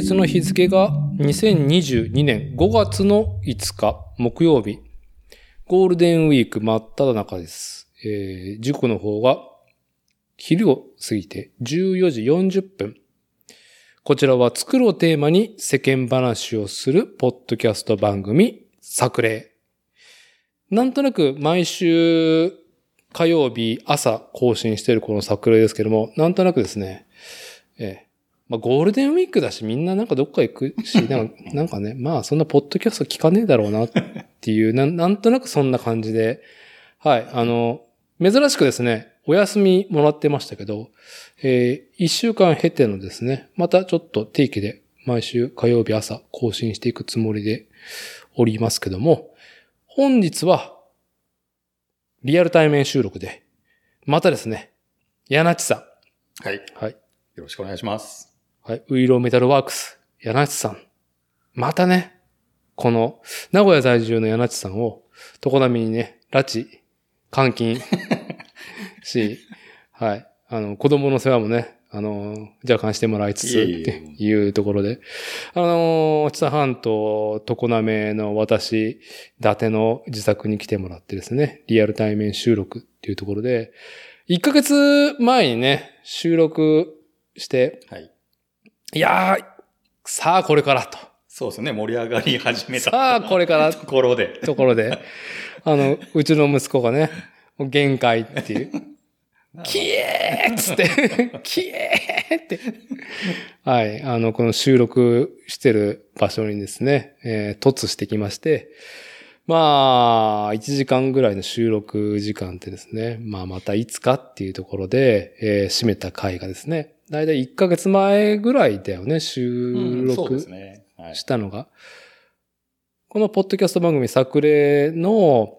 日の日付が2022年5月の5日木曜日。ゴールデンウィーク真っ只中です。えー、時刻の方が昼を過ぎて14時40分。こちらは作るをテーマに世間話をするポッドキャスト番組作例。なんとなく毎週火曜日朝更新しているこの作例ですけども、なんとなくですね、えーまあ、ゴールデンウィークだし、みんななんかどっか行くし、なんかなんかね、まあ、そんなポッドキャスト聞かねえだろうなっていう、なんなんとなくそんな感じで、はい、あの、珍しくですね、お休みもらってましたけど、えー一週間経てのですね、またちょっと定期で毎週火曜日朝更新していくつもりでおりますけども、本日は、リアル対面収録で、またですね、柳地さはい。ん、はい、よろしくお願いします。はい。ウイローメタルワークス、柳地さん。またね、この、名古屋在住の柳地さんを、常滑にね、拉致、監禁 し、はい。あの、子供の世話もね、あの、若干してもらいつつ、っていうところで、あの、知多半島、常滑の私、伊達の自宅に来てもらってですね、リアル対面収録っていうところで、1ヶ月前にね、収録して、はい。いやー、さあこれからと。そうですね。盛り上がり始めたさあこれからところで。ところで、あの、うちの息子がね、もう限界っていう。キエーっつって、キエーって。はい。あの、この収録してる場所にですね、えー突してきまして、まあ、1時間ぐらいの収録時間ってですね、まあまたいつかっていうところで、えー締めた回がですね、だいたい1ヶ月前ぐらいだよね、収うんそうで録すね。はい。したのが。このポッドキャスト番組作例の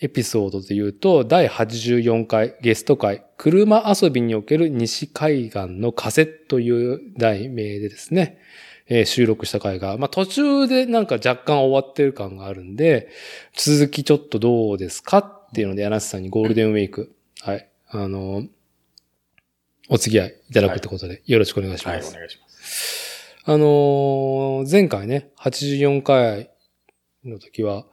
エピソードで言うと、第84回ゲスト回、車遊びにおける西海岸の風という題名でですね、えー収録した回が、まあ途中でなんか若干終わってる感があるんで、続きちょっとどうですかっていうので、柳瀬さんにゴールデンウィーク、はい、あの、お付き合いいただくってことで、よろしくお願いしはい、ます。お願いします。あのー前回ね、84回の時は、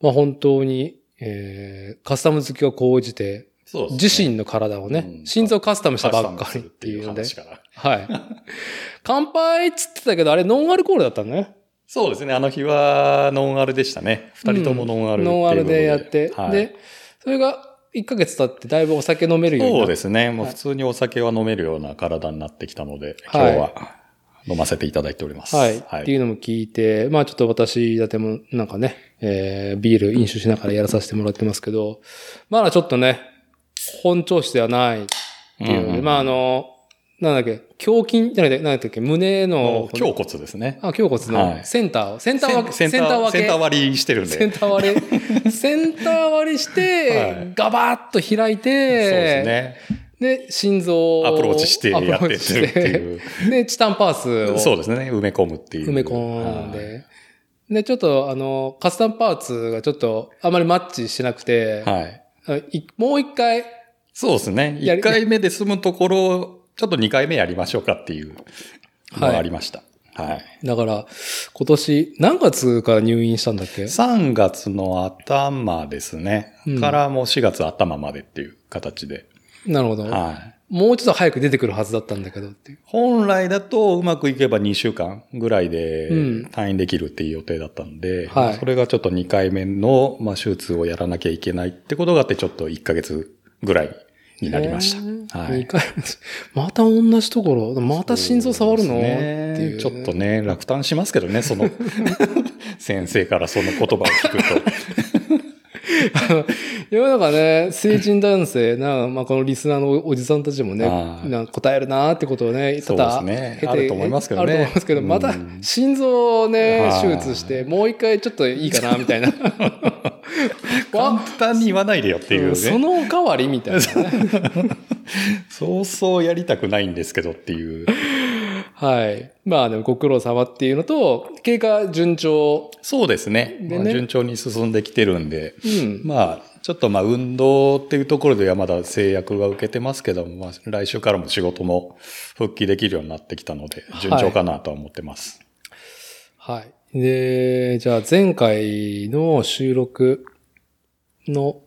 まあ本当に、えーカスタム好きが高じて、ね。自身の体をね、うん心臓カスタムしたばっかりっていうので。はい。乾杯っつってたけど、あれノンアルコールだったのね。そうですね。あの日はノンアルでしたね。二人ともノンアルうことノンアルでやって、はい、で、それが1ヶ月経ってだいぶお酒飲めるようになそう。ですね。もう普通にお酒は飲めるような体になってきたので、はい今日は飲ませていただいております。はい。はいっていうのも聞いて、まあちょっと私だってもなんかね、えービール飲酒しながらやらさせてもらってますけど、まだちょっとね、本調子ではないっていうので、うんうんまああの、なんだっけ、胸筋じゃない、なんだっけ、胸の、胸骨ですね。あ、胸骨はいのセンターを、センター分け、センター分け。センター割りしてるんで。センター割り、センター割りして、はいガバッと開いて、そうですね。で、心臓をアプローチしてやってるっていうで、チタンパースをそうですね。埋め込むっていう。埋め込んはいで。で、ちょっとあの、カスタムパーツがちょっとあまりマッチしなくて、はい。あいもう一回、そうですね。やり1回目で済むところ、ちょっと2回目やりましょうかっていうのはいがありました。はい。だから、今年、何月から入院したんだっけ？3月の頭ですね。うんからもう4月頭までっていう形で。なるほど。はい。もうちょっと早く出てくるはずだったんだけどっていう。本来だとうまくいけば2週間ぐらいでうん退院できるっていう予定だったんで、はいそれがちょっと2回目の、まあ、手術をやらなきゃいけないってことがあって、ちょっと1ヶ月ぐらいになりました。はい。二回目、また同じところ、また心臓触るの、ねっていう。ちょっとね、落胆しますけどね、その、先生からその言葉を聞くと。世の中ね、成人男性な、まあ、このリスナーのおじさんたちもね、はいな答えるなってことをね、多々そうですねあると思いますけどねあると思いますけど、またうん心臓をねは、い手術して、もう一回ちょっといいかな、みたいな。簡単に言わないでよっていうね。そのおかわりみたいなね。そうそうやりたくないんですけどっていう。はい。まあでもご苦労様っていうのと、経過順調。そうですね。まあ順調に進んできてるんで、うん。まあ、ちょっとまあ運動っていうところではまだ制約が受けてますけども、まあ来週からも仕事も復帰できるようになってきたので、順調かなとは思ってます。はい。で、じゃあ前回の収録の、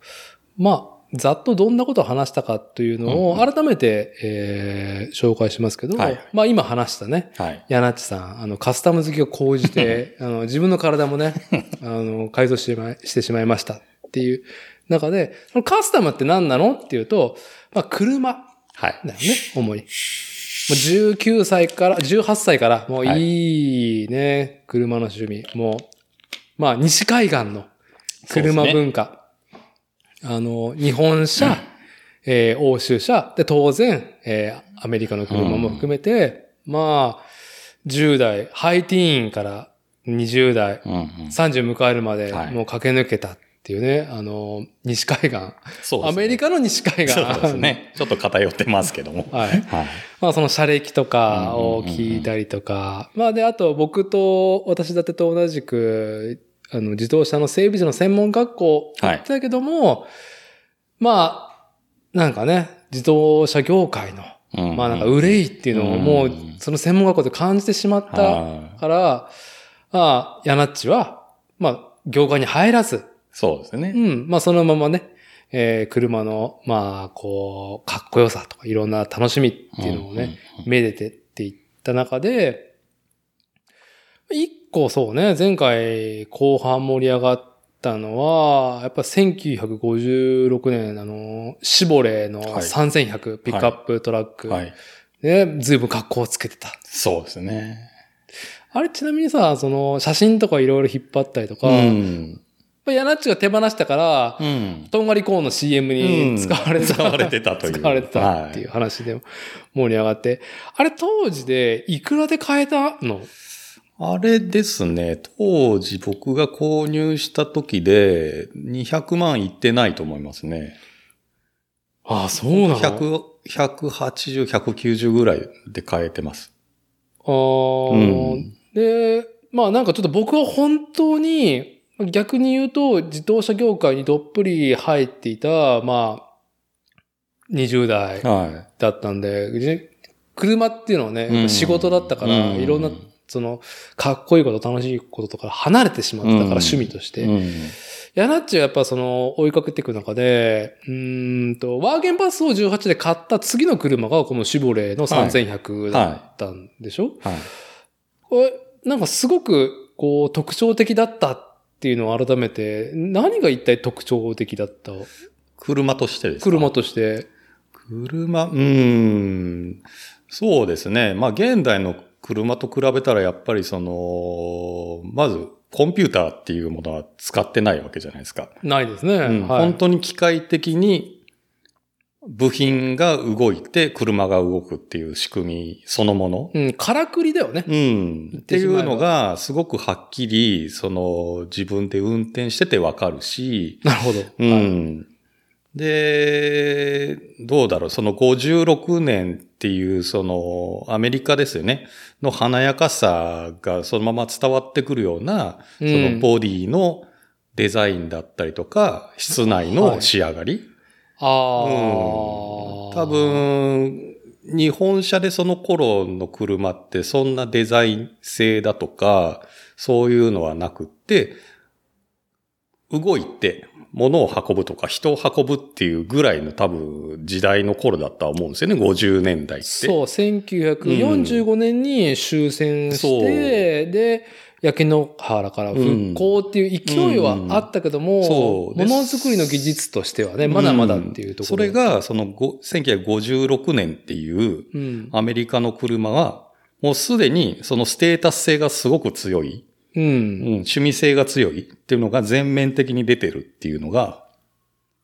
まあ、ざっとどんなことを話したかというのを改めて、えー紹介しますけど、はいまあ今話したね、はい。ヤナッチさん、あの、カスタム好きを講じて、あの、自分の体もね、あの、改造してしまいしてしまいましたっていう中で、カスタムって何なのっていうと、まあ、車はい。だよね、主に。もう19歳から、18歳から、もういいね、車の趣味。もう、まあ、西海岸の車文化。あの、日本車、えー欧州車、で、当然、えーアメリカの車も含めて、まあ、10代、ハイティーンから20代、うんうん。30迎えるまで、はいもう駆け抜けたっていうね、あの、西海岸。そうですねアメリカの西海岸。そうですね。ちょっと偏ってますけども。はい。はい。まあその車歴とかを聞いたりとか、まあで、あと僕と私立てと同じく、あの、自動車の整備士の専門学校行ってたけども、まあ、なんかね、自動車業界の、うんまあなんか憂いっていうのをもううんその専門学校で感じてしまったはい。から、まあ、ヤナッチは、まあ、業界に入らず、そうですね。う。ん。まあ、そのままね、えー車の、まあ、こう、かっこよさとか、いろんな楽しみっていうのをね、めでてっていった中で、一個そうね、前回後半盛り上がったのは、やっぱ1956年、あの、シボレーのはい3100ピックアップトラック。はい。ね、ずいぶん格好をつけてた。そうですね。あれちなみにさ、その、写真とかいろいろ引っ張ったりとか、うやっん。ぱヤナッチが手放したから、うん。とんがりコーンの CM に使われてた。使われてたという。使われてたっていう話で盛り上がって。あれ当時でいくらで買えたの？あれですね、当時僕が購入した時で200万いってないと思いますね。ああ、そうなの？100、180、190ぐらいで買えてます。あーうん。で、まあなんかちょっと僕は本当に、逆に言うと自動車業界にどっぷり入っていた、まあ、20代はだったんで、じ車っていうのはね、うん仕事だったから、うん。いろんな、その、かっこいいこと、楽しいこととか離れてしまってたから、うん趣味として。い。うん。ヤナッチはやっぱその追いかけていく中で、うーんと、ワーゲンパスを18で買った次の車がこのシボレーの3100だったんでしょ、はい。これ、なんかすごくこう特徴的だったっていうのを改めて、何が一体特徴的だった？車としてですか？車として。車、うーん。そうですね。まあ現代の車と比べたらやっぱりその、まずコンピューターっていうものは使ってないわけじゃないですか。ないですね。うんはい、本当に機械的に部品が動いて車が動くっていう仕組みそのもの。うん、からくりだよね。うん。っていうのがすごくはっきり、その自分で運転しててわかるし、なるほど。うはいん。で、どうだろう、その56年っていう、そのアメリカですよね、の華やかさがそのまま伝わってくるような、そのボディのデザインだったりとか、室内の仕上がり。ああ、うん。多、分、日本車でその頃の車ってそんなデザイン性だとか、そういうのはなくって、動いて物を運ぶとか人を運ぶっていうぐらいの多分時代の頃だったと思うんですよね、50年代って。そう、1945年に終戦して、で、焼け野原から復興っていう勢いはあったけども、ものづくりの技術としてはね、まだまだっていうところ。それ、が、そのご1956年っていううん。アメリカの車は、もうすでにそのステータス性がすごく強い。うん。うん、趣味性が強いっていうのが全面的に出てるっていうのが、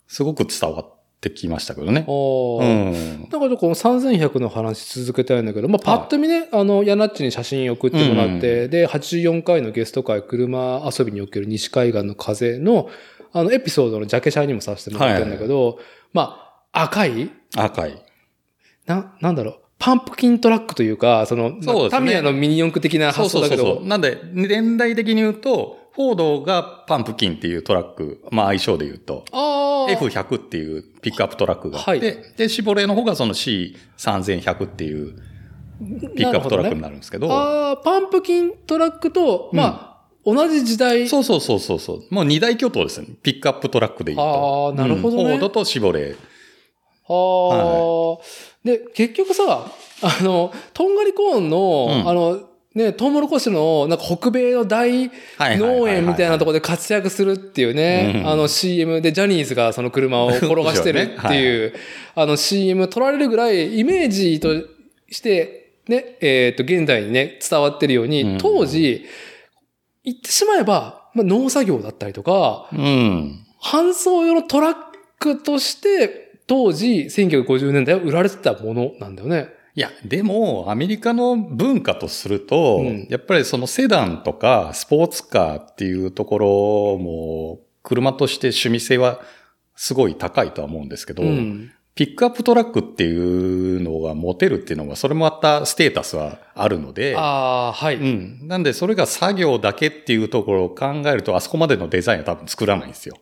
すごく伝わってきましたけどね。おうーん。だからこの3100の話続けたいんだけど、まあ、パッと見ね、あの、ヤナッチに写真送ってもらって、で、84回のゲスト会、車遊びにおける西海岸の風の、あの、エピソードのジャケ写にもさせてもらってるんだけど、まあ、赤い？赤い。な、なんだろう、パンプキントラックというか、その、そねタミヤのミニ四駆的な発想だけどそうそうそう。、なんで、年代的に言うと、フォードがパンプキンっていうトラック、まあ愛称で言うと、ああ。F100 っていうピックアップトラックがあって、はいで、シボレーの方がその C3100 っていうピックアップトラックになるんですけど、ああ、パンプキントラックと、まあ、同じ時代。そうそうそうそうそう。もう二大巨頭ですね。ピックアップトラックで言うと。あーなるほどねうんフォードとシボレー。はあ、で、結局さ、あの、とんがりコーンの、うん。あの、ね、トウモロコシの、なんか北米の大農園みたいなところで活躍するっていうね、うんあの CM でジャニーズがその車を転がしてるっていう、あの CM 撮られるぐらいイメージとして、ね、えっ、と、現代にね、伝わってるように、うん。当時、言ってしまえば、まあ、農作業だったりとか、うん。搬送用のトラックとして、当時、1950年代は売られてたものなんだよね。いや、でも、アメリカの文化とすると、うんやっぱりそのセダンとかスポーツカーっていうところも、車として趣味性はすごい高いとは思うんですけど、うん。ピックアップトラックっていうのが持てるっていうのは、それもまたステータスはあるので、ああ、はい。うん。なんで、それが作業だけっていうところを考えると、あそこまでのデザインは多分作らないんですよ。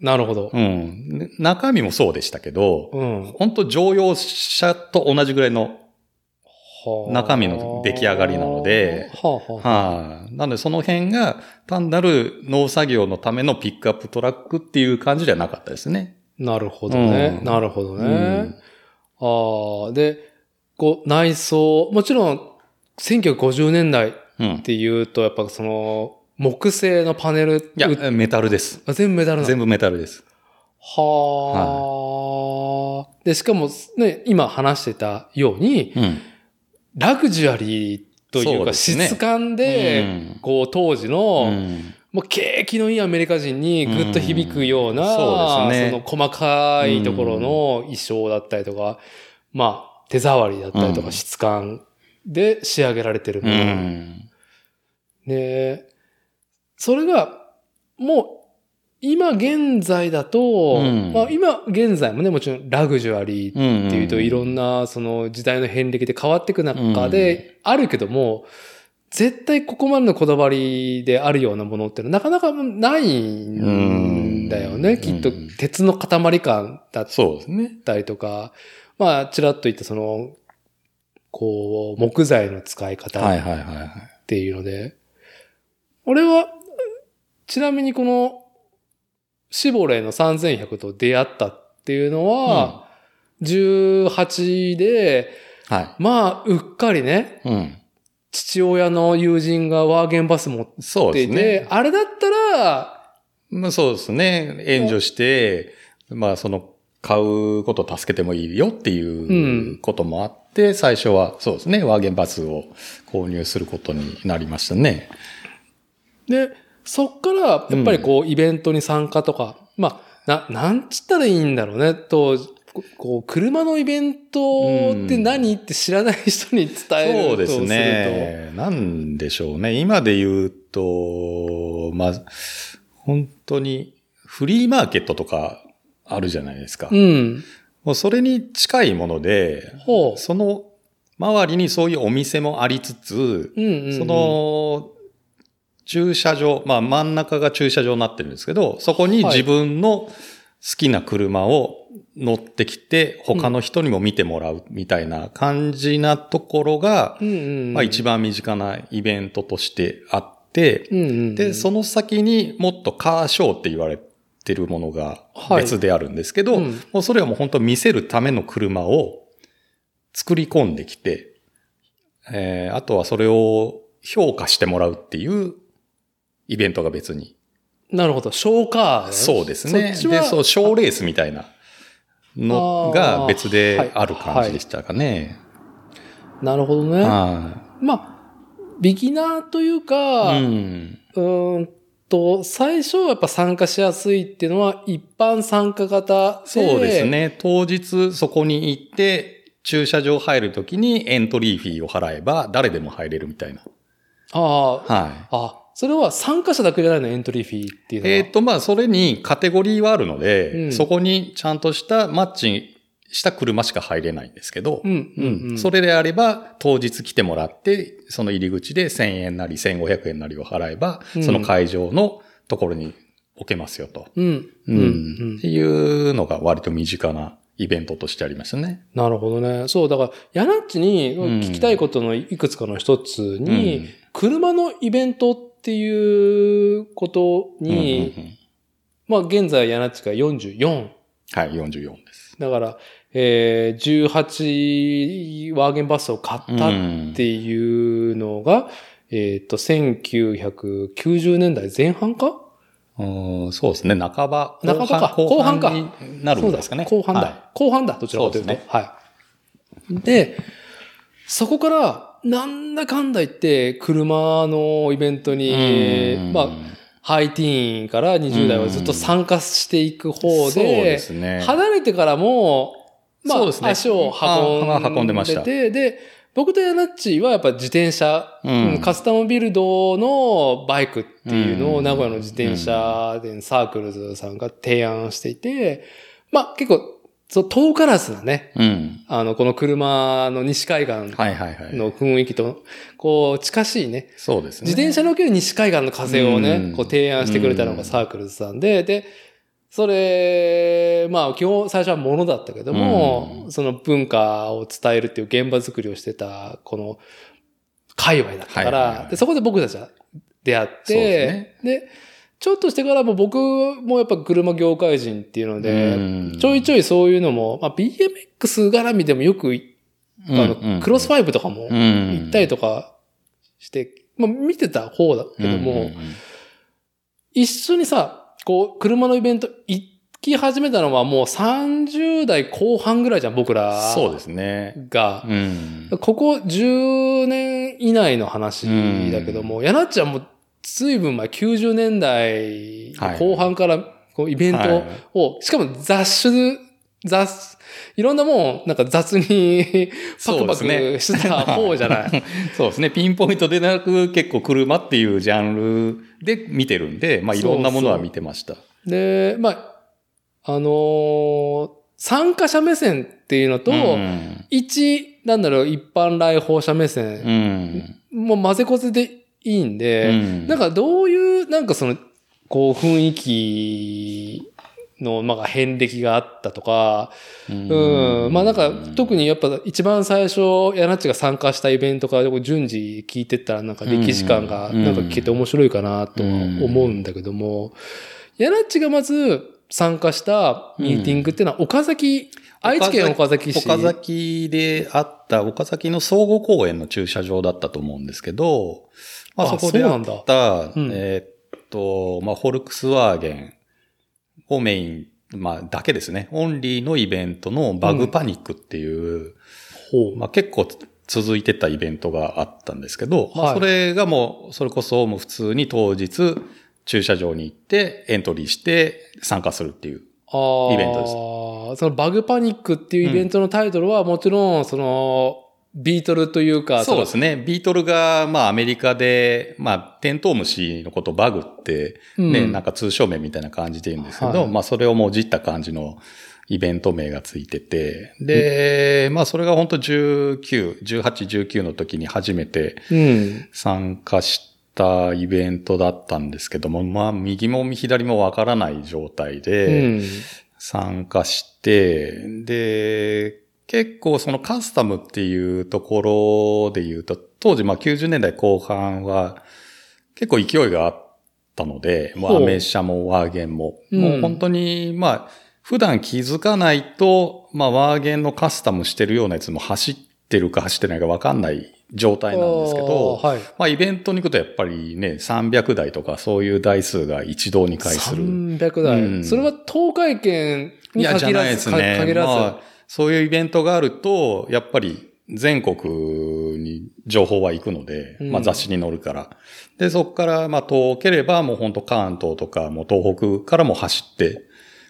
なるほど。うん。ね中身もそうでしたけど、うん。本当乗用車と同じぐらいの、はあ中身の出来上がりなのではあはあはい、なんでその辺が単なる農作業のためのピックアップトラックっていう感じではなかったですね。なるほどね。うんなるほどね。うんああ、で、こう、内装、もちろん、1950年代っうん。ていうと、やっぱその、木製のパネル、いや、メタルです。あ全部メダルなの？全部メタルです。はあ、で、しかも、ね、今話してたように、うん。ラグジュアリーというか、質感で、うんこう、当時の、うんもう景気のいいアメリカ人にぐっと響くような、うんそうですねの細かいところの衣装だったりとか、まあ、手触りだったりとかうん質感で仕上げられてるもうの。ん。で、それが、もう、今現在だと、うんまあ今現在もね、もちろんラグジュアリーうん。っていうといろんなその時代の遍歴で変わっていく中であるけども、絶対ここまでのこだわりであるようなものってのはなかなかないんだよね。うんきっと鉄の塊感だっ。たりとか、まあちらっと言ったその、こう、木材の使い方っはいはいはいはい。ていうので、俺は、ちなみにこの、シボレーの3100と出会ったっていうのは、18で、はまあ、うっかりね、い。うん。父親の友人がワーゲンバス持っそうていて、ね。あれだったら、まあそうですね。援助して、まあその、買うことを助けてもいいよっていうこともあって、最初はそうですね、ワーゲンバスを購入することになりましたね。で、そっから、やっぱりこう、イベントに参加とか、まあ、な、なんつったらいいんだろうね、と、ここう、車のイベントって何って知らない人に伝えそうですね。なんでしょうね。今で言うと、まあ、本当にフリーマーケットとかあるじゃないですか。うん。もうそれに近いもので。その周りにそういうお店もありつつ、うんうんうんそ、の、駐車場、まあ真ん中が駐車場になってるんですけど、そこにはい。自分の好きな車を乗ってきて、他の人にも見てもらうみたいな感じなところが、まあ一番身近なイベントとしてあって、で、その先にもっとカーショーって言われてるものがはい。別であるんですけど、うん。もうそれはもう本当見せるための車を作り込んできて、えーあとはそれを評価してもらうっていうイベントが別に。なるほど。ショーカー、そうですね。で、そう、ショーレースみたいなのが別である感じでしたかね。なるほどね。はまあ、ビギナーといういか、うん。うーんと、最初やっぱ参加しやすいっていうのは一般参加型で。そうです。ね。当日そこに行って、駐車場入るときにエントリーフィーを払えば誰でも入れるみたいな。ああ、はあ、それは参加者だけじゃないの、エントリーフィーっていうい。のは。えっ、と、まあ、それにカテゴリーはあるので、うんそこにちゃんとしたマッチした車しか入れないんですけど、うん。うん。うん。それであれば、当日来てもらって、その入り口で1000円なり1500円なりを払えば、うんその会場のところに置けますよと。うん。ううんん。っていうのが割と身近なイベントとしてありましたね。なるほどね。そう、だから、ヤナッチに聞きたいことのいくつかの一つに、うん車のイベントっていうことに、うんうんうんまあ現在ヤナッチが44。はい、44です。だから、えー、18ワーゲンバスを買ったっていうのが、えっ、と、1990年代前半か？うんそうですね、半ば。半ばか後後半かになるんですかね。後半だ、は後半だ、どちらかというと。そうですねはい。で、そこから、なんだかんだ言って、車のイベントい。にうん、まあ、ハイティーンから20代はずっと参加していく方そうでね。離れてからも、まあ、ね。足を運んであ運んでました。て、で、僕とヤナッチはやっぱ自転車、うん。カスタムビルドのバイクっていうのうん。を名古屋の自転車店サークルズさんが提案していて、まあ結構、そう遠からずなね、うん。あの、この車の西海岸。の雰囲気と、こう、近しいね、そうですね。自転車における西海岸の風をね、うん。こう提案してくれたのがサークルズさんで、で、それ、まあ基本最初はものだったけども、うん。その文化を伝えるっていう現場作りをしてた、この、界隈だったから、でそこで僕たちは出会って、でちょっとしてからも僕もやっぱ車業界人っていうので、うんちょいちょいそういうのも、まあ BMX 絡みでもよく、あの、クロスファイブとかも行ったりとかして、まあ見てた方だけども、一緒にさ、こう、車のイベント行き始めたのはもう30代後半ぐらいじゃん、僕ら。そうですね。が。うん。ここ10年以内の話だけども、ヤナッチはもう、随分前、90年代後半から、こうイベントを、しかも雑種、雑、いろんなもん、なんか雑に パクパクしてた方じゃない。そうですね。ピンポイントでなく結構車っていうジャンルで見てるんで、まあいろんなものは見てました。で、まあ、あのー参加者目線っていうのと、うん一、なんだろう、一般来訪者目う線、ん。もう混ぜこぜでいいんで、うん。なんかどういう、なんかその、こう雰囲気の、まあ、遍歴があったとか、うん、まあなんか特にやっぱ一番最初、ヤナッチが参加したイベントから順次聞いてったらなんか歴史観がうん。なんか聞けて面白いかなとは思うんだけども、ヤナッチがまず参加したミーティングっていうのは岡崎、愛知県岡崎市。岡崎であった、岡崎の総合公園の駐車場だったと思うんですけど、まああそこであっそうなんだた、うん。えーっと、まあフォルクスワーゲンをメイン、まあだけですね、オンリーのイベントのバグパニックっていう、ほう。まあ結構続いてたイベントがあったんですけど、まはい。あそれがもう、それこそもう普通に当日駐車場に行ってエントリーして参加するっていう。イベントそのバグパニックっていうイベントのタイトルはもちろん、その、ビートルというか、そうですね。ビートルが、まあアメリカで、まあテントウムシのことをバグって、ね、うんなんか通称名みたいな感じで言うんですけど、はいまあそれをもじった感じのイベント名がついてて、で、まあそれが本当19、18、19の時に初めてうん。参加したイベントだったんですけども、まあ右も左もわからない状態で、うん。参加して、で、結構そのカスタムっていうところで言うと、当時まあ90年代後半は結構勢いがあったので、まあアメ車もワーゲンも、うんもう本当にまあ普段気づかないと、まあワーゲンのカスタムしてるようなやつも走ってるか走ってないかわかんない状態なんですけど、はい。まあイベントに行くとやっぱりね、300台とかそういう台数が一堂に会する。300台、うんそれは東海圏にいや、じゃ限らず、ないですね。か限らず、まあそういうイベントがあると、やっぱり全国に情報は行くので、うんまあ雑誌に載るから。で、そこから、まあ遠ければもう本当関東とか、もう東北からも走って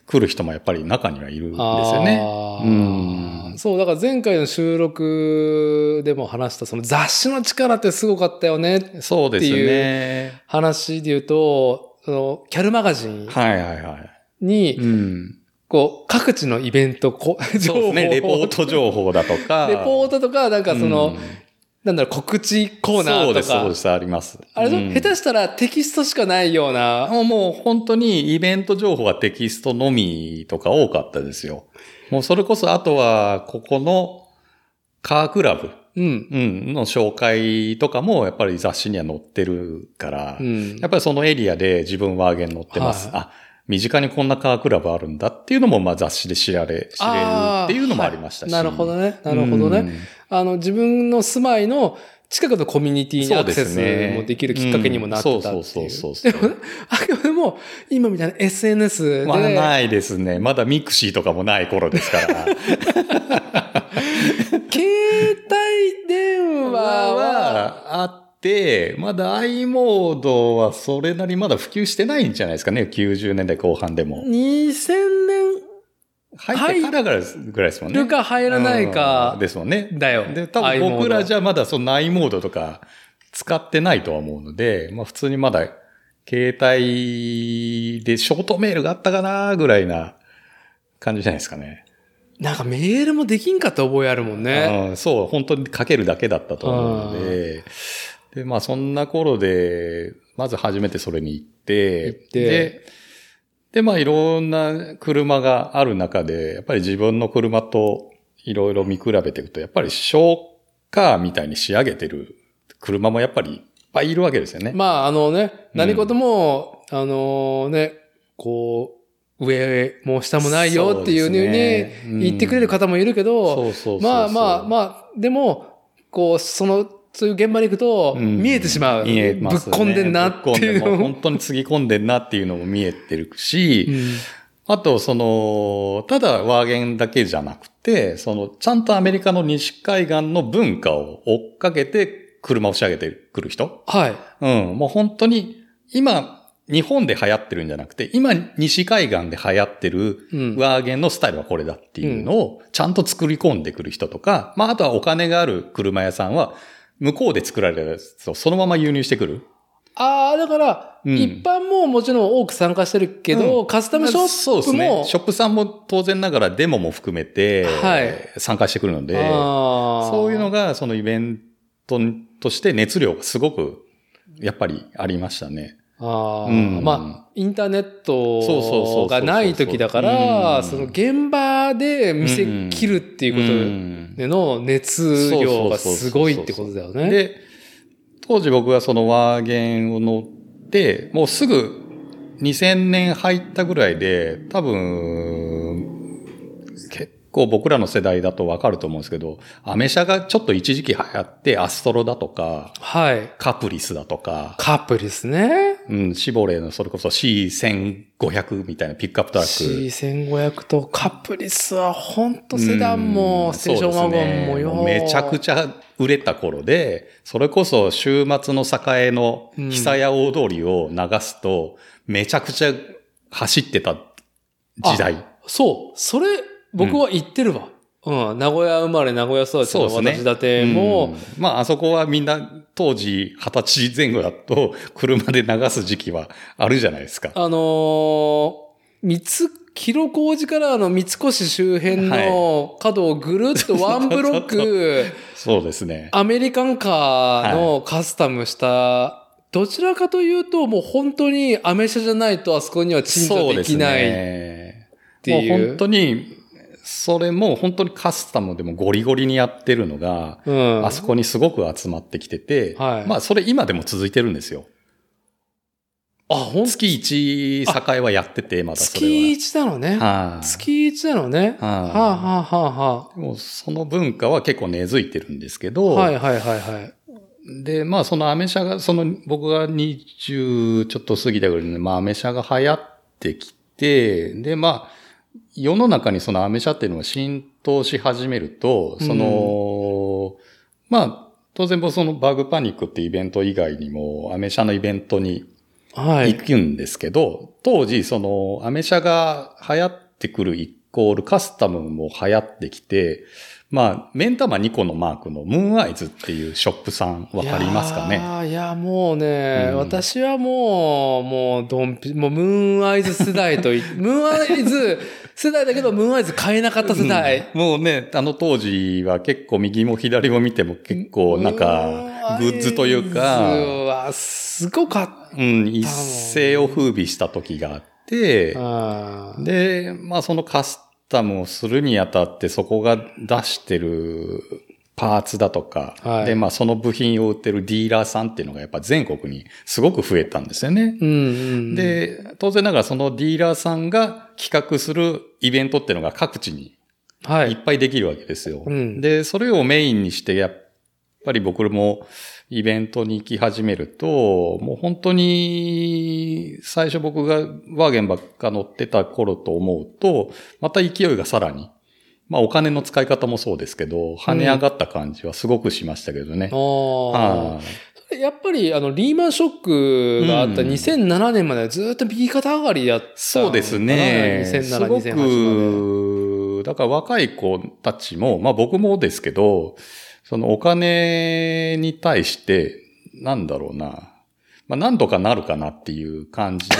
来る人もやっぱり中にはいるんですよね。あうーん。そう、だから前回の収録でも話した、その雑誌の力ってすごかったよね。そうですね。話で言うと、その、キャルマガジンはいはいはい。に、うん。こう、各地のイベント、こ情報そうですね。レポート情報だとか。レポートとか、なんかその、うんなんだろう、告知コーナーとか。そうです、そうです、あります。あれ、うん下手したらテキストしかないような。もうもう本当にイベント情報はテキストのみとか多かったですよ。もうそれこそあとは、ここのカークラブ、うん。うん、の紹介とかもやっぱり雑誌には載ってるから、うんやっぱりそのエリアで自分ワーゲン載ってます。はいあ、身近にこんなカークラブあるんだっていうのもまあ雑誌で知られ、知れるっていうのもありましたし。はいなるほどね。なるほどね。うんあの、自分の住まいの近くのコミュニティにアクセスもできるきっかけにもなってたっていう。うんそうそうそうそうでも、でも、今みたいな SNS で、まあないですね。まだミクシーとかもない頃ですから。携帯電話は、はあって、まだ i モードはそれなりまだ普及してないんじゃないですかね。90年代後半でも。2000年入ってからぐらいですもんね。るか入らないかうんですもんね。だよ。で、多分僕らじゃ、ゃまだその i モードとか使ってないとは思うので、まあ普通にまだ携帯でショートメールがあったかなぐらいな感じじゃないですかね。なんかメールもできんかった覚えあるもんね。うん、そう、本当に書けるだけだったと思うので、で、まあそんな頃で、まず初めてそれに行って、行って。で、で、まあいろんな車がある中で、やっぱり自分の車といろいろ見比べていくと、やっぱりショーカーみたいに仕上げてる車もやっぱりいっぱいいるわけですよね。まあ、あのね、うん。何事も、あのね、こう、上も下もないよっていうふうに言ってくれる方もいるけど、まあまあまあ、でも、こう、その、そういう現場に行くと、うん見えてしまう。見えますぶっ込んでんなっていうのも。本当につぎ込んでんなっていうのも見えてるし、あと、その、ただワーゲンだけじゃなくて、その、ちゃんとアメリカの西海岸の文化を追っかけて車を仕上げてくる人？はい。うん、もう本当に、今、日本で流行ってるんじゃなくて、今、西海岸で流行ってるうんワーゲンのスタイルはこれだっていうのを、ちゃんと作り込んでくる人とか、まあ、あとはお金がある車屋さんは、向こうで作られたやつをそのまま輸入してくる？ああ、だから、うん一般ももちろん多く参加してるけど、うんカスタムショそうップも、ですね。ショップさんも当然ながらデモも含めて、はい参加してくるので、あーそういうのがそのイベントとして熱量がすごく、やっぱりありましたね。ああ、うん。まあ、インターネットがない時だから、うん。その現場で見せ切るっていううん。ことでの熱量がすごいってことだよね。で、当時僕がそのワーゲンを乗って、もうすぐ2000年入ったぐらいで、多分、結構僕らの世代だとわかると思うんですけど、アメ車がちょっと一時期流行って、アストロだとか、はい。カプリスだとか、カップですね。うん、シボレーのそれこそ C1500 みたいなピックアップトラック。C1500 とカップリスは本当セダンも、うんステーションワゴンもよ。ねめちゃくちゃ売れた頃で、それこそ週末の栄の久屋大通りを流すと、めちゃくちゃ走ってた時代。そう。それ、僕は言ってるわ。うん。名古屋生まれ、名古屋育ちの私だても、うんまあ、あそこはみんな当時二十歳前後だと 車で流す時期はあるじゃないですか。あのー、三つ、広小路からあの三越周辺の角をぐるっとワンブロック、そうですね。アメリカンカーのカスタムした、どちらかというともう本当にアメ車じゃないとあそこには鎮座できないっね。ていう。もう本当に、それも本当にカスタムでもゴリゴリにやってるのが、うん。あそこにすごく集まってきてて、はいまあそれ今でも続いてるんですよ。あ、ほん月1栄はやってて、まだそ月れ一なのね。は。はい、月一なのね。ははいあ、はあはあはもうその文化は結構根付いてるんですけあ、ど、はいはいはいはい。で、まあそのアメ車が、その僕が20ちょっと過ぎたぐらいで、まあアメ車が流行ってきて、で、まあ、世の中にそのアメ車っていうのが浸透し始めると、その、まあ、当然僕そのバグパニックってイベント以外にも、アメ車のイベントにはい。行くんですけど、当時そのアメ車が流行ってくる一コールカスタムも流行ってきて、まあ、目ん玉2個のマークのムーンアイズっていうショップさんわかりますかね？いやーいや、もうね、うん。私はもう、もう、ドンピ、もう、ムーンアイズ世代とい、ムーンアイズ世代だけど、ムーンアイズ買えなかった世代。もうね、あの当時は結構右も左も見ても結構なんか、グッズというか、すごかっうん、一世を風靡した時があって、た。で、まあそのカスタムをするにあたってそこが出してるパーツだとか、はいで、まあその部品を売ってるディーラーさんっていうのがやっぱ全国にすごく増えたんですよね。うんうん。、で、当然ながらそのディーラーさんが企画するイベントっていうのが各地にはいい。っぱいできるわけですよ。うんで、それをメインにして、やっぱり僕もイベントに行き始めると、もう本当に、最初僕がワーゲンばっか乗ってた頃と思うと、また勢いがさらに、まあお金の使い方もそうですけど、跳ね上がった感じはすごくしましたけどね。ああ。はいやっぱり、あの、リーマンショックがあったうん2007年まではずっと右肩上がりやったのかな。そうですね。す2007、ご2008まで。く、だから若い子たちも、まあ僕もですけど、そのお金に対して、なんだろうな。まあなんとかなるかなっていう感じで、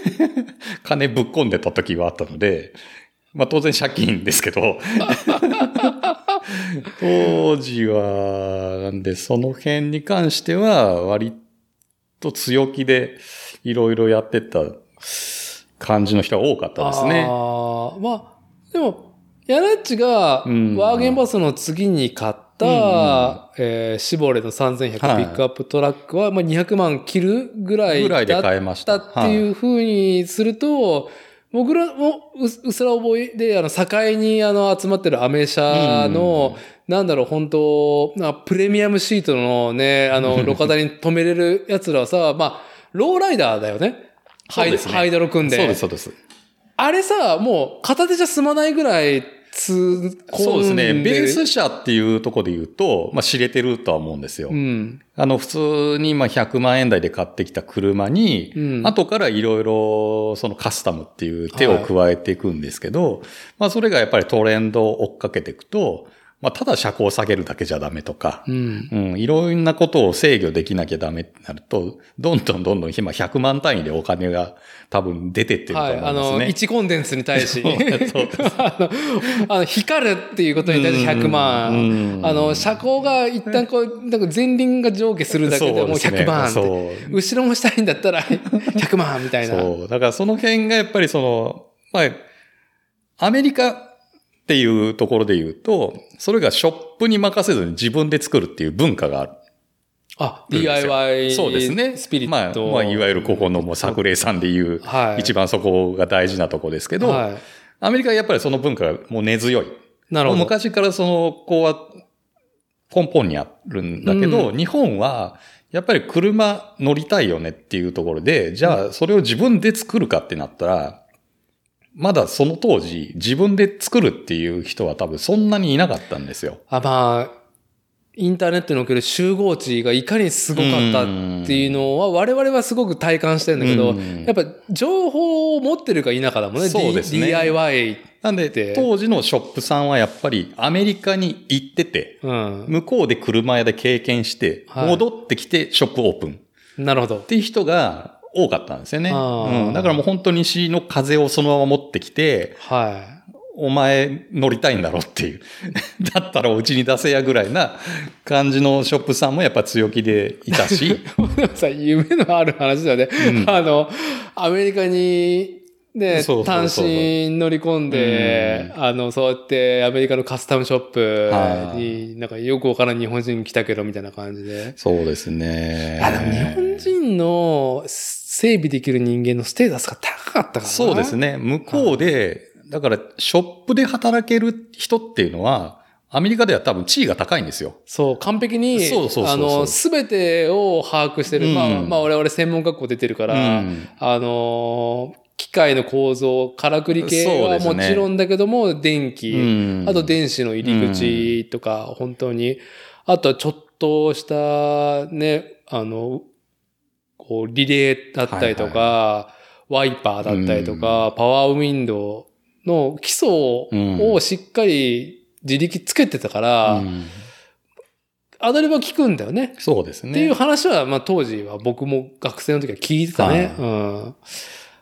金ぶっ込んでた時はあったので、まあ当然借金ですけど、当時は、なんでその辺に関しては割と強気でいろいろやってた感じの人が多かったですね。ああ、まあ、でも、ヤナッチが、うんワーゲンバスの次に買った、うんうんえーシボレの3100ピはいックアップトラックは、まあ、200万切るぐらいぐらいでだっ買えました。たっていう風にすると、僕らもうううすら覚えで、あの、境にあの、集まってるアメ車の、なんだろう、本当なプレミアムシートのね、あの、路肩に止めれる奴らはさ、まあ、ローライダーだよね。ハイねハイドロ組んで。そうです、そうです。あれさ、もう片手じゃ済まないぐらいそうですね。ベース車っていうところで言うと、まあ知れてるとは思うんですよ。うん。あの、普通にまあ100万円台で買ってきた車に、うん後からいろいろそのカスタムっていう手を加えていくんですけど、まあそれがやっぱりトレンドを追っかけていくと、まあただ車高を下げるだけじゃダメとか、うん。うん、いろんなことを制御できなきゃダメってなると、どんどんどんどん今100万単位でお金が多分出てってるとはい。あの、思うんですね。1コンデンスに対し、あの、あの光るっていうことに対して100う万。んあの、車高が一旦こう、なんか前輪が上下するだけでもうそうですね100万って。そう後ろもしたいんだったら 100万みたいな。そう。だからその辺がやっぱりその、まあ、アメリカっていうところで言うと、それがショップに任せずに自分で作るっていう文化がある。あ、DIY そうですね。スピリット。まあ、まあ、いわゆるここのもう作例さんで言う、はい。一番そこが大事なとこですけど、はい。アメリカはやっぱりその文化がもう根強い。なるほど。昔からその、こうは、根本にあるんだけど、う日本は、やっぱり車乗りたいよねっていうところで、じゃあそれを自分で作るかってなったら、まだその当時自分で作るっていう人は多分そんなにいなかったんですよ。あ、まあ、インターネットにおける集合値がいかにすごかったっていうのは、我々はすごく体感してるんだけど、うんやっぱ情報を持ってるか否かだもんね。そうですね DIY。なんでで、当時のショップさんはやっぱりアメリカに行ってて、うん。向こうで車屋で経験して、はい戻ってきてショップオープン。なるほどっ。ていう人が多かったんですよね。うん、だからもう本当に西の風をそのまま持ってきて、はお前乗りたいんだろっていう。だったらうちに出せやぐらいな感じのショップさんもやっぱ強気でいたし。夢のある話だよね。うんあの、アメリカに、ね、単身乗り込んで、あの、そうやってアメリカのカスタムショップに、なんかよくわからん日本人来たけど、みたいな感じで。そうですね。あ、でも日本人の整備できる人間のステータスが高かったからなそうです。ね。向こうで、だからショップで働ける人っていうのは、アメリカでは多分地位が高いんですよ。そう、完璧に、そうそうあの、すべてを把握してる。うんまあ、まあ、我々専門学校出てるから、うんあの、機械の構造、からくり系はもちろんだけども、電気、うんあと電子の入り口とか、本当に、あとはちょっとしたね、あの、こう、リレーだったりとか、ワイパーだったりとか、パワーウィンドウの基礎をしっかり自力つけてたから、うんアドリブは聞くんだよね。そうですね。っていう話は、まあ当時は僕も学生の時は聞いてたね。はいうん。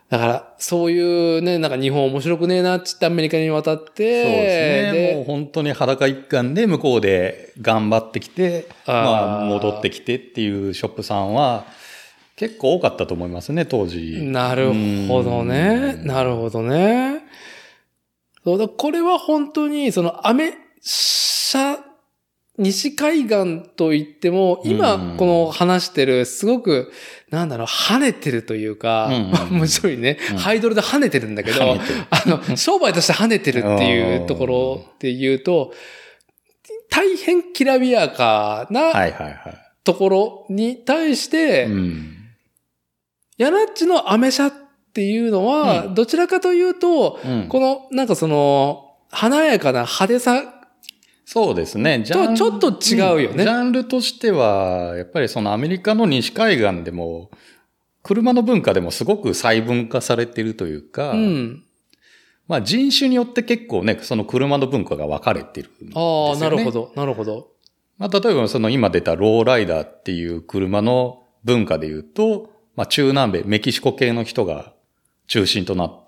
だから、そういうね、なんか日本面白くねえなって言ってアメリカに渡って、そうですね。もう本当に裸一貫で向こうで頑張ってきて、あーまあ戻ってきてっていうショップさんは結構多かったと思いますね、当時。なるほどね。うんなるほどね。そうだ、これは本当に、その、アメ、社、西海岸といっても、今うんこの話してる、すごく、なんだろう、跳ねてるというか、うんまあもちろん ね、うんハイドルで跳ねてるんだけど、あの、商売として跳ねてるっていうところっていうと、大変きらびやかなはいはいはい。ところに対して、うん。ヤナッチのアメ車っていうのは、うんどちらかというと、うんこの、なんかその、華やかな派手さ、そうですね。ジャンとちょっと違うよねんジャンルとしては、やっぱりそのアメリカの西海岸でも、車の文化でもすごく細分化されているというか、うん。まあ人種によって結構ね、その車の文化が分かれてるね。ああ、なるほど、なるほど。まあ例えばその今出たローライダーっていう車の文化で言うと、まあ中南米、メキシコ系の人が中心となっ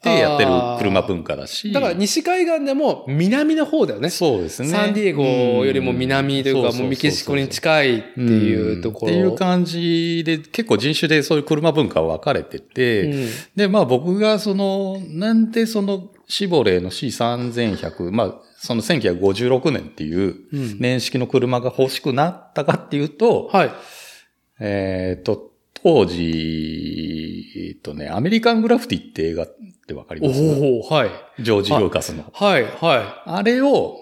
てやってる車文化だし。だから西海岸でも南の方だよね。そうですね。サンディエゴよりも南というか、んもうメキシコに近いっていうところ。んっていう感じで、結構人種でそういう車文化は分かれてて、うんで、まあ僕がその、なんでそのシボレーの C3100、まあその1956年っていううん年式の車が欲しくなったかっていうと、はい。えっ、と、当時、えっとね、アメリカングラフィティって映画ってわかりおます？おはい。ジョージ・ルーカスの。はい、はあれを、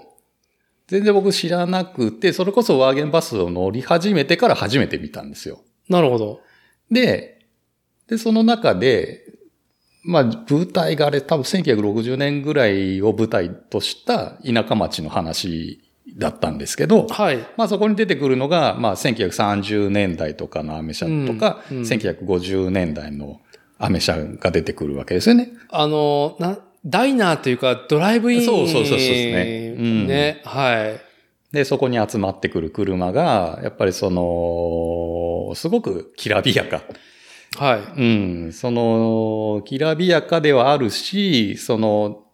全然僕知らなくて、それこそワーゲンバスを乗り始めてから初めて見たんですよ。い。なるほど。で、で、その中で、まあ、舞台があれ多分1960年ぐらいを舞台とした田舎町の話だったんですけど、はい。まあそこに出てくるのが、まあ1930年代とかのアメ車とか、うんうん1950年代のアメ車が出てくるわけですよね。あの、な、ダイナーというか、ドライブイン。そうそうそうそうですねうんね、はい。で、そこに集まってくる車が、やっぱりその、すごくきらびやか。はい。うん、その、きらびやかではあるし、その、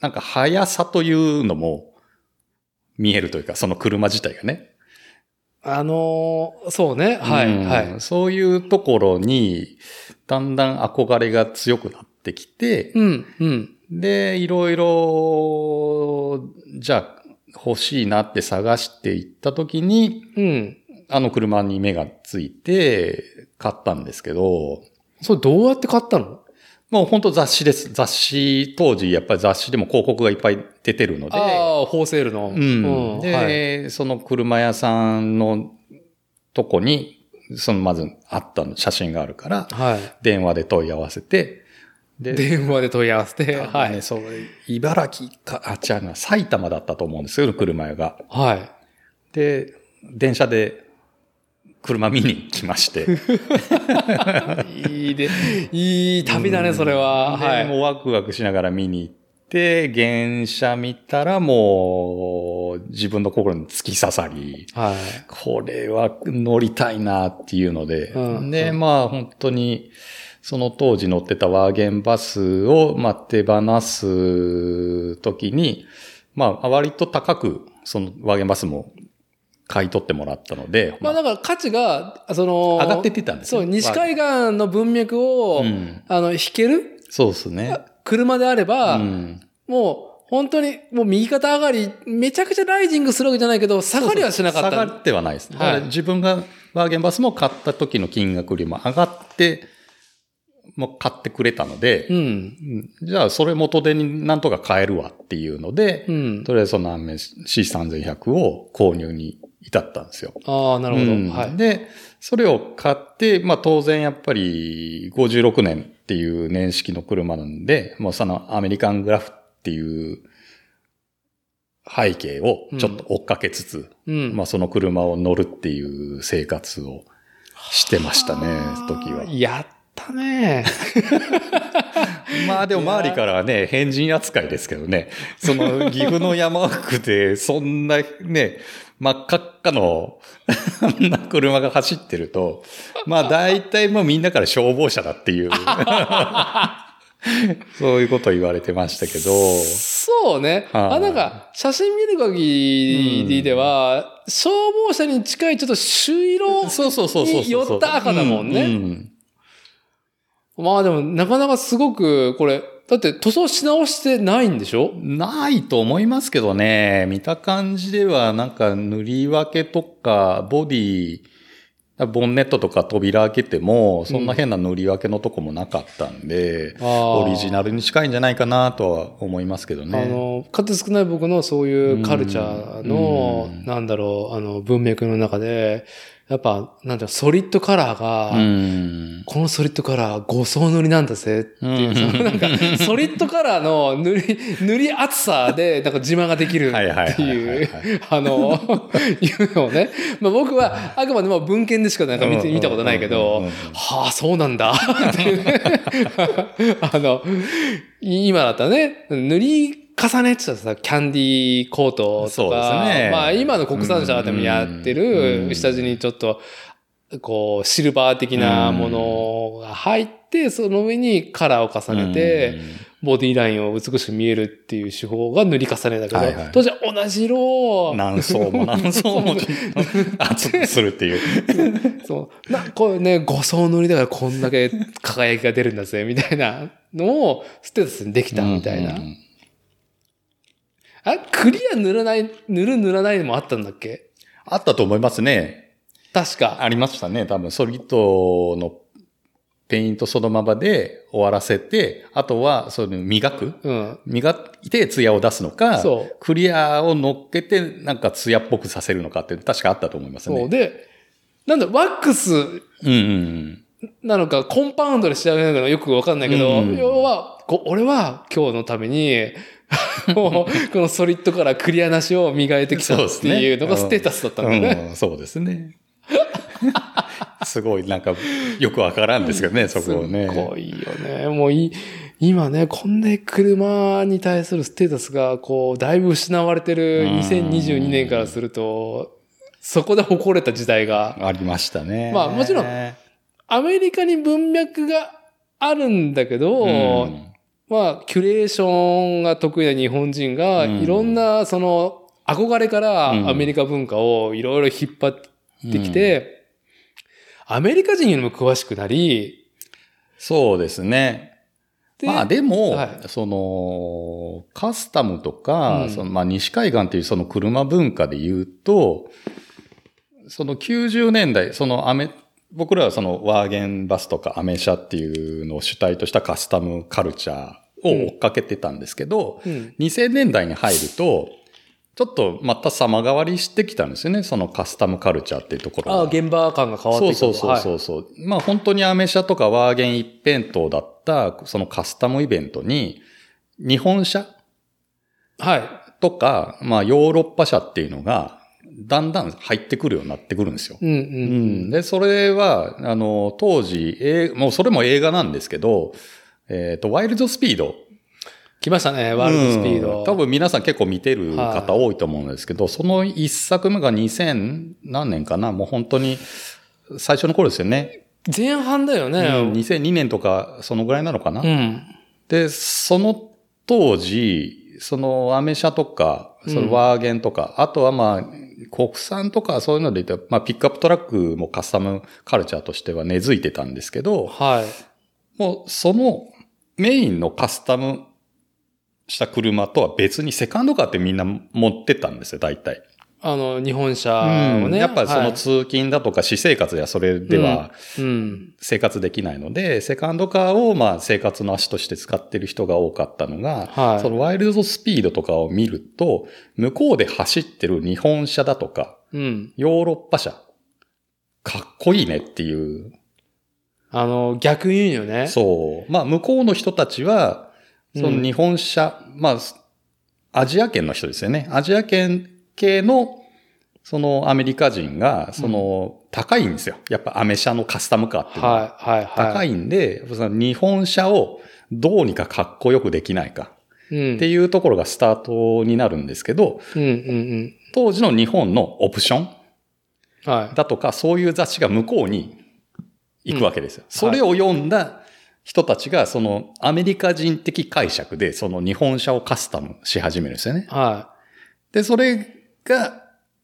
なんか速さというのも見えるというか、その車自体がね。あのーそうね。はい、うんはい。そういうところに、だんだん憧れが強くなってきて、うん、うん。で、いろいろ、じゃあ欲しいなって探していったときに、うん。あの車に目がついて買ったんですけど、それどうやって買ったの？もう本当雑誌です。雑誌、当時やっぱり雑誌でも広告がいっぱい出てるので、ああ、ホーセールの。うん。で、はい。その車屋さんのとこに、そのまずあったの写真があるから、はい。電話で問い合わせて、で、電話で問い合わせて、は、はいい。そう、茨城か、あ、違うな、埼玉だったと思うんですよ、車屋が。はい。で、電車で車見に来まして。いいで、いい旅だね、それは。ではい。もうワクワクしながら見に行って、原車見たらもう自分の心に突き刺さり、はい。これは乗りたいなっていうので、うんで、まあ本当に、その当時乗ってたワーゲンバスを、まあ、手放すときに、まあ割と高く、そのワーゲンバスも買い取ってもらったので、まあだから価値が、その、上がってってたんですそう、ね西海岸の文脈を、うんあの、弾ける？そうですね。車であれば、うんもう、本当に、もう右肩上がり、めちゃくちゃライジングするわけじゃないけど、下がりはしなかった。下がってはないです。だかはいら自分がワーゲンバスも買った時の金額よりも上がって、もう買ってくれたので、うん。うんじゃあそれ元手になんとか買えるわっていうので、うん。とりあえずそのアンメ C3100 を購入に至ったんですよ。ああ、なるほど。うんはい。で、それを買って、まあ当然やっぱり56年っていう年式の車なんで、もうそのアメリカングラフっていう背景をちょっと追っかけつつ、うん。まあその車を乗るっていう生活をしてましたね、時は。やったね。まあでも周りからはね、変人扱いですけどね。その岐阜の山奥で、そんなね、真っ赤っかのあんな車が走ってると、まあ大体もうみんなから消防車だっていう。そういうこと言われてましたけど。そうね。はいあ、なんか、写真見る限りでは、消防車に近いちょっと朱色。そうそうそうそうそう。に寄った赤だもんねううんまあでも、なかなかすごく、これ、だって塗装し直してないんでしょ？ないと思いますけどね。見た感じでは、なんか塗り分けとか、ボディ、ボンネットとか扉開けても、そんな変な塗り分けのとこもなかったんで、オリジナルに近いんじゃないかなとは思いますけどね。あの、数少ない僕のそういうカルチャーの、うん。なんだろう、あの、文脈の中で、やっぱ、なんだソリッドカラーが、うん。このソリッドカラー5層塗りなんだぜっていう、なんか、ソリッドカラーの 塗り、塗り厚さで、なんか自慢ができるってはいうはい、あの、いうのをね、まあ僕はあくまでも文献でしかなんか見て見たことないけどはあ、そうなんだ。っていうね。あの、今だったらね、塗り重ねってたらさ、キャンディーコートそうとか、ね。まあ今の国産車でもやってうん。る、下地にちょっと、こう、シルバー的なものが入って、その上にカラーを重ねて、ボディラインを美しく見えるっていう手法が塗り重ねだけど、はいはい。当時は同じ色。をうん、何層も何層も。熱くするっていう。そう。な、これね、5層塗りだからこんだけ輝きが出るんだぜ、みたいなのをステータスにできたみたいな。うんうんあ、クリア塗らない、塗る塗らないのもあったんだっけ？あったと思いますね。確か。ありましたね。多分、ソリッドのペイントそのままで終わらせて、あとは、その磨く？うん。磨いて艶を出すのか、クリアを乗っけて、なんか艶っぽくさせるのかって確かあったと思いますね。そう。で、なんだ、ワックスうんうんなのか、コンパウンドで仕上げるのかよくわかんないけど、うん要は、こ俺は今日のために、このソリッドからクリアなしを磨いてきたっていうのがステータスだったんだよね。うん、そうですね。すごい、なんか、よくわからんですけどね、そこをね。すごいよね。もうい、今ね、こんな車に対するステータスが、こう、だいぶ失われてるうん2022年からすると、そこで誇れた時代が、ありましたね。まあもちろんアメリカに文脈があるんだけど、うん。まあ、キュレーションが得意な日本人が、うん。いろんな、その、憧れからうん。アメリカ文化をいろいろ引っ張ってきて、アメリカ人よりも詳しくなり、そうですね。でまあでも、はい。その、カスタムとか、うん。そのまあ西海岸っていうその車文化で言うと、その90年代、そのアメ、僕らはそのワーゲンバスとかアメ車っていうのを主体としたカスタムカルチャーを追っかけてたんですけど、うん。2000年代に入ると、ちょっとまた様変わりしてきたんですよね、そのカスタムカルチャーっていうところが。ああ、現場感が変わってきた。そうそうそうそうそう、まあ本当にアメ車とかワーゲン一辺倒だった、そのカスタムイベントに、日本車はい。はい。とか、まあヨーロッパ車っていうのが、だんだん入ってくるようになってくるんですよ。うんう。うんん。で、それは、あの、当時、えーもうそれも映画なんですけど、えっ、と、ワイルドスピード。来ましたね、ワールドスピード。うん多分皆さん結構見てるはい方多いと思うんですけど、その一作目が2000何年かなもう本当に最初の頃ですよね。前半だよね。うん2002年とかそのぐらいなのかな、うん。で、その当時、そのアメ車とか、そのワーゲンとか、あとはまあ、国産とかそういうので言うと、まあピックアップトラックもカスタムカルチャーとしては根付いてたんですけど、はい。もうそのメインのカスタムした車とは別にセカンドカーってみんな持ってったんですよ、大体。あの、日本車をね。やっぱりそのはい通勤だとか私生活ではそれではうん。生活できないので、セカンドカーをまあ生活の足として使ってる人が多かったのが、はいそのワイルドスピードとかを見ると、向こうで走ってる日本車だとか、うん。ヨーロッパ車、かっこいいねっていう。あの、逆に言うよね。そう。まあ向こうの人たちは、その日本車、まあ、アジア圏の人ですよね。アジア圏系の、そのアメリカ人が、その高いんですよ。やっぱアメ車のカスタムカーっていうのは。はい、はい、はい。高いんで、日本車をどうにかかっこよくできないかうん。っていうところがスタートになるんですけど、うん、うん、当時の日本のオプション。だとか、そういう雑誌が向こうに行くわけですよ。それを読んだ人たちが、そのアメリカ人的解釈で、その日本車をカスタムし始めるんですよね。はで、それが、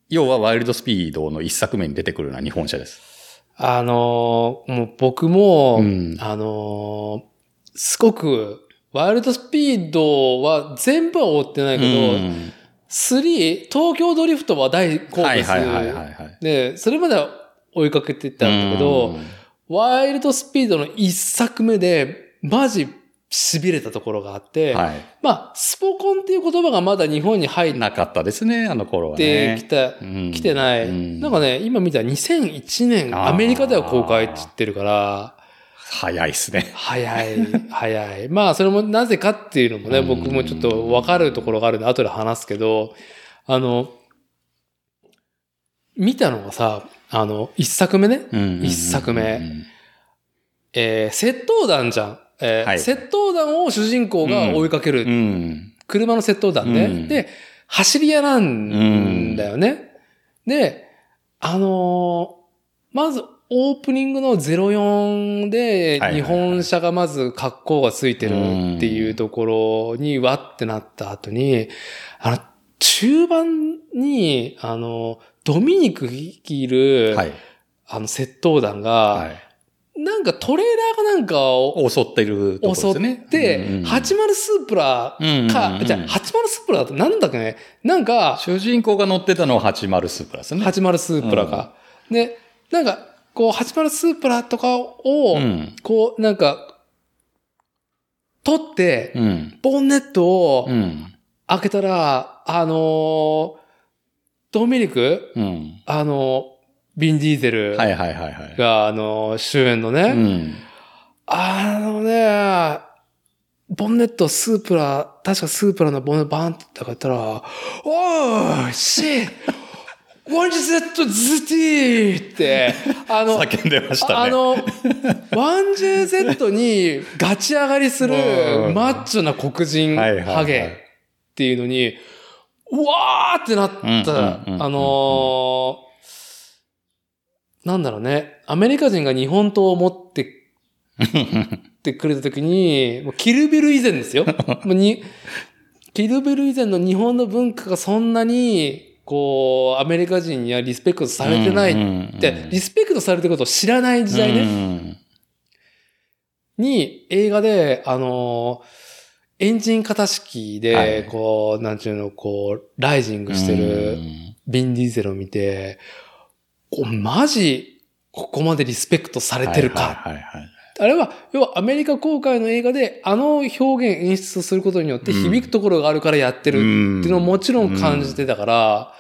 要はワイルドスピードの一作目に出てくるような日本車です。い。あのーもう僕も、うんあのーすごく、ワイルドスピードは全部は追ってないけど、うん3、東京ドリフトは大好物。はいはいはいはいはい。で、それまでは追いかけてたんだけど、うんワイルドスピードの一作目で、マジ痺れたところがあって、はまあ、スポコンっていう言葉がまだ日本に入い。っなかったですね、あの頃はてきね。た、うん来てない。うんなんかね、今見たら2001年、アメリカでは公開って言ってるから、早いっすね。早い、早い。まあ、それもなぜかっていうのもね、うん僕もちょっとわかるところがあるんで、後で話すけど、あの、見たのがさ、あの、一作目ね、一作目えー窃盗団じゃん。えーはい窃盗団を主人公が追いかける。うん。車の窃盗団ね。うんで、走り屋なんだよね。で、あのーまず、オープニングの04で、日本車がまず格好がついてるっていうところに、わってなった後に、あの、中盤に、あの、ドミニク率いる、はい。あの、窃盗団が、はい。なんかトレーラーかなんかを襲ってるとこですね。て、うん80スープラか、うんじゃあ80スープラだとなんだっけね、なんか、主人公が乗ってたのは80スープラですね。80スープラが。で、なんか、こう、80スープラとかを、うん。こう、なんか、取って、うん。ボンネットをうん。開けたら、あのードミニク、うん。あのービン・ディーゼルはいはいはいはい。が、あのー主演のね、うん。あのね、ボンネットスープラ、確かスープラのボンネットバーンって開けたら、おーシー 1JZ って、あの、叫んでましたね。あの、1JZ にガチ上がりするうん。マッチョな黒人ハゲっていうのに、うわーってなった、うん。あのーなんだろうね、アメリカ人が日本刀を持って ってくれた時に、もうキルビル以前ですよ。もうにキルビル以前の日本の文化がそんなに、こう、アメリカ人にはリスペクトされてないって、リスペクトされてることを知らない時代ね、ね。に映画で、あのーエンジン型式で、はい。こう、なんちゅうの、こう、ライジングしてるビン・ディーゼルを見て、マジ、ここまでリスペクトされてるか。あれは、要はアメリカ公開の映画で、あの表現演出をすることによって響くところがあるからやってるっていうのをもちろん感じてたから、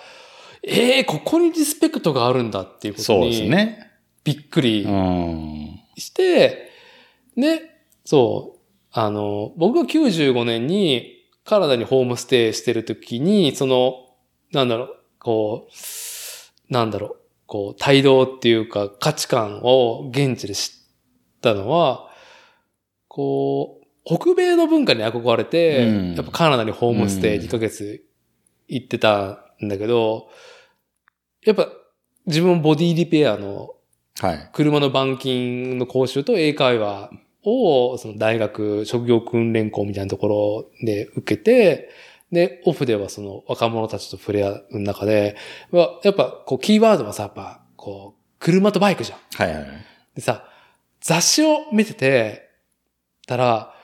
ええー、ここにリスペクトがあるんだっていうことそうですに、ね。びっくりうん。して、で、そう、あの、僕が95年にカナダにホームステイしてる時に、その、なんだろう、こう、なんだろう、こう、帯同っていうか価値観を現地で知ったのは、こう、北米の文化に憧れて、うんやっぱカナダにホームステイうん2ヶ月行ってたんだけど、やっぱ自分もボディリペアのはい。車の板金の講習と英会話を、その大学、職業訓練校みたいなところで受けて、で、オフではその若者たちと触れ合う中で、わやっぱこうキーワードはさ、やっぱこう、車とバイクじゃん。はいはい。でさ、雑誌を見てて、たら、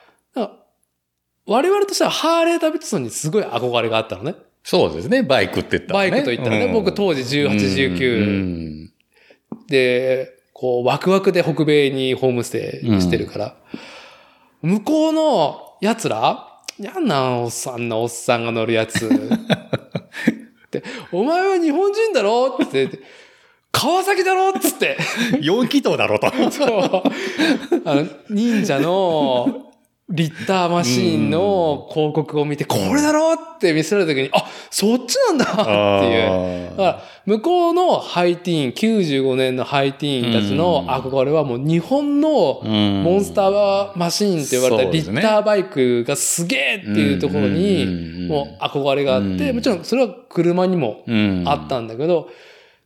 我々としてはハーレー・ダビッドソンにすごい憧れがあったのね。そうですね。バイクって言ったらね。バイクと言ったらね、うん僕当時18、19、うんで、こう、ワクワクで北米にホームステイしてるから、向こうの奴ら、やんなおっさんなおっさんが乗るやつ。で、お前は日本人だろって、川崎だろっつって。4気筒だろと。そう。あの、忍者の、リッターマシーンの広告を見て、これだろって見せられた時に、あ、そっちなんだっていう。だから、向こうのハイティーン、95年のハイティーンたちの憧れはもう日本のモモンスターマシーンって言われたリッターバイクがすげえっていうところに、もう憧れがあって、うん。もちろんそれは車にもあったんだけど、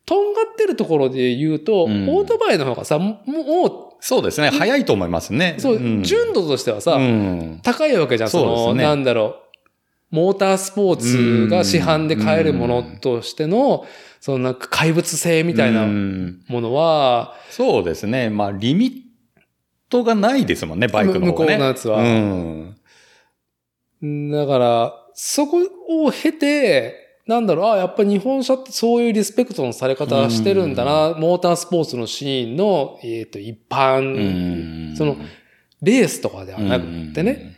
とんがってるところで言うと、うん。オートバイの方がさ、もう、そうですね。早いと思いますね。そう、ん純度としてはさ、うん高いわけじゃん、その、そねなんだろう。モータースポーツが市販で買えるものとしての、そのなんか怪物性みたいなうんものは、そうですね。まあ、リミットがないですもんね、バイクのね。向こうのやつはうん。だから、そこを経て、なんだろう、あやっぱり日本車ってそういうリスペクトのされ方してるんだな、モータースポーツのシーンの、えっ、と、一般、うん。その、レースとかではなくってね。。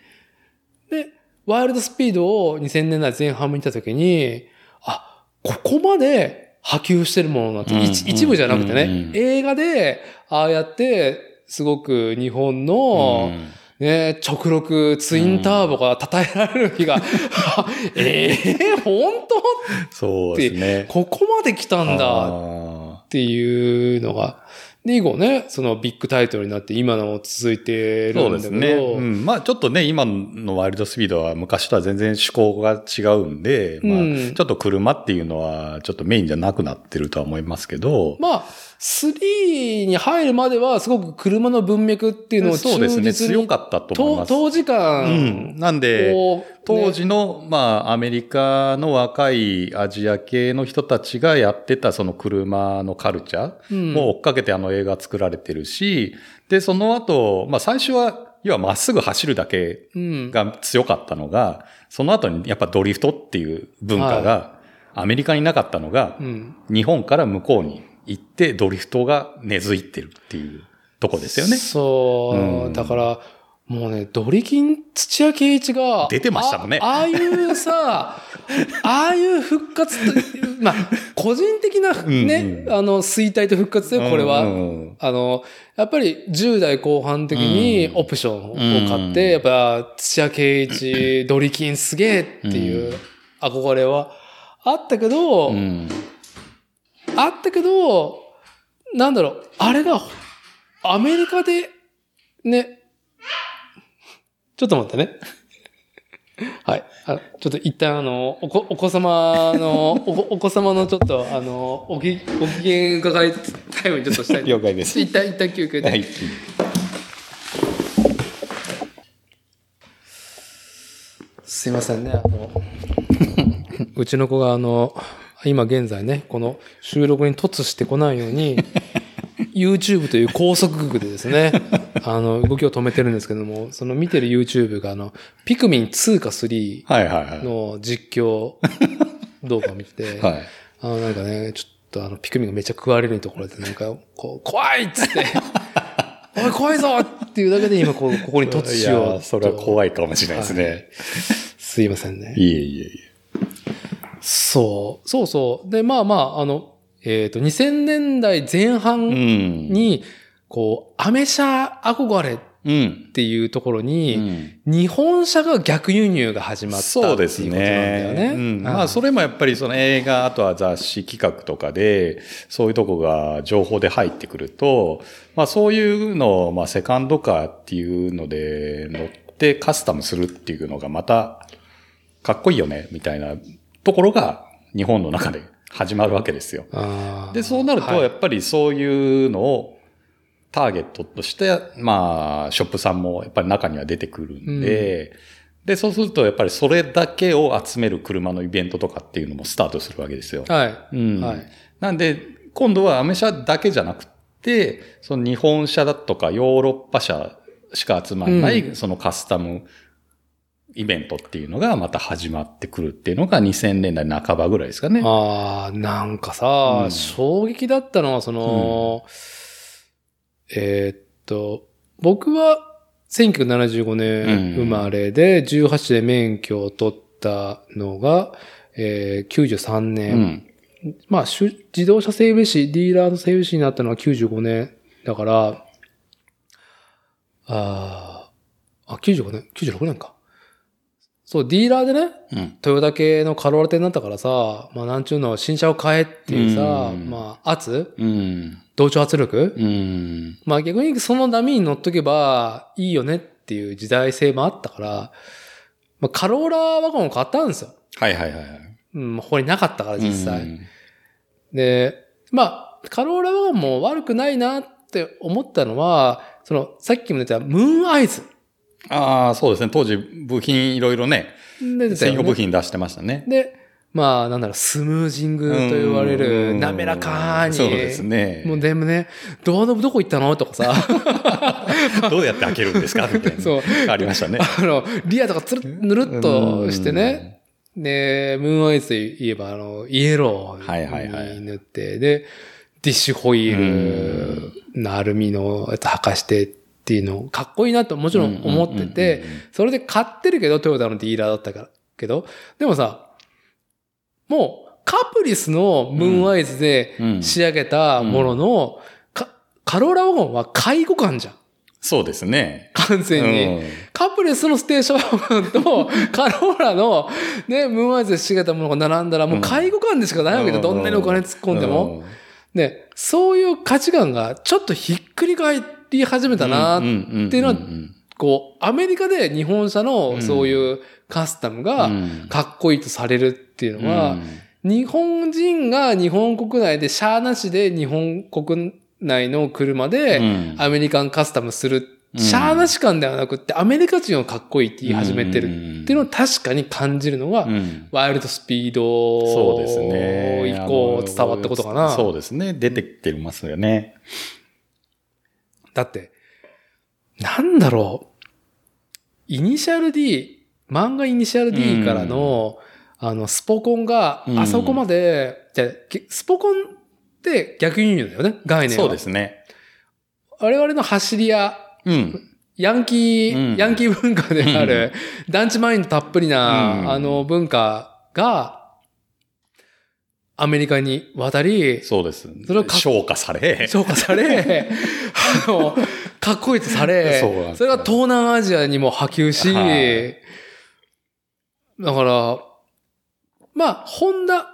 で、ワイルドスピードを2000年代前半見たときに、あ、ここまで波及してるものなんて、うん。一一部じゃなくてうんね、映画で、ああやって、すごく日本の、うんね、直録ツインターボが称えられる日が、ええ本当？そうですね。ここまで来たんだあっていうのが、で、以後ね、そのビッグタイトルになって今のも続いてるんだけですね。ど、うん。まあちょっとね、今のワイルドスピードは昔とは全然趣向が違うんで、まあうん。ちょっと車っていうのはちょっとメインじゃなくなってるとは思いますけど、まあ、3に入るまではすごく車の文脈っていうのをそうですね。忠実に強かったと思います。と当時うん。間なんで、を、当ね時の、まあ、アメリカの若いアジア系の人たちがやってたその車のカルチャーうんも追っかけてあの映画作られてるし、で、その後、まあ最初は、要はまっすぐ走るだけうん、が強かったのが、その後にやっぱドリフトっていう文化がアメリカになかったのがう、ん。日本から向こうに行ってドリフトが根付いてるっていうとこですよね。そう、うん。だから、もうね、ドリキン土屋圭一が、出てましたもんね。あああいうさ、ああいう復活と、まあ、個人的なね、うんうん。あの、衰退と復活だよ、これは。うん。あの、やっぱり10代後半的にうん。オプションを買って、うんやっぱ土屋圭一、ドリキンすげえっていう憧れはあったけど、うんあったけど、なんだろう、あれが、アメリカで、ね、ちょっと待ってね。はい。あちょっと一旦あの、お子お子様の、お子お子様のちょっと、あの、おき、ご機嫌伺いタイムにちょっとしたい。了解です。一旦、一旦休憩で。はい。すいませんね、あの、うちの子があの、今現在ね、この収録に突してこないように、YouTube という高速具でですね、あの、動きを止めてるんですけども、その見てる YouTube があの、ピクミン2か3はいはいはい。の実況動画を見てて、はい。あの、なんかね、ちょっとあの、ピクミンがめっちゃ食われるところで、なんか、こう、怖いっつって、おい、怖いぞっていうだけで今こう、ここに突しよういやそれは怖い。いかもしれないですね。すいませんね。いえいえいそう、そうそう。で、まあまあ、あの、えっ、と、2000年代前半ん。に、こう、アメ車憧れっうん。ていうところうに、ん日本車が逆輸入が始まったっていうことなんそうですだよね。ね。うん、まあ、それもやっぱりその映画、あとは雑誌企画とかで、そういうとこが情報で入ってくると、まあそういうのを、まあセカンドカーっていうので乗ってカスタムするっていうのがまた、かっこいいよね、みたいなところが日本の中で始まるわけですよ。で、そうなると、はいやっぱりそういうのをターゲットとして、まあ、ショップさんもやっぱり中には出てくるんで、で、そうすると、やっぱりそれだけを集める車のイベントとかっていうのもスタートするわけですよ。はい。うんはい。なんで、今度はアメ車だけじゃなくて、その日本車だとかヨーロッパ車しか集まらない、うんそのカスタムイベントっていうのがまた始まってくるっていうのが2000年代半ばぐらいですかね。ああ、なんかさ、うん衝撃だったのは、その、えーっと、僕は1975年生まれで、18で免許を取ったのが、えー93う年。ん。まあ、自動車整備士、ディーラーの整備士になったのは95年だから、あーあ、95年 ?96 年か。そう、ディーラーでね、うん。トヨタ系のカローラ店になったからさ、まあなんちゅうの、新車を買えっていうさ、うんまあ圧？うん。同調圧力、うん。まあ逆にその波に乗っとけばいいよねっていう時代性もあったから、まあカローラワゴンを買ったんですよ。はいはいはいはい。うん、ここになかったから実際。うんで、まあ、カローラワゴンも悪くないなって思ったのは、その、さっきも出たムーンアイズ。ああ、そうですね。当時、部品いろいろね、出てた専用部。品出してましたね。で、まあ、なんだろう、スムージングと言われうる、ん滑らかに。そうですね。もうでもね、ドアノブどこ行ったの？とかさ、どうやって開けるんですか？みたいな。そう。ありましたね。あの、リアとかつる、ぬるっとしてね。で、ムーンアイズで言えば、あの、イエロはいはいはいーに塗って、で、ディッシュホイールのアルミのやつ履かしてっていうの、かっこいいなともちろん思っててうんうんうんうん、それで買ってるけど、トヨタのディーラーだったから、けど、でもさ、もう、カプリスのムーンアイズでうん仕上げたものの、かカローラワゴンは介護官じゃん。そうですね。完全に。うんカプレスのステーションワゴンと カローラのね、ムーンアイズで仕上げたものが並んだらもう介護官でしかないわけで、どんなにお金突っ込んでも。。で、そういう価値観がちょっとひっくり返り始めたなっていうのはこう、アメリカで日本車のそういうカスタムがかっこいいとされるっていうのは、日本人が日本国内でシャーなしで日本国内の車でアメリカンカスタムする、シャーなし感ではなくってアメリカ人はかっこいいって言い始めてるっていうのを確かに感じるのが、ワイルドスピーそうですドね。以降伝わったことかな。そうですね。出てきてますよね。だって、なんだろう。イニシャル D、漫画イニシャル D からの、あの、スポコンがうんあそこまで、じゃあげスポコンって逆輸入だよね、概念は。そうですね。我々の走り屋、うん。ヤンキー、うんヤンキー文化である、団地マインドたっぷりな、うんあの文化が、アメリカに渡り、そうです。それをか消化され。評価され、あの、かっこいいとされ、そそれが東南アジアにも波及し、はいだから、まあ、ホンダ、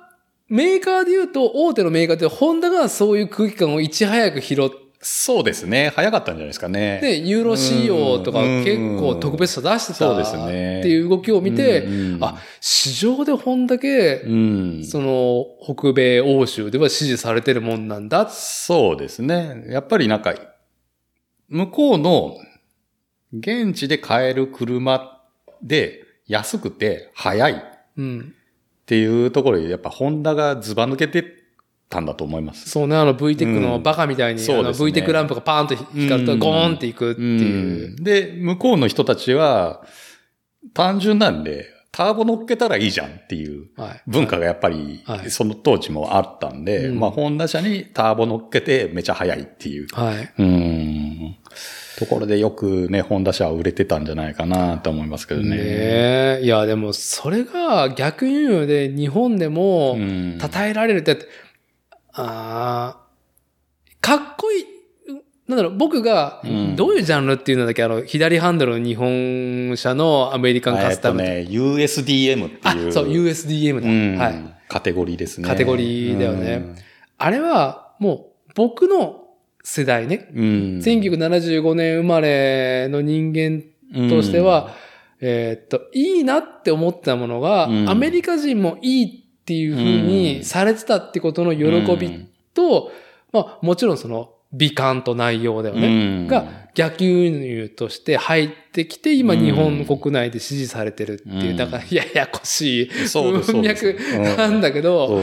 メーカーで言うと、大手のメーカーでホンダがそういう空気感をいち早く拾っそうですね。早かったんじゃないですかね。て、ユーロ仕様とかうん結構特別さ出してたそうですねっていう動きを見て、うんうんあ、市場でこんだけ、うん。その、北米欧州では支持されてるもんなんだ。そうですね。やっぱりなんか、向こうの現地で買える車で安くて早いっうん。ていうところで、やっぱホンダがズバ抜けてたんだと思います。そうね、あの VTEC うんのバカみたいに、うですね VTEC ランプがパーンと光るとうんゴーンっていくっていう。うんで、向こうの人たちは単純なんで、ターボ乗っけたらいいじゃんっていうはい。文化がやっぱりはいその当時もあったんで、うんまあホンダ車にターボ乗っけてめちゃ速いっていうはい。うん。ところでよくね、ホンダ車は売れてたんじゃないかなと思いますけどね。ねえ。いや、でも、それが逆輸入で日本でもうん称えられるって、あーかっこいい。なんだろう、僕がうん、どういうジャンルっていうのだっけ、あの、左ハンドルの日本車のアメリカンカスタム。えっとね、USDM ってあ、いう。そう、USDM だ。うんはい。カテゴリーですね。カテゴリーだよねあれは、もう、僕の世代ね、うん。うん。1975年生まれの人間としては、えーっと、いいなって思ったものが、うんアメリカ人もいいっていうふうにされてたってことの喜びと、まあもちろんその美観と内容だようん、ね。うん。が逆輸入として入ってきて、今うん。日本国内で支持されてるっていう、うん。だからややこしい文脈なんだけど、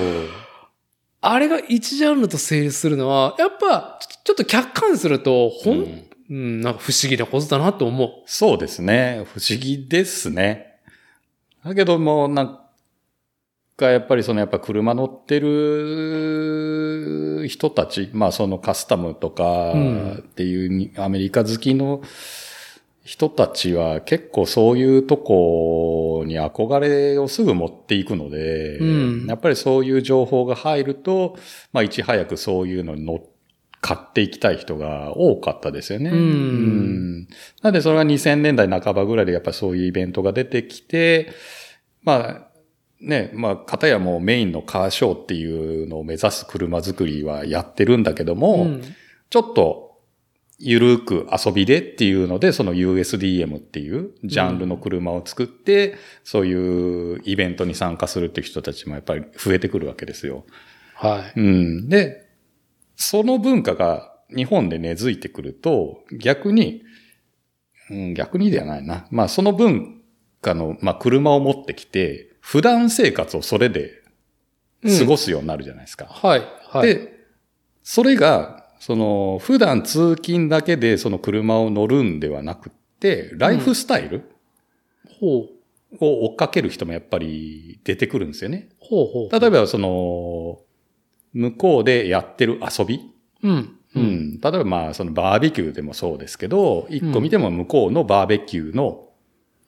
あれが一ジャンルと成立するのは、やっぱちょっと客観視すると、ほん、うん。うん、なんか不思議なことだなと思う。そうですね。不思議ですね。だけども、なんかやっぱりそのやっぱ車乗ってる人たち、まあそのカスタムとかうん。っていうにアメリカ好きの人たちは結構そういうとこに憧れをすぐ持っていくので、うん。やっぱりそういう情報が入ると、まあいち早くそういうのに乗っ買っていきたい人が多かったですよね。うん。ん。なんでそれが2000年代半ばぐらいでやっぱりそういうイベントが出てきて、まあ、ね、まあ、片やもうメインのカーショーっていうのを目指す車作りはやってるんだけども、うんちょっと、ゆるく遊びでっていうので、その USDM っていうジャンルの車を作って、そういうイベントに参加するっていう人たちもやっぱり増えてくるわけですよ。はい。うん。で、その文化が日本で根付いてくると、逆に、うん、逆にではないな。まあ、その文化の、まあ、車を持ってきて、普段生活をそれで過ごすようになるじゃないですか。はい。はい。で、それが、その、普段通勤だけでその車を乗るんではなくって、ライフスタイル。を追っかける人もやっぱり出てくるんですよね。ほうほう。例えば、その、向こうでやってる遊び。うん。う。ん。例えば、まあ、そのバーベキューでもそうですけど、一個見ても向こうのバーベキューの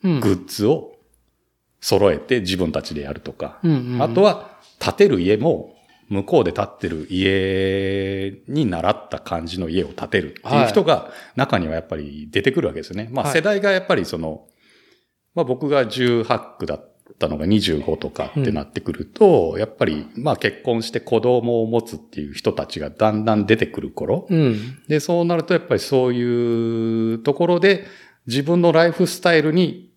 うん。グッズを揃えて自分たちでやるとか。うんうん。あとは、建てる家も、向こうで建ってる家に習った感じの家を建てるっていう人が中にはやっぱり出てくるわけですよね。まあはい世代がやっぱりその、まあ僕が18区だったのが25とかってなってくると、やっぱりまあ結婚して子供を持つっていう人たちがだんだん出てくる頃、うん。で、そうなるとやっぱりそういうところで自分のライフスタイルに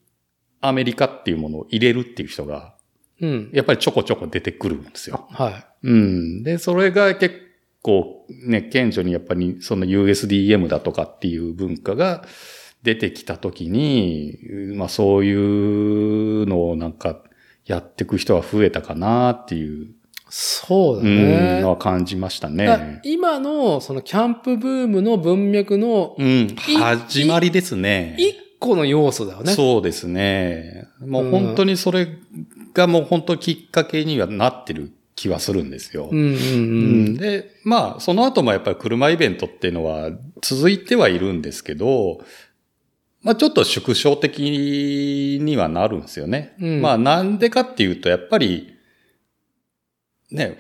アメリカっていうものを入れるっていう人がうん。やっぱりちょこちょこ出てくるんですよ。はい。うん。で、それが結構ね、顕著にやっぱりその USDM だとかっていう文化が出てきたときに、まあそういうのをなんかやっていく人が増えたかなっていう、そうだうん。は感じましたね。今の、そのキャンプブームの文脈のうん。始まりですね。一個の要素だよね。そうですね。もう本当にそれがもう本当きっかけにはなってる気はするんですよ。うんうんううん。んで、まあ、その後もやっぱり車イベントっていうのは続いてはいるんですけど、まあちょっと縮小的にはなるんですよね。うんまあなんでかっていうと、やっぱり、ね、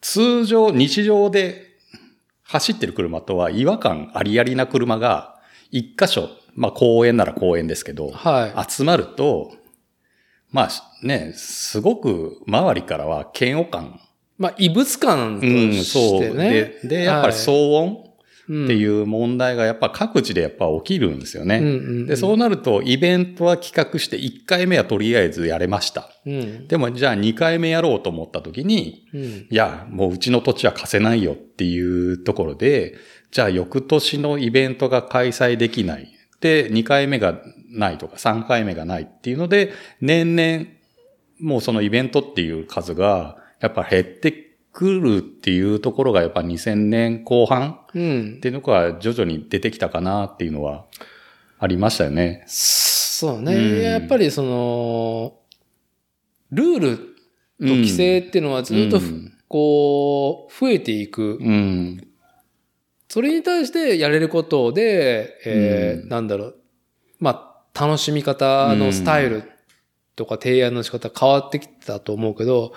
通常、日常で走ってる車とは違和感ありありな車が一箇所、まあ公園なら公園ですけど、はい。集まると、まあね、すごく周りからは嫌悪感まあ、異物感とうん、しそう。てね。で、で、やっぱり騒音うっていう問題がやっぱ各地でやっぱ起きるんですよね。うんうんうんで、そうなるとイベントは企画して1回目はとりあえずやれました。うん。でもじゃあ2回目やろうと思った時に、うん。いや、もううちの土地は貸せないよっていうところで、じゃあ翌年のイベントが開催できない。で、2回目がないとか3回目がないっていうので、年々もうそのイベントっていう数がやっぱ減ってくるっていうところがやっぱ2000年後半うんっ。ていうのが徐々に出てきたかなっていうのはありましたよね。そうね。うんやっぱりその、ルールと規制っていうのはずっとふ、うんこう、増えていく。うん。それに対してやれることで、えーうんなんだろう。まあ、楽しみ方のスタイルとか提案の仕方変わってきたと思うけど、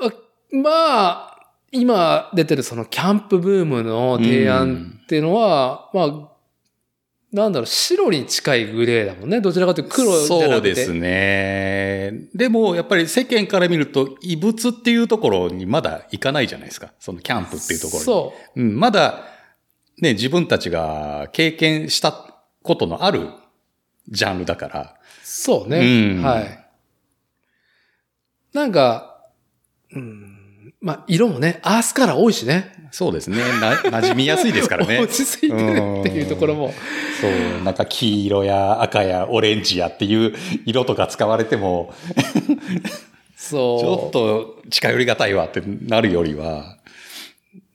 あまあ、今出てるそのキャンプブームの提案っていうのは、まあ、なんだろう、白に近いグレーだもんね。どちらかというと黒じゃなくて。そうですね。でも、やっぱり世間から見ると、異物っていうところにまだ行かないじゃないですか。そのキャンプっていうところに。。そううん、まだ、ね、自分たちが経験したことのあるジャンルだから。そうね。うんはい。なんか、うん、まあ、色もね、アースカラー多いしね。そうですね。な、馴染みやすいですからね。落ち着いてるっていうところも。そう、なんか黄色や赤やオレンジやっていう色とか使われても、そう。ちょっと近寄りがたいわってなるよりは、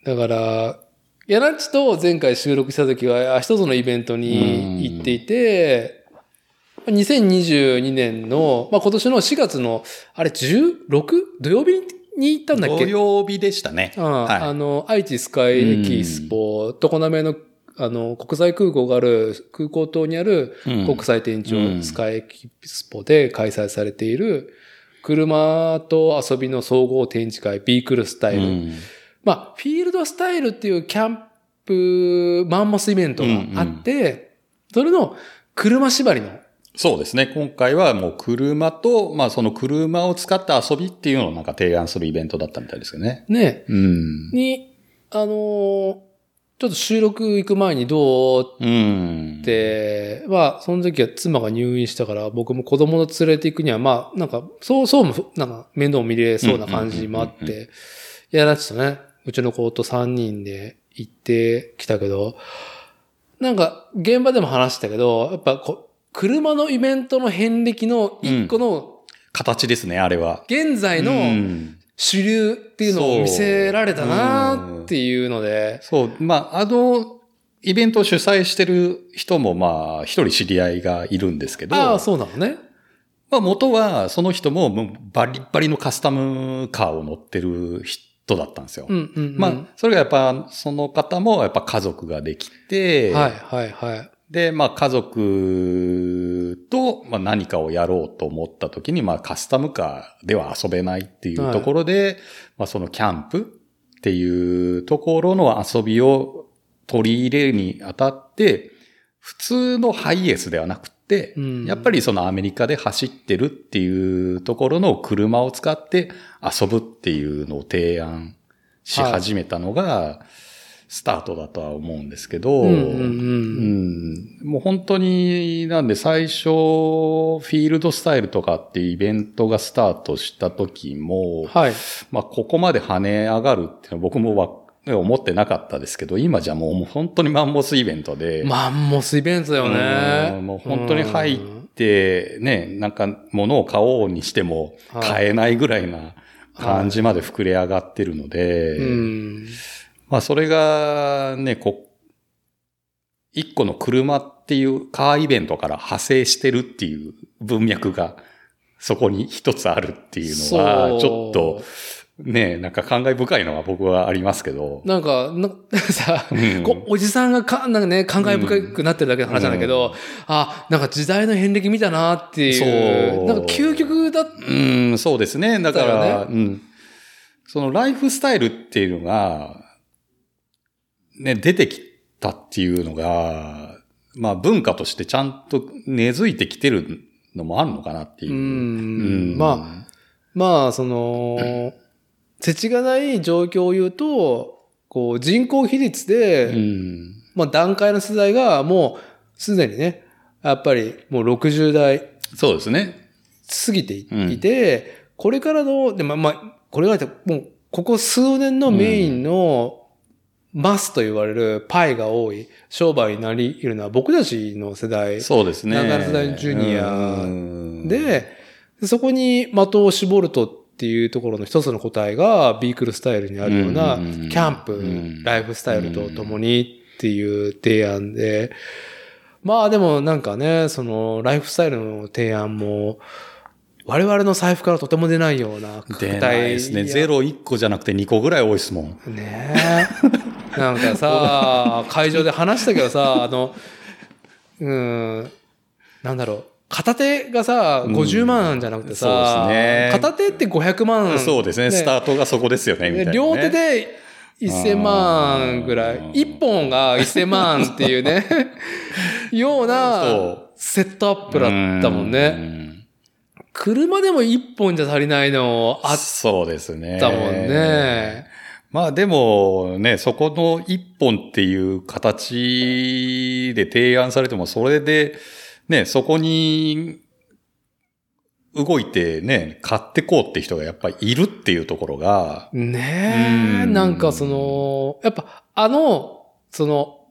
だから、ヤナッチと前回収録した時は一つのイベントに行っていて、2022年の、まあ、今年の4月の、あれ 16? 土曜日？に行ったんだっけ？土曜日でしたね。うんはい。あの、愛知スカイエキスポ、常滑の、あの、国際空港がある、空港島にあるうん。国際店長うんスカイエキスポで開催されている、車と遊びの総合展示会、ビークルスタイル。うん。まあ、フィールドスタイルっていうキャンプマンモスイベントがあって、それの車縛りの、そうですね。今回はもう車と、まあその車を使った遊びっていうのをなんか提案するイベントだったみたいですよね。ね、うん。に、あのーちょっと収録行く前にどううん。って、まあ、その時は妻が入院したから、僕も子供を連れて行くには、まあ、なんか、そうそうも、なんか、面倒見れそうな感じもあっうんうんうんて、いや、だってね、うちの子と3人で行ってきたけど、なんか、現場でも話したけど、やっぱこう、車のイベントの遍歴の一個の、形ですね、あれは。現在のうん主流っていうのを見せられたなっていうので、そう。まあ、あの、イベントを主催してる人もまあ、一人知り合いがいるんですけど、ああ、そうなのね。まあ元はその人ももうバリッバリのカスタムカーを乗ってる人だったんですよ。うんうん、うん。まあ、それがやっぱ、その方もやっぱ家族ができて、はいはいはい。で、まあ家族と、まあ、何かをやろうと思った時に、まあカスタムカーでは遊べないっていうところで、まあそのキャンプっていうところの遊びを取り入れるにあたって、普通のハイエースではなくて、うん。やっぱりそのアメリカで走ってるっていうところの車を使って遊ぶっていうのを提案し始めたのが、スタートだとは思うんですけど、うんもう本当に、なんで最初、フィールドスタイルとかっていうイベントがスタートした時も、はい。まあここまで跳ね上がるっていうのは僕もわ思ってなかったですけど、今じゃもうもう本当にマンモスイベントで、マンモスイベントだよねう。んもう本当に入って、ね、なんか物を買おうにしてもはい買えないぐらいな感じまで膨れ上がってるので、うん。まあそれがね、こ一個の車っていうカーイベントから派生してるっていう文脈がそこに一つあるっていうのは、ちょっとね、なんか感慨深いのは僕はありますけど。なんか、な さ、うんおじさんがか、なんかね、感慨深くなってるだけの話なんだけど、あ、なんか時代の遍歴見たなっていう、そうなんか究極だっうん、そうですね。だから、だようん。そのライフスタイルっていうのが、ね、出てきたっていうのが、まあ文化としてちゃんと根付いてきてるのもあるのかなっていう。うんままあ、その、世知がない状況を言うと、こう、人口比率で、うん。まあ段階の世代がもうすでにね、やっぱりもう60代そうですね。過ぎていて、これからの、でまあまあ、これがもう、ここ数年のメインのマスと言われるパイが多い商売になり得るのは僕たちの世代そうですね。長野世代ジュニアうん、で、そこに的を絞るとっていうところの一つの答えがビークルスタイルにあるようなうんキャンプうん、ライフスタイルとともにっていう提案で、まあでもなんかね、そのライフスタイルの提案も我々の財布からとても出ないような出ないですね。ゼロ1個じゃなくて2個ぐらい多いですもん。ねえ。なんかさ、会場で話したけどさ、あの、うん、なんだろう。片手がさ、うん50万じゃなくてさ、ね片手って500万。そうですね。スタートがそこですよね、みたいな、ね。両手で1000万ぐらい。あー1本が1000万っていうね、ようなセットアップだったもんね。ね。車でも1本じゃ足りないのあっそうですね。たもんね。まあでもね、そこの一本っていう形で提案されても、それでね、そこに動いてね、買ってこうって人がやっぱりいるっていうところが、ねえ、うん。なんかその、やっぱあの、その、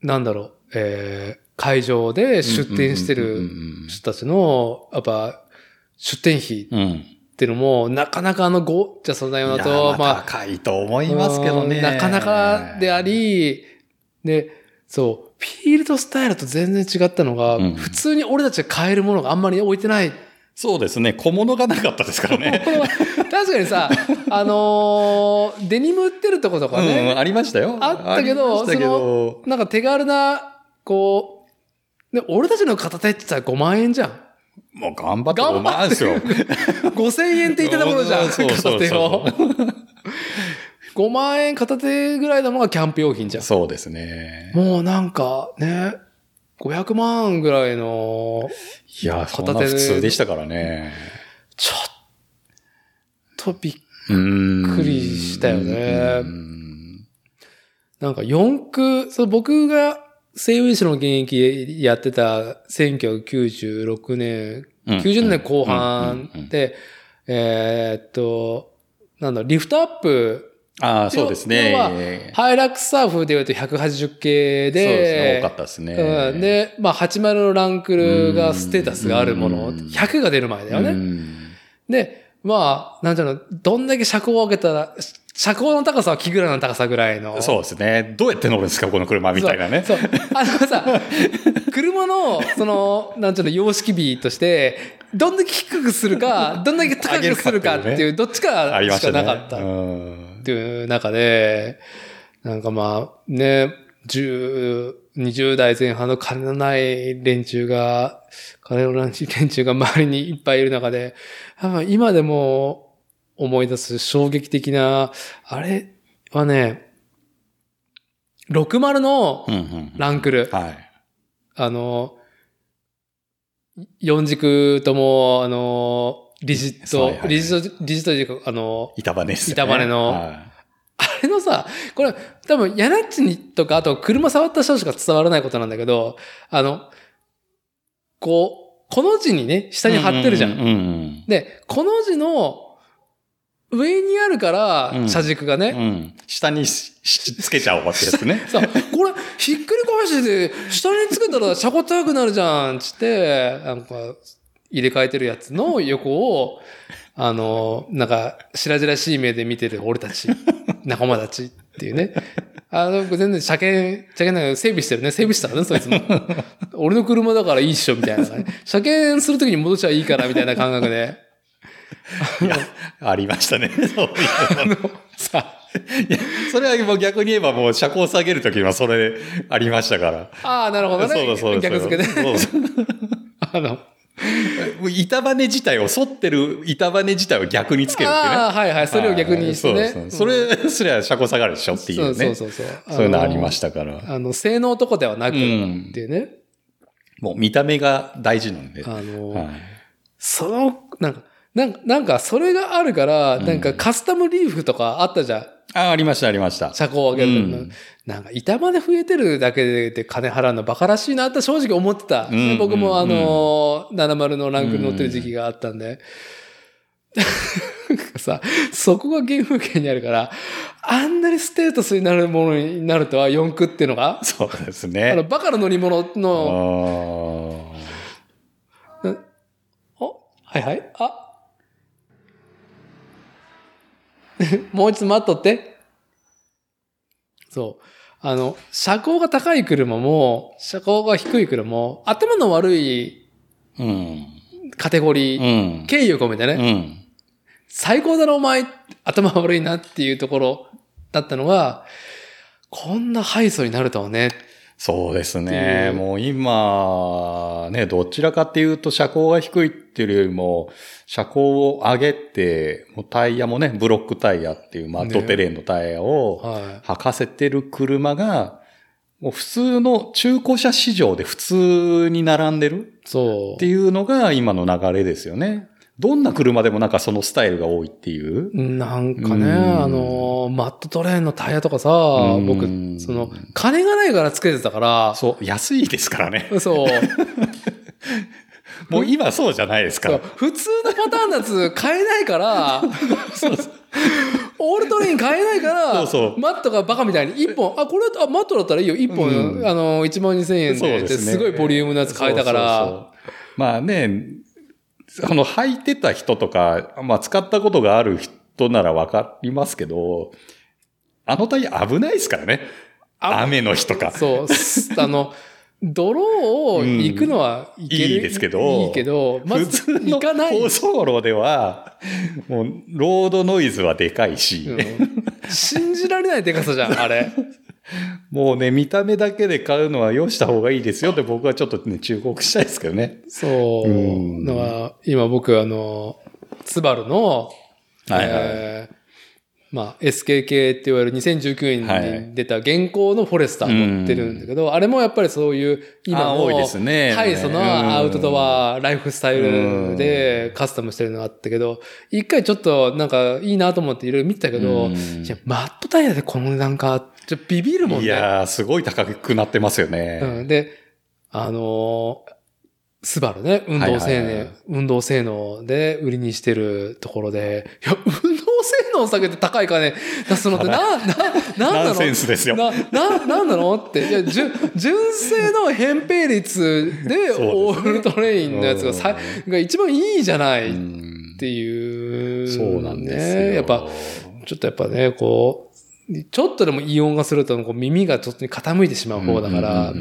なんだろう、えー会場で出店してる人たちの、やっぱ、出店費うん。っていうのも、なかなかあのゴージャスなようなと、まあまあ、高いと思いますけどね。うんなかなかであり、で、そう、フィールドスタイルと全然違ったのが、うん普通に俺たちが買えるものがあんまり置いてない。そうですね。小物がなかったですからね。確かにさ、あのーデニム売ってるとことかね、うん、ありましたよ。あったけどけど、なんか手軽な、こう、で俺たちの片手って言ったら5万円じゃん。もう頑張って5頑張って万ですよ。5000円って言ったところじゃん。そうそうそう片手を。5万円片手ぐらいなのがキャンプ用品じゃん。そうですね。もうなんかね、500万ぐらいの、いや、片手普通でしたからね。ちょっとびっくりしたよねうんなんか四駆、そう僕が西武市の現役やってた1996年、うん90年後半で、えーっと、なんだ、リフトアップ、ああ、そうですね。ハイラックスサーフで言うと180系で、そうですね。多かったですね。うん、で、まあ、80のランクルがステータスがあるもの、うん100が出る前だよね。うんで、まあ、なんていうの、どんだけ車高を上げたら、車高の高さは木ぐらいの高さぐらいの。そうですね。どうやって乗るんですか、この車みたいなね。そう。そうあのさ、車の、その、なんていうの、様式美として、どんだけ低くするか、どんだけ高くするかっていう、どっちかし。かなかった。うんっていう中で、なんかまあね、10、20代前半の金のない連中が、金のない連中が周りにいっぱいいる中で、今でも思い出す衝撃的な、あれはね、60のうんうんランクル。はい。あの、四軸とも、あの、リジット、はいはいはいリジット、リジットというか、あの、板バネですね。板バネのはあれのさ、これ、多分、ヤナッチにとか、あと、車触った人しか伝わらないことなんだけど、あの、こう、この字にね、下いに貼ってるじゃん。うんうんうんで、この字の上にあるから、うん車軸がね、うん。下にししつけちゃおうってやつね。さ、これ、ひっくり返して、下につけたら車高高くなるじゃん、つって、なんか、入れ替えてるやつの横を、あの、なんか、白々しい目で見てる俺たち、仲間たちっていうね。あの、全然車検、車検なんか整備してるね。整備したらね、そいつも。俺の車だからいいっしょ、みたいな、ね。車検するときに戻しちゃいいから、みたいな感覚で。ありましたね。そういうのさ、いや、それはもう逆に言えばもう車高下げるときはそれありましたから。ああ、なるほどね。そうだそうだ。逆付けで。そうそうあの、板バネ自体を、反ってる板バネ自体を逆につけるってね。ああ、はいはい。それを逆にしてね。はいそうそうそれすりゃ車高下がるでしょっていうね。そうそうそうそう。そういうのありましたから。あの、性能とかではなく、うんっていうね。もう見た目が大事なんで。あの、はいその、なんか、なんか、なんか、それがあるから、うんなんかカスタムリーフとかあったじゃん。あ、ありました、ありました。車高を上げるの、うんなんか、板まで増えてるだけで金払うのバカらしいなって正直思ってた。うん僕もあの、70のランクに乗ってる時期があったんで。なんか さ、そこが原風景にあるから、あんなにステータスになるものになるとは四駆っていうのが、そうですあの、ね。バカな乗り物あの、ーお、はいはい。あ。もう一つ待っとって。そう。あの、車高が高い車も、車高が低い車も、頭の悪いうん。カテゴリうー、ん。敬意を込めてね、うん。最高だろお前、頭悪いなっていうところだったのが、こんな敗訴になるとはね。そうですね。うもう今、ね、どちらかっていうと車高が低いっていうよりも、車高を上げて、もうタイヤもね、ブロックタイヤっていうマットテレーンのタイヤをは履かせてる車が、もう普通の中古車市場で普通に並んでるい。そう。っていうのが今の流れですよね。どんな車でもなんかそのスタイルが多いっていう？なんかね、うん。あの、マットトレーンのタイヤとかさ、うん。僕、その、金がないからつけてたから、そう、安いですからね。そう。もう今そうじゃないですか。普通のパターンのやつ買えないから、オールトレイン買えないから、そうそう。マットがバカみたいに1本、あ、これあマットだったらいいよ、1本、うん。あの、1万2000円で。すね。すごいボリュームのやつ買えたから、そうそうそう。まあね、あの、履いてた人とか、まあ使ったことがある人ならわかりますけど、あのタイヤ危ないですからね。あ雨の日とか。そう、すあの、泥を行くのはいける、いいですけどいいけど、ま普ず行かない。高速路では、もう、ロードノイズはでかいし、うん信じられないデカさじゃん、あれ。もうね、見た目だけで買うのはよした方がいいですよって僕はちょっとね、忠告したいですけどね。そう。うんのは、今僕、あの、ツバルの、はいはいえーまあ、SKK って言われる2019年に出た現行のフォレスター乗ってるんだけど、あれもやっぱりそういう今の多いですね。ハイソのアウトドアライフスタイルでカスタムしてるのがあったけど、一回ちょっとなんかいいなと思っていろいろ見てたけど、いや、マットタイヤでこの値段か、ちょビビるもんね。いやー、すごい高くなってますよね。うん、で、あのースバルね、運動性能、運動性能で売りにしてるところで、いや、運動性能を下げて高い金。出すのってな、な、なんなの？ナンセンスですよ。な、な、なんなの？って。いや、純、純正の扁平率で、オールトレインのやつがさ、が一番いいじゃないっうんていう、そうなんですよ。ねやっぱ、ちょっとやっぱね、こう、ちょっとでもイオンがすると、こう耳がちょっと傾いてしまう方だから、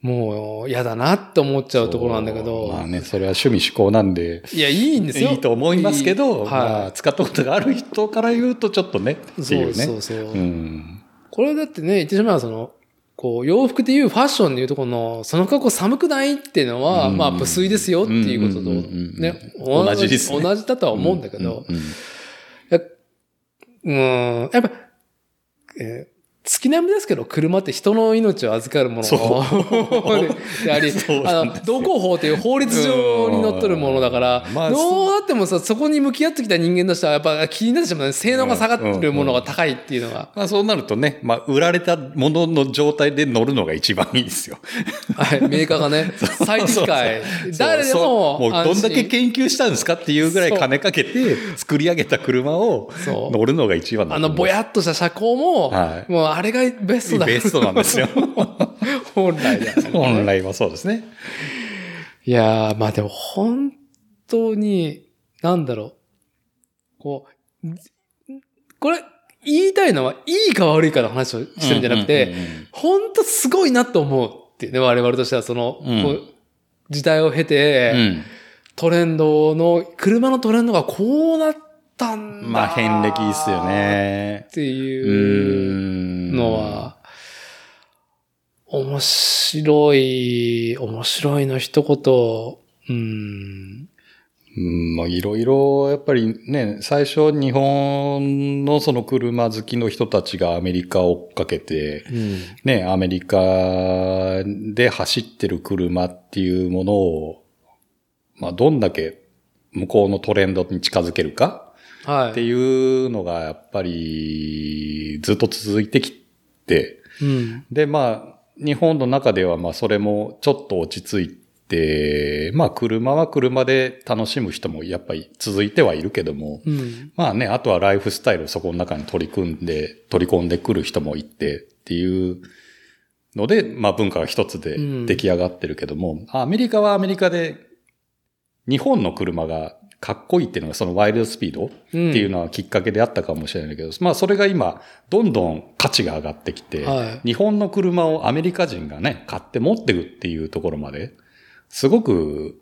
もう嫌だなって思っちゃうところなんだけど、まあね、それは趣味思考なんで、いや、いいんですよ。いいと思いますけど、いいまあ、は使ったことがある人から言うとちょっとね、い。ってそいううね。そうそう。うん。これだってね、言ってしまえばその、こう、洋服でいうファッションでいうところの、その格好寒くないっていうのは、うんまあ、無粋ですよっていうことと、ね、同じですね同じだとは思うんだけど、うんうんうん、うん、やっぱ、え月並みですけど、車って人の命を預かるものであり、そうあの、なんですよ。道交法という法律上にのっとるものだから、まあどうなってもさ、そこに向き合ってきた人間としては、やっぱ気になってしまうね。性能が下がってるものが高いっていうのが。まあそうなるとね、まあ売られたものの状態で乗るのが一番いいですよ。はい、メーカーがね、最適解。誰でももうどんだけ研究したんですかっていうぐらい金かけて作り上げた車を乗るのが一番だあの、ぼやっとした車高も、はい。もうあれがベストだ。ベストなんですよ。本来だよね。本来はそうですね。いやー、まあでも本当に、なんだろう。こう、これ、言いたいのは、いいか悪いかの話をしてるんじゃなくて、本当すごいなと思うっていうね、我々としてはその、うんこう時代を経て、うんトレンドの、車のトレンドがこうなったんだ。まあ、遍歴っすよ。ねっ。てういうのは、面白い、面白いの一言、うん。うん、まあいろいろ、やっぱりね、最初日本のその車好きの人たちがアメリカを追っかけて、うん。ね、アメリカで走ってる車っていうものを、まあどんだけ向こうのトレンドに近づけるかってはい。いうのがやっぱりずっと続いてきて、うん。で、まあ、日本の中では、まあ、それもちょっと落ち着いて、まあ、車は車で楽しむ人もやっぱり続いてはいるけども、うん。まあね、あとはライフスタイルをそこの中に取り組んで、取り込んでくる人もいてっていうので、まあ文化が一つでうん出来上がってるけども、アメリカはアメリカで日本の車がかっこいいっていうのがそのワイルドスピードっていうのはきっかけであったかもしれないけど、まあそれが今どんどん価値が上がってきて、はい日本の車をアメリカ人がね、買って持ってるっていうところまで、すごく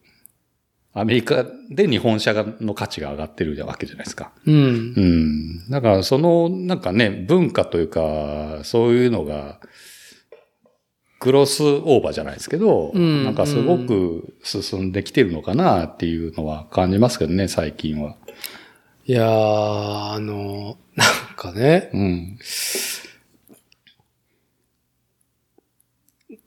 アメリカで日本車がの価値が上がってるわけじゃないですか。うんう。ん。だからそのなんかね、文化というか、そういうのが、クロスオーバーじゃないですけど、うんなんかすごく進んできてるのかなっていうのは感じますけどね、最近は。いやー、あの、なんかね、うん。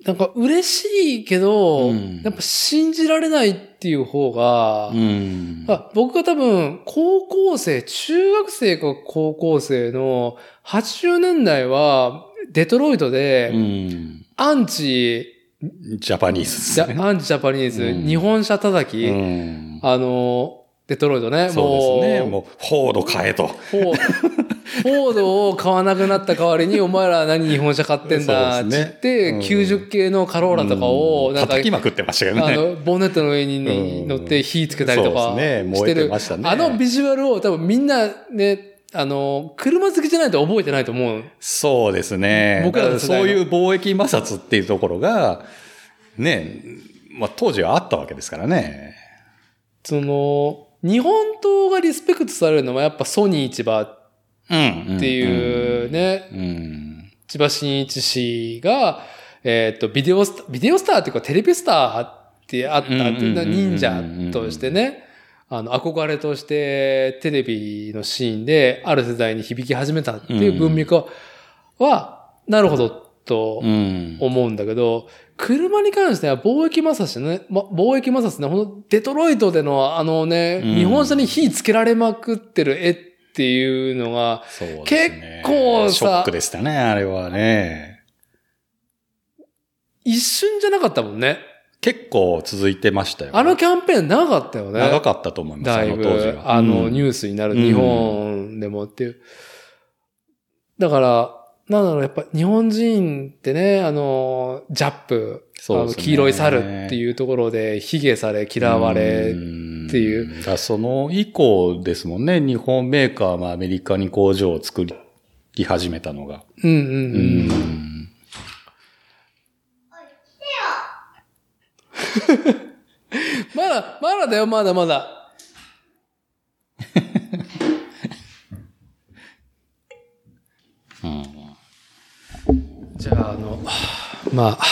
なんか嬉しいけど、うんやっぱ信じられないっていう方が、うん。あ僕が多分、高校生、中学生か高校生の80年代は、デトロイトうで、ん。アンチ、ジャパニーズね。アンチジャパニーズ、うん日本車叩き、うん。あの、デトロイトね、そうですね。もう、フォード買えと。フォードを買わなくなった代わりに、お前ら何日本車買ってんだって言って、うん90系のカローラとかを、なんか、叩きまくってましたよね。あの、ボンネットの上に乗って火つけたりとかしてる。燃えてましたねあのビジュアルを多分みんなね、あの、車好きじゃないと覚えてないと思う。そうですね。僕らそういう貿易摩擦っていうところが、ね、まあ当時はあったわけですからね。その、日本刀がリスペクトされるのはやっぱソニー市場っうん。ていうね、うん。千葉真一氏が、えっ、と、ビデオスタ、ビデオスターっていうかテレビスターってあった忍者としてね、あの、憧れとしてテレビのシーンである世代に響き始めたっていう文脈は、はなるほどとうん。思うんだけど、車に関しては貿易摩擦ね、ま、貿易摩擦ね、ほんとデトロイトでのあのね、うん日本車に火つけられまくってる絵っていうのが、ね結構さショックでしたね、あれはね。一瞬じゃなかったもんね。結構続いてましたよ。あのキャンペーン長かったよね。長かったと思います、あの当時ぶ、は。あの、うんニュースになる、日本でもっていう。だから、なんだろう、やっぱ日本人ってね、あの、ジャップ、ね黄色い猿っていうところで、卑下され、嫌われ、っていうだからその以降ですもんね、日本メーカーもアメリカに工場を作り始めたのが。うんうんううん。まだ、まだだよ、まだまだ。じゃあ、あの、まあ、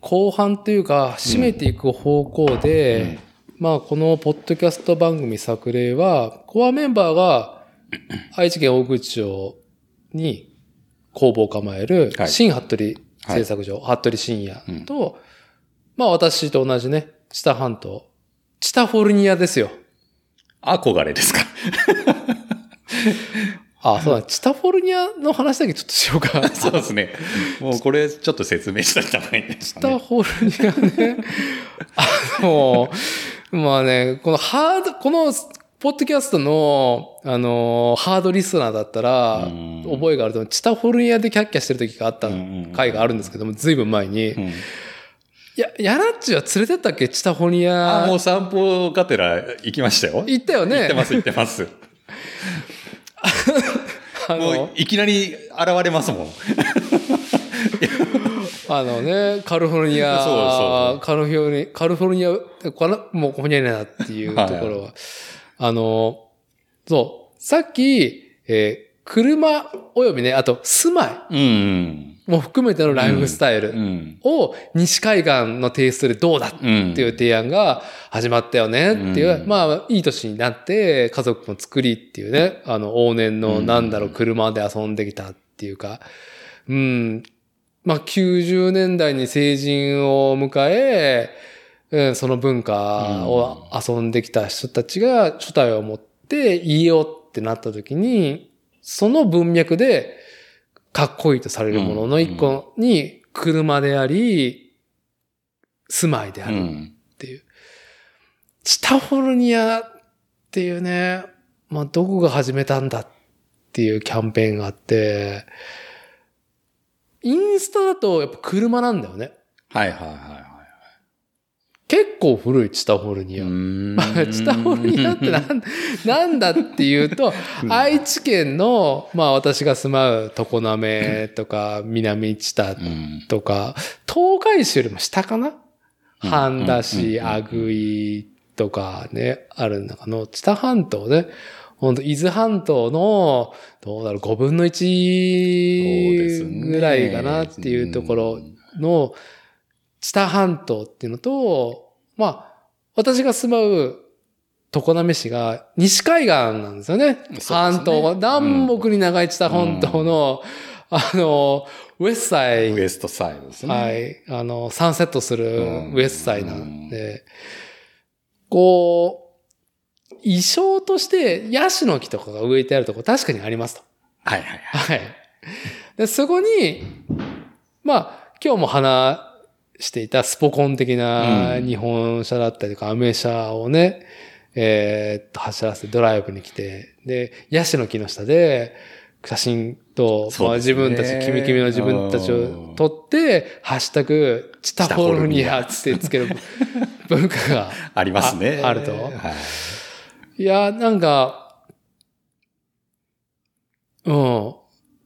後半というか、締めていく方向で、まあ、このポッドキャスト番組作例は、コアメンバーが愛知県大口町に工房を構えるはい。新服部製作所、服部深也と、まあ私と同じね、知多半島、チタフォルニアですよ。憧れですか？あ、そうだ、チタフォルニアの話だけちょっとしようか。そうですね。もうこれちょっと説明した方がいいですチタ。フォルニアね。あの、まあね、このハード、この、ポッドキャストの、あの、ハードリスナーだったらうん、覚えがあると思う、チタフォルニアでキャッキャしてる時があった回があるんですけども、ずいぶん前に。うんいや、ヤラッチは連れてったっけ？チタフォルニア。あ、もう散歩がてら行きましたよ。行ったよね。行ってます、行ってます。あもうの、いきなり現れますもん。あのね、カリフォルニア、そうそうカリフォルニア、カリフォルニア、もうここにはいなっていうところは、あの、そう、さっき、えー車およびね、あと住まいうん。も含めてのライフスタイルうん。を西海岸のテイストでどうだってうん。いう提案が始まったよねっていう、うんまあ、いい年になって、家族も作りっていうね、あの、往年のなんだろう、車で遊んできたっていうか、うん、まあ、90年代に成人を迎え、うん、その文化を遊んできた人たちが初体を持って家をってなった時に、その文脈でかっこいいとされるものの一個に車であり、住まいであるうん。っていう。チタフォルニアっていうね、まあ、どこが始めたんだっていうキャンペーンがあって、インスタだとやっぱ車なんだよね。はいはいはいはい。結構古いチタフォルニア。まあ、チタフォルニアってなん なんだっていうと、愛知県の、まあ私が住まう常滑とか南知多うん。とか、東海市よりも下かな？うん。半田うん。市、うん。阿久井とかね、ある中の、知多半島ね、本当伊豆半島の、どうだろう、5分のそうです1ねぐらいかなっていうところの、知多半島っていうのと、まあ、私が住まう常滑市が西海岸なんですよね。すね半島、南北に長い知多半島の、あの、ウェッサイウエストサイドですね。はい。あの、サンセットするうんウェスサイなんで、こう、衣装としてヤシの木とかが植えてあるとこ確かにありますと。はいはいはい。はい。でそこに、まあ、今日も話していたスポコン的なうん。日本車だったりとかアメ車をね、えーっと、走らせてドライブに来て、で、ヤシの木の下で、写真と、まあ、自分たち、キミキミの自分たちを撮って、ハッシュタグ、チタフォルニアってつける文化が ありますね。ああると。はい。いや、なんか、うん。こ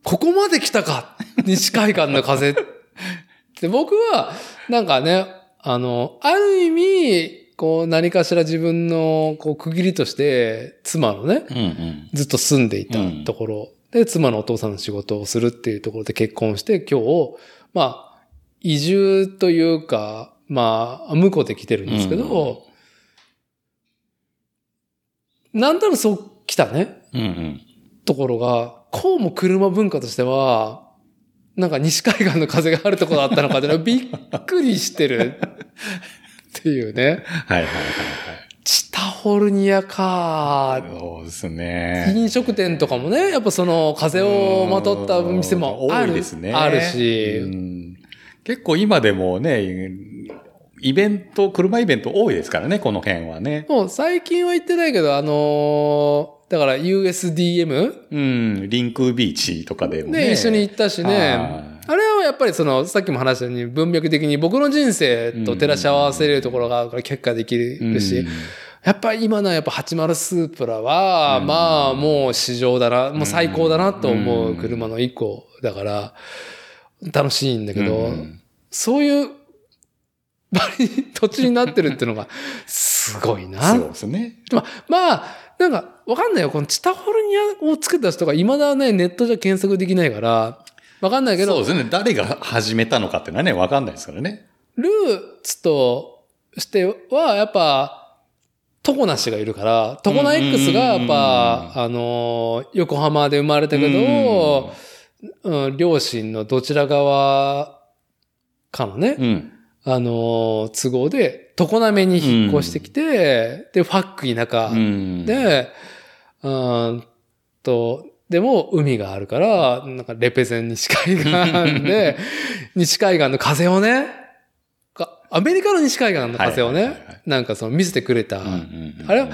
こまで来たか。西海岸の風。って僕は、なんかね、あの、ある意味、こう何かしら自分のこう区切りとして、妻のね、うんうん。ずっと住んでいたところ、で、妻のお父さんの仕事をするっていうところで結婚して、今日、まあ、移住というか、まあ、向こうで来てるんですけど、なんとなくそう来たね、うんうん。ところが、こうも車文化としては、なんか西海岸の風があるところだったのかって びっくりしてるっていうね。はいはいはいチタホルニアかはい。そうですね。飲食店とかもね、やっぱその風をまとった店もあ多る。いですね。あるうし。ん結構今でもね、イベント、車イベント多いですからね、この辺はね。もう最近は行ってないけど、あのーだから USDM うん、リンクビーチとかでもね。で一緒に行ったしね。はいあれはやっぱりその、さっきも話したように文脈的に僕の人生と照らし合わせれるところがあるから結果できるし、うんやっぱり今のやっぱ80スープラは、うんまあもう市場だな、もう最高だなと思ううん車の一個だから、楽しいんだけど、うんそういう、土地になってるっていうのが、すごいな。そうですね。まあ、まあ、なんか、わかんないよ。このチタホルニアを作った人が未だね、ネットじゃ検索できないから、わかんないけど、そうですね。誰が始めたのかっていうのはね、わかんないですからね。ルーツとしては、やっぱ、トコナ氏がいるから、トコナ X がやっぱ、あの、横浜で生まれたけど、うん、両親のどちら側かのね、うん。あの、都合で、常滑に引っ越してきて、で、ファック田舎うん。で、うーんと、でも海があるから、なんかレペゼン西海岸で、西海岸の風をね、かアメリカの西海岸の風をねなんかその見せてくれた。うんうんうんあれ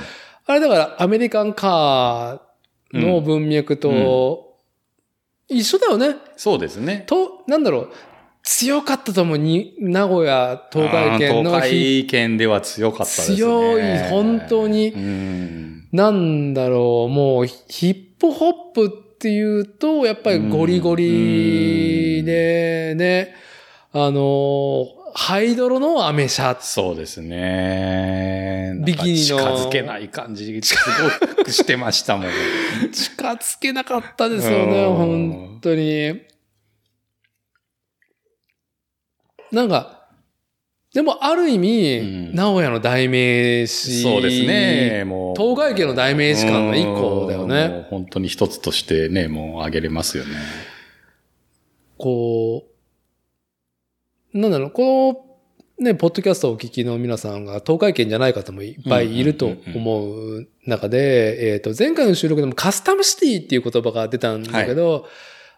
あれだからアメリカンカーの文脈と一緒だよね。そうですね。と、なんだろう、強かったと思うに、名古屋、東海圏の東海圏では強かったですね。強い本当にうん。なんだろう、もうヒップホップっていうと、やっぱりゴリゴリでね、あの、ハイドロのアメ車。そうですね。ビキニの近づけない感じ、すごくしてましたもん。近づけなかったですよね、うん本当に。なんか、でもある意味、うん名古屋の代名詞。そうですね。もう。東海家の代名詞感の一個だようんね。本当に一つとしてね、もう挙げれますよね。こう、なんだろう、このね、ポッドキャストをお聞きの皆さんが東海圏じゃない方もいっぱいいると思う中で、えっと、前回の収録でもカスタムシティっていう言葉が出たんだけど、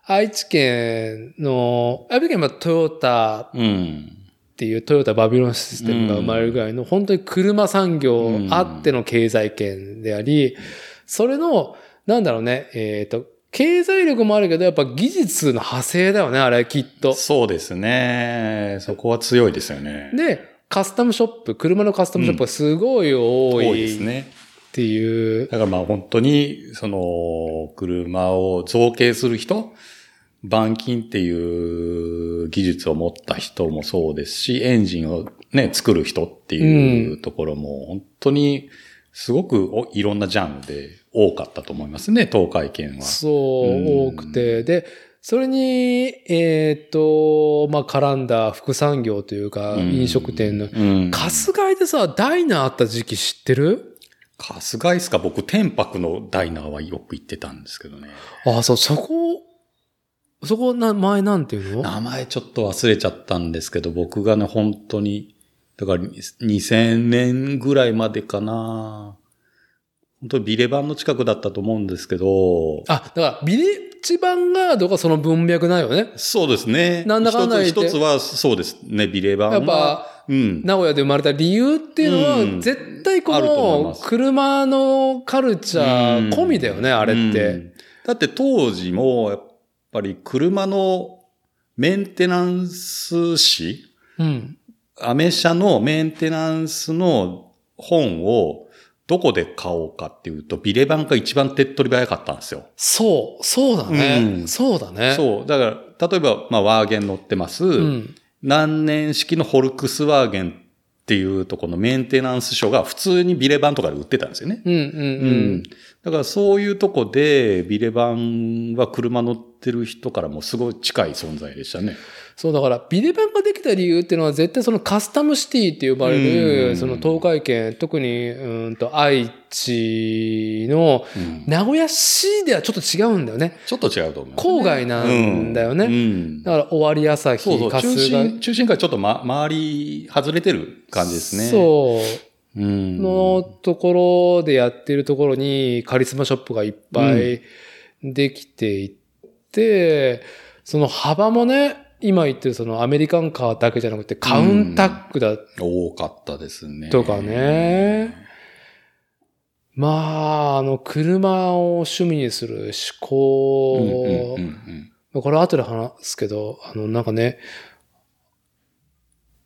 愛知県の、愛知県はトヨタうん。っていうトヨタバビロンシステムが生まれるぐらいの、本当に車産業あっての経済圏であり、それの、なんだろうね、えっ、と、経済力もあるけど、やっぱ技術の派生だよね、あれ、きっと。そうですね。そこは強いですよね。で、カスタムショップ、車のカスタムショップがすごい多多いでいっすね。ていう。だからまあ本当に、その、車を造形する人、板金っていう技術を持った人もそうですし、エンジンをね、作る人っていうところも、本当に、すごくおいろんなジャンルで多かったと思いますね、東海圏は。そう、うん多くて。で、それに、えっ、と、まあ、絡んだ副産業というか、うん飲食店の。うん。春日井でさ、ダイナーあった時期知ってる？春日井ですか？僕、天白のダイナーはよく行ってたんですけどね。あ、そう、そこ、そこ、な、前なんていうの？名前ちょっと忘れちゃったんですけど、僕がね、本当に、だから2000年ぐらいまでかな。本当にビレバンの近くだったと思うんですけど、あ、だから、ビレッジヴァンガードがその文脈ないよね。そうですね。なんだかんだ一つ一つはそうですね、ビレバンは。やっぱ、うん。名古屋で生まれた理由っていうのは、うん絶対この車のカルチャー込みだよね、あれって。うんだって当時も、やっぱり車のメンテナンス誌うん。アメ車のメンテナンスの本をどこで買おうかっていうと、ビレバンが一番手っ取り早かったんですよ。そう、そうだね。うんそうだね。そう。だから、例えば、まあ、ワーゲン乗ってます。うん。何年式のホルクスワーゲンっていうとこのメンテナンス書が普通にビレバンとかで売ってたんですよね。うん、うん、ううん。だからそういうとこで、ビレバンは車乗ってる人からもすごい近い存在でしたね。そうだから、ビデバンができた理由っていうのは絶対そのカスタムシティって呼ばれる、うんその東海圏、特に、うんと愛知のうん名古屋市ではちょっと違うんだよね。ちょっと違うと思う、郊外なんだよね。だから、終わり朝日、そうそう、中心、中心からちょっと、ま、周り外れてる感じですね。そう。う。ん。のところでやってるところにカリスマショップがいっぱいできていって、その幅もね、今言ってるそのアメリカンカーだけじゃなくてカウンタックだ多かったですね。とかね。まあ、あの、車を趣味にする思うんうん考うんうん。これ後で話すけど、あの、なんかね、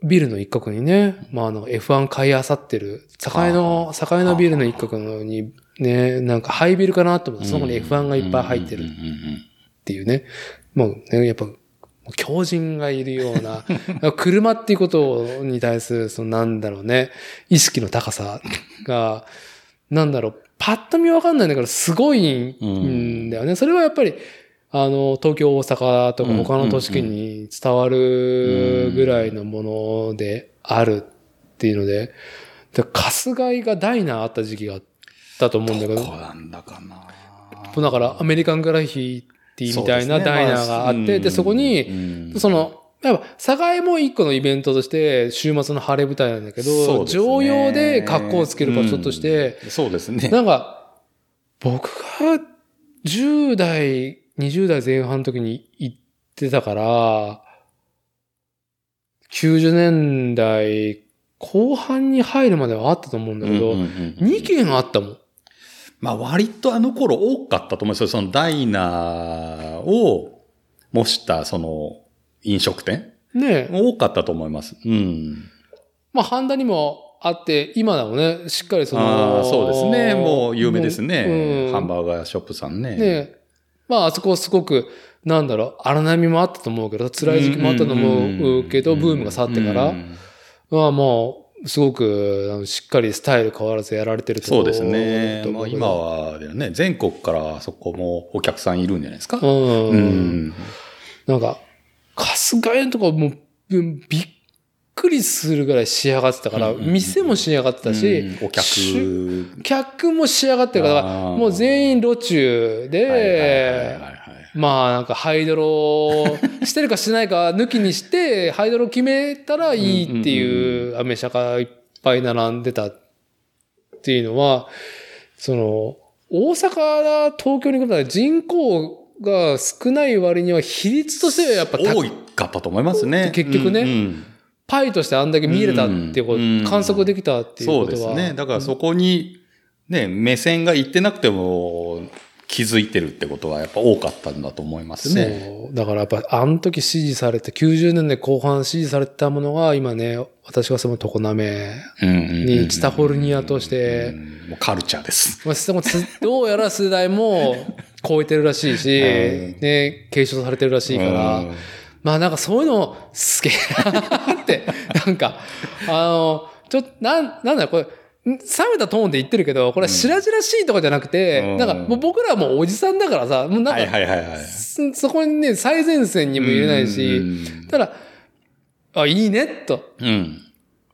ビルの一角にね、まあ、あの、F1 買い漁ってる、境の、境のビルの一角に、ね、なんかハイビルかなと思って、そこに F1 がいっぱい入ってる。うんうんうんっていうね。もうね、やっぱ、強人がいるような、車っていうことに対する、そのなんだろうね、意識の高さが、なんだろう、パッと見わかんないんだけど、すごいんだよね。それはやっぱり、あの、東京、大阪とかうん他の都市圏に伝わるぐらいのものであるっていうので、で春日井がダイナーあった時期があったと思うんだけどど、こなんだかな。だからアメリカングラフィティみたいなダイナーがあって、で、そこに、にその、やっぱ、境も一個のイベントとして、週末の晴れ舞台なんだけど、常用で格好をつける場所として、うん。そうですね。なんか、僕が10代、20代前半の時に行ってたから、90年代後半に入るまではあったと思うんだけど、うんうんうん2軒あったもん。まあ割とあの頃多かったと思うんですよ。そのダイナーを模したその飲食店ねえ。多かったと思います。うん。まあ、ハンダにもあって、今だもね、しっかりそあの、あそうですね。もう有名ですね。うんハンバーガーショップさんね。ねまあ、あそこすごく、なんだろう、荒波もあったと思うけど、辛い時期もあったと思うけど、ブームが去ってから、うんまあもう、すごく、しっかりスタイル変わらずやられてるとそうですね。まあ今はね、全国からそこもお客さんいるんじゃないですか。うん。うん。なんか、春日井のとかもびっくりするぐらい仕上がってたから、店も仕上がってたし、うんお客。客も仕上がってるから、もう全員路中で、まあなんかハイドロ してるかしてないか抜きにして、ハイドロ決めたらいいっていうアメ車がいっぱい並んでたっていうのは、その、大阪から東京に比べたら人口が少ない割には比率としてはやっぱ高多かったと思いますね。結局ねうんうんパイとしてあんだけ見れたっていうこと、うん観測できたっていうそことは。うですね。だからそこに、ね、目線が行ってなくても気づいてるってことはやっぱ多かったんだと思いますね。そう。だからやっぱ、あの時支持されて、90年代後半支持されてたものが、今ね、私がその常滑ににチタフォルニアとしてカルチャーです。どうやら世代も超えてるらしいし、う んね、継承されてるらしいから、うんまあなんかそういうのすげえなって、なんか、あの、ちょっと、なん、なんだこれ、ん冷めたトーンで言ってるけど、これは白々しいとかじゃなくて、うんなんかもう僕らはもうおじさんだからさ、もうなんか、はいはいはいはい。そそこにね、最前線にも入れないし、うんただ、あ、いいね、と。うん。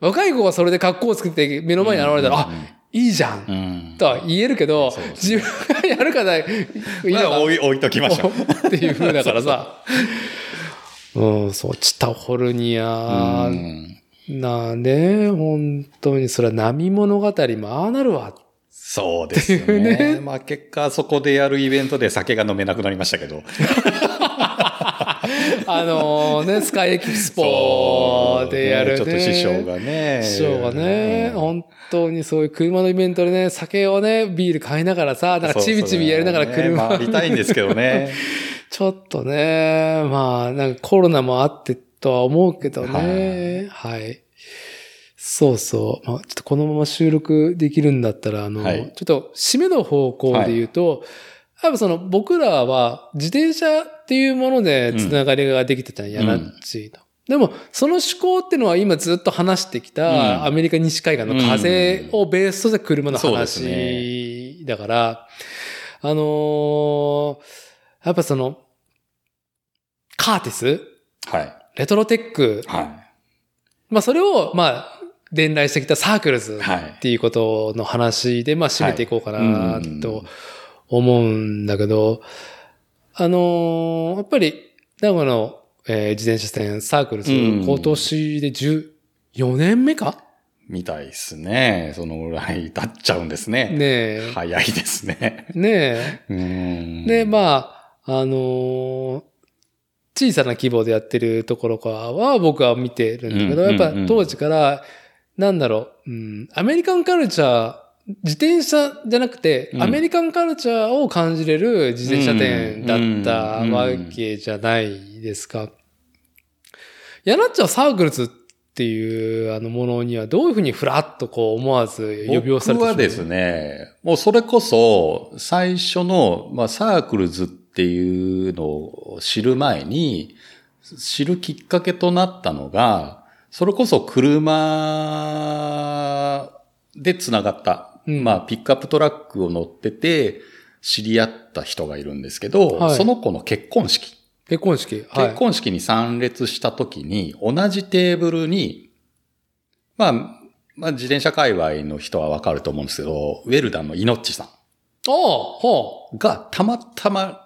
若い子がそれで格好を作って目の前に現れたら、うんあ、いいじゃん、うん。とは言えるけど、自分がやるかない、いいのまあか置い置いときましょう。っていう風だからさ。うん、そう、チタホルニアうんなね、本当にそれは波物語もああなるわ。そうですね。ねまあ結果そこでやるイベントで酒が飲めなくなりましたけど。あのね、スカイエキスポでやるね。ちょっと師匠がね。師匠がね、うん本当にそういう車のイベントでね、酒をね、ビール買いながらさ、なんかちびちびやりながら車、ね回りたいんですけどね。ちょっとね、まあ、なんかコロナもあってとは思うけどね。はい。そうそう。まあ、ちょっとこのまま収録できるんだったら、あの、はいちょっと締めの方向で言うと、やっぱその僕らは自転車っていうものでつながりができてたんやなっちと。でも、その思考っていうのは今ずっと話してきうんたアメリカ西海岸の風をベースとして車の話だから、あのーやっぱその、カーティスはい。レトロテック。はまあそれを、まあ、伝来してきたサークルズい。はいっ。ていうことの話で、まあ締めていこうかなと思うんだけど、あのーやっぱり、名古屋の、えー自転車店サークルズ、うん今年で14年目か？みたいですね。そのぐらい経っちゃうんですね。ねえ。早いですね。ねうえ。ん。で、まあ、あのー小さな規模でやってるところからは僕は見てるんだけど、うんやっぱ当時から、なんだろう、うん、アメリカンカルチャー、自転車じゃなくて、うん。アメリカンカルチャーを感じれる自転車店だったわけじゃないですか。ヤナッチはサークルズっていうあのものにはどういうふうにフラッとこう思わず呼び寄せられて僕はですね、もうそれこそ最初の、まあ、サークルズっていうのを知る前に、知るきっかけとなったのが、それこそ車で繋がった、うんまあ、ピックアップトラックを乗ってて、知り合った人がいるんですけど、はいその子の結婚式。結婚式。はい結婚式に参列した時に、同じテーブルに、まあ、まあ、自転車界隈の人はわかると思うんですけど、ウェルダンのイノッチさああ、はんがたまたま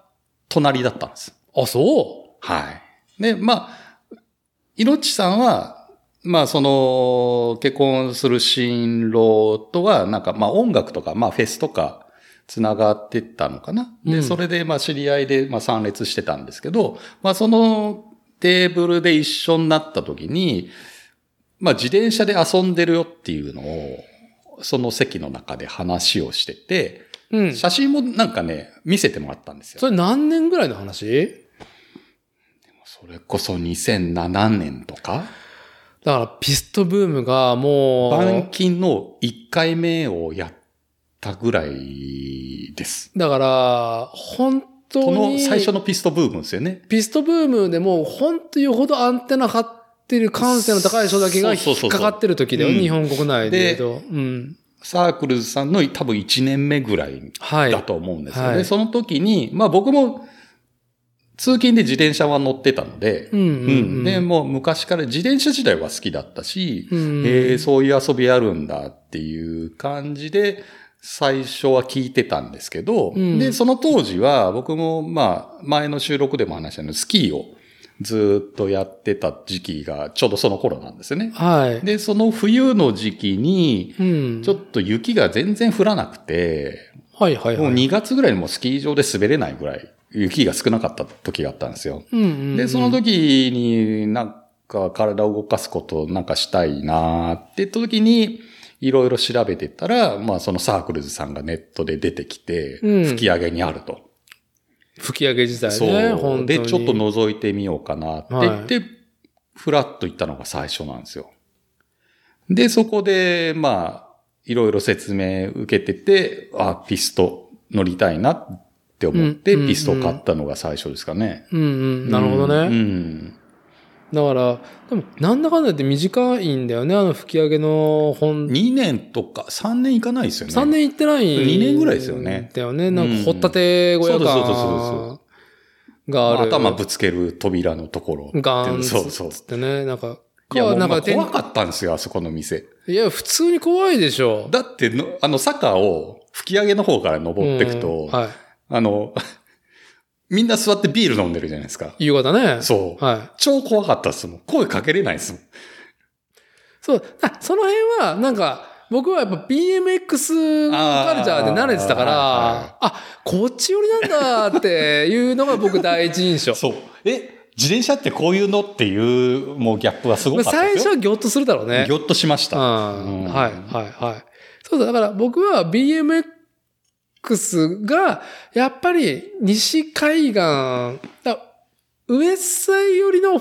隣だったんです。あ。あ、そはい。で、まあ、イノッチさんは、まあ、その、結婚する新郎とは、なんか、まあ、音楽とか、まあ、フェスとか、つながってったのかな？で、うんそれで、まあ、知り合いで、まあ、参列してたんですけど、まあ、そのテーブルで一緒になった時に、まあ、自転車で遊んでるよっていうのを、その席の中で話をしてて、う。うん。写真もなんかね、見せてもらったんですよ。それ何年ぐらいの話？それこそ2007年とかだからピストブームがもう、板金の1回目をやったぐらいです。だから、本当このに、最初のピストブームですよね。ピストブームでもう本当よほどアンテナ張ってる感性の高い人だけが引っかかってる時だよ、うん日本国内で言うと。うん。サークルズさんの多分1年目ぐらいはい。だと思うんですよね。はいその時に、まあ僕も通勤で自転車は乗ってたので、うんうん、ううんん。で、もう昔から自転車自体は好きだったし、うんえーそういう遊びあるんだっていう感じで、最初は聞いてたんですけど、うんで、その当時は僕もまあ前の収録でも話したようにスキーをずっとやってた時期がちょうどその頃なんですよね。はい。で、その冬の時期に、うん。ちょっと雪が全然降らなくて、はいはいはい。もう2月ぐらいにもうスキー場で滑れないぐらい雪が少なかった時があったんですよ。うんうんうんで、その時になんか体を動かすことなんかしたいなーって言った時に、いろいろ調べてたら、まあそのサークルズさんがネットで出てきて、うん吹き上げにあると。吹き上げ自体そう。ね、本当に。で、ちょっと覗いてみようかなって言って、ふらっと行ったのが最初なんですよ。で、そこで、まあ、いろいろ説明受けてて、あ、ピスト乗りたいなって思って、うんうんうんピストを買ったのが最初ですかね。うんうん。なるほどね。うん。だから、でも、なんだかんだ言って短いんだよね、あの吹き上げの本。2年とか3年いかないですよね。3年行ってない。二年ぐらいですよねだよね。なんか、掘ったて小屋そうそうそうそ感がある。頭ぶつける扉のところ。ガーンそうそう。つってね、なんか、いや、なんか、まあ怖かったんですよ、あそこの店。いや、普通に怖いでしょ。だっての、あの坂を吹き上げの方から登っていくと、うんはい。あの、みんな座ってビール飲んでるじゃないですか。夕方ね。そう。はい。超怖かったですもん。声かけれないですもん。そう。あその辺は、なんか、僕はやっぱ BMX カルチャーで慣れてたから、ああ、こっち寄りなんだっていうのが僕第一印象。そう。え、自転車ってこういうのっていう、もうギャップはすごかったですよ？初はギョッとするだろうね。ぎょっとしました。うん。うんはい、はい、はい。そうだ、だから僕は BMX が、やっぱり西海岸、だウエスサイ寄りの、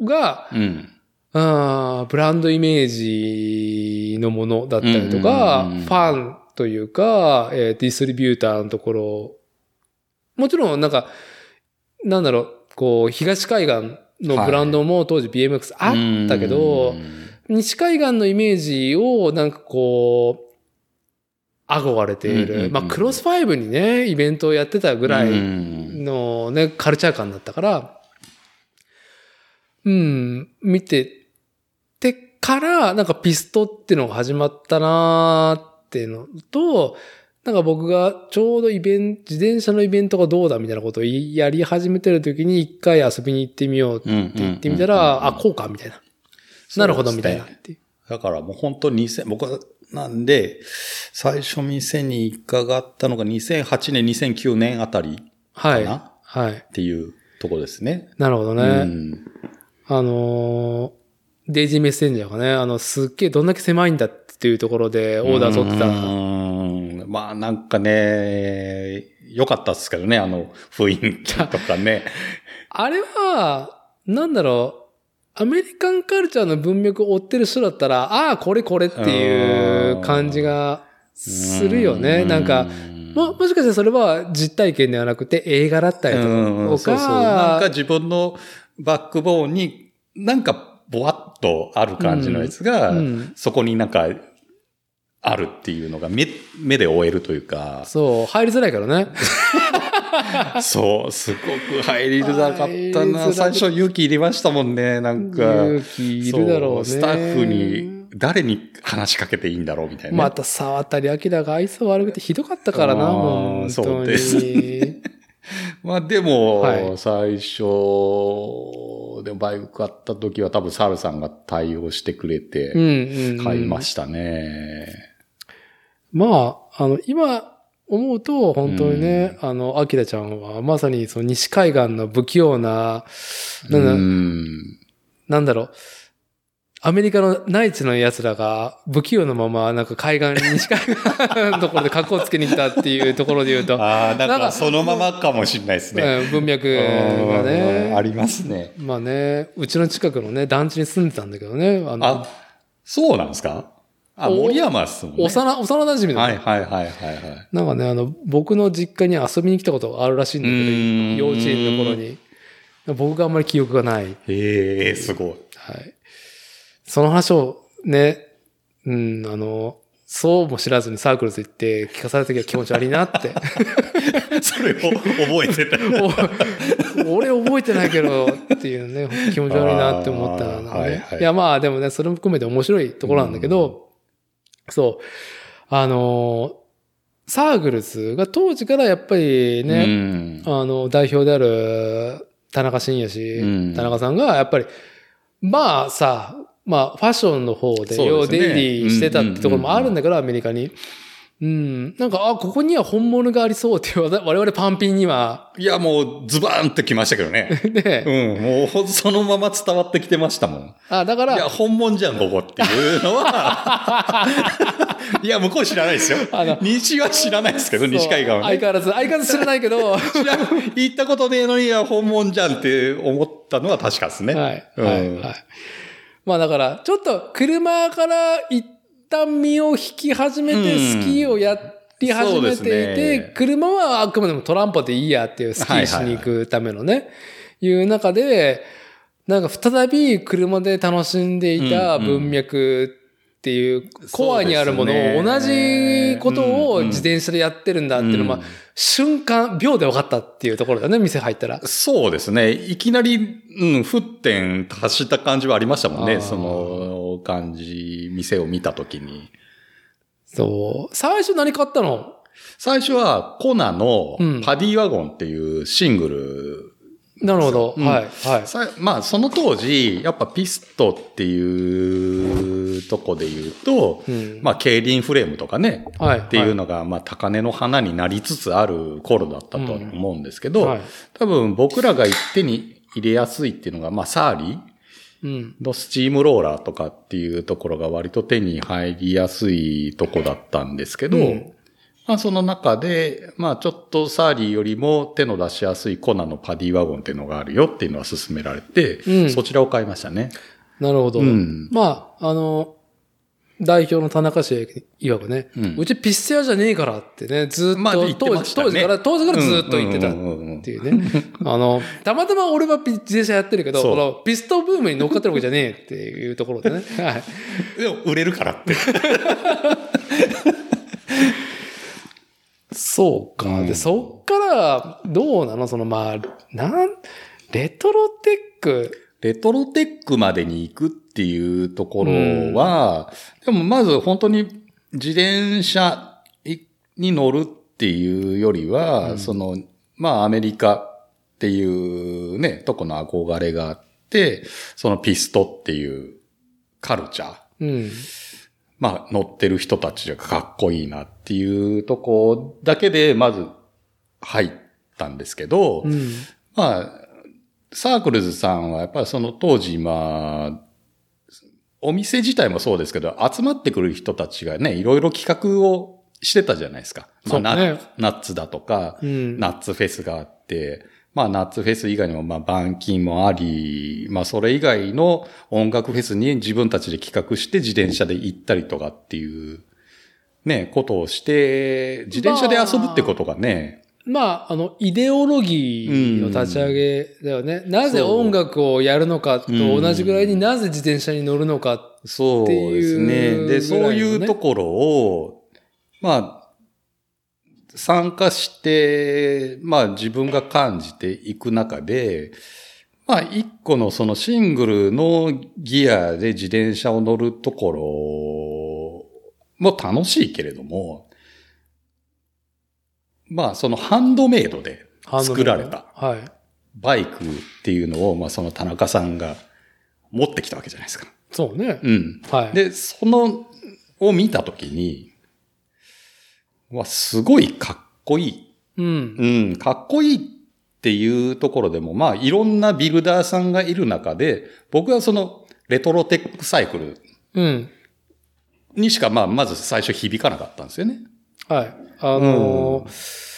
が、うん。あーブランドイメージのものだったりとか、ファンというか、えーディストリビューターのところ、もちろんなんか、なんだろう、こう、東海岸のブランドも当時 BMX あったけど、西海岸のイメージをなんかこう、憧れている。まあ、クロスファイブにね、イベントをやってたぐらいうんのね、カルチャー感だったから、うん、見ててから、なんかピストっていうのが始まったなーっていうのと、なんか僕がちょうどイベント、自転車のイベントがどうだみたいなことをやり始めてる時に一回遊びに行ってみようって言ってみたら、あ、こうかみたいな。なるほどみたいなっていう。だからもう本当2000、僕はなんで、最初店に伺ったのが2008年、2009年あたりはい。かな？はい。っていうとこですね。なるほどね。うんあのーデイジーメッセンジャーがね、あの、すっげえどんだけ狭いんだっていうところでオーダー取ってた。うまあなんかね、良かったですけどね、あの雰囲気とかね。あれは、なんだろう、アメリカンカルチャーの文脈を追ってる人だったら、ああ、これこれっていう感じがするよね。なんか、も、もしかしたらそれは実体験ではなくて映画だったりとうんか、そうそう。なんか自分のバックボーンに、なんかぼわっとある感じのやつが、うんそこになんか、あるっていうのが目、目で追えるというか、そう、入りづらいからね。そう、すごく入りづらかったな。最初勇気いりましたもんね、なんか。勇気いるだろうね。そスタッフに、誰に話しかけていいんだろうみたいな、ね。また沢渡明が愛想悪くてひどかったからな、あー本当そうに。です まあでも、はい最初、でもバイク買った時は多分サルさんが対応してくれて、うんうんうん。買いましたね。まあ、あの、今思うと、本当にね、あの、アキラちゃんはまさにその西海岸の不器用な、なんだうんなんだろう、アメリカの内地の奴らが不器用のまま、なんか海岸、西海岸のところで格好つけに来たっていうところで言うと、ああ、なんかかそのままかもしれないですね。うん文脈がうんね。ありますね。まあね、うちの近くのね、団地に住んでたんだけどね、あの、あ、そうなんですか？あ、お森山っすもんね。幼、幼馴染の、はいはいはいはいはい。なんかね、あの、僕の実家に遊びに来たことがあるらしいんだけど、幼稚園の頃に。僕があんまり記憶がない。へえ、すごい。はい。その話をね、うん、あの、そうも知らずにサークルズ行って聞かされた時は気持ち悪いなって。それを覚えてた。お俺覚えてないけどっていうね、気持ち悪いなって思ったのね。はいはいいやまあでもね、それも含めて面白いところなんだけど、そう。あの、サーグルズが当時からやっぱりね、ねあの、代表である田中伸也氏、うん田中さんが、やっぱり、まあさ、まあ、ファッションの方で、そう要ですね出入りしてたってところもあるんだけど、アメリカに。うん。なんか、あ、ここには本物がありそうって我々パンピンには、いや、もうズバーンってきましたけどね。ね、うん、もうそのまま伝わってきてましたもん。あ、だかいや、ら、本物じゃん、ここっていうのは。いや、向こう知らないですよあの。西は知らないですけど、西海岸は、ね。相変わらず、相変わらず知らないけど、行ったことねえのに、いや、本物じゃんって思ったのは確かですね。はい、うんはい。まあだから、ちょっと車から一旦身を引き始めて、うん。スキーをやり始めていて、ね。車はあくまでもトランポでいいやっていうスキーしに行くためのね、いう中で、なんか再び車で楽しんでいた文脈っていうコアにあるものを同ね。じことを自転車でやってるんだっていうのは、うん。瞬間、秒で分かったっていうところだね、店入ったら。そうですね。いきなり、うん、沸点達した感じはありましたもんね。その感じ、店を見たときに。そう。最初何買ったの？最初はコナのうんパディワゴンっていうシングルなるほど。うんはい。はい。さまあ、その当時、やっぱピストっていうとこで言うと、うんまあ、競輪フレームとかね、はい。っていうのが、まあ、高値の花になりつつある頃だったと思うんですけど、はい多分僕らが手に入れやすいっていうのが、まあ、サーリーうん。のスチームローラーとかっていうところが割と手に入りやすいとこだったんですけど、うんまあその中で、まあちょっとサーリーよりも手の出しやすいコナのパディワゴンっていうのがあるよっていうのは勧められて、うんそちらを買いましたね。なるほど。うんまあ、あの、代表の田中氏曰くね、うんうちピッセアじゃねえからってね、ずっと、まあ言って当時、当時から、当時からずっと言ってたっていうね。あの、たまたま俺はピ自転車やってるけど、このピストブームに乗っかってるわけじゃねえっていうところでね。はい。でも売れるからって。そうか。うんで、そっから、どうなの？その、まあ、なん、レトロテック。レトロテックまでに行くっていうところは、でもまず本当に自転車に乗るっていうよりは、うんその、まあアメリカっていうね、とこの憧れがあって、そのピストっていうカルチャー。うん。まあ乗ってる人たちがかっこいいなっていうとこだけでまず入ったんですけど、うん。まあ、サークルズさんはやっぱりその当時、まあ、お店自体もそうですけど、集まってくる人たちがね、いろいろ企画をしてたじゃないですか。まあ、ねナナッツだとか、うん。ナッツフェスがあって、まあ、ナッツフェス以外にも、まあ、板金もあり、まあ、それ以外の音楽フェスに自分たちで企画して自転車で行ったりとかっていう、ね、ことをして、自転車で遊ぶってことがね、まあ、あの、イデオロギーの立ち上げだよね。なぜ音楽をやるのかと同じぐらいになぜ自転車に乗るのか。そうですね。で、そういうところを、まあ、参加して、まあ自分が感じていく中で、まあ一個のそのシングルのギアで自転車を乗るところも楽しいけれども、まあそのハンドメイドで作られたはい。バイクっていうのを、まあその田中さんが持ってきたわけじゃないですか。そうね。うん。はい。で、その、を見たときに、わ、すごいかっこいい。うん。うん、かっこいいっていうところでも、まあ、いろんなビルダーさんがいる中で、僕はその、レトロテックサイクルうん。にしか、まあ、まず最初響かなかったんですよね。はい。あのー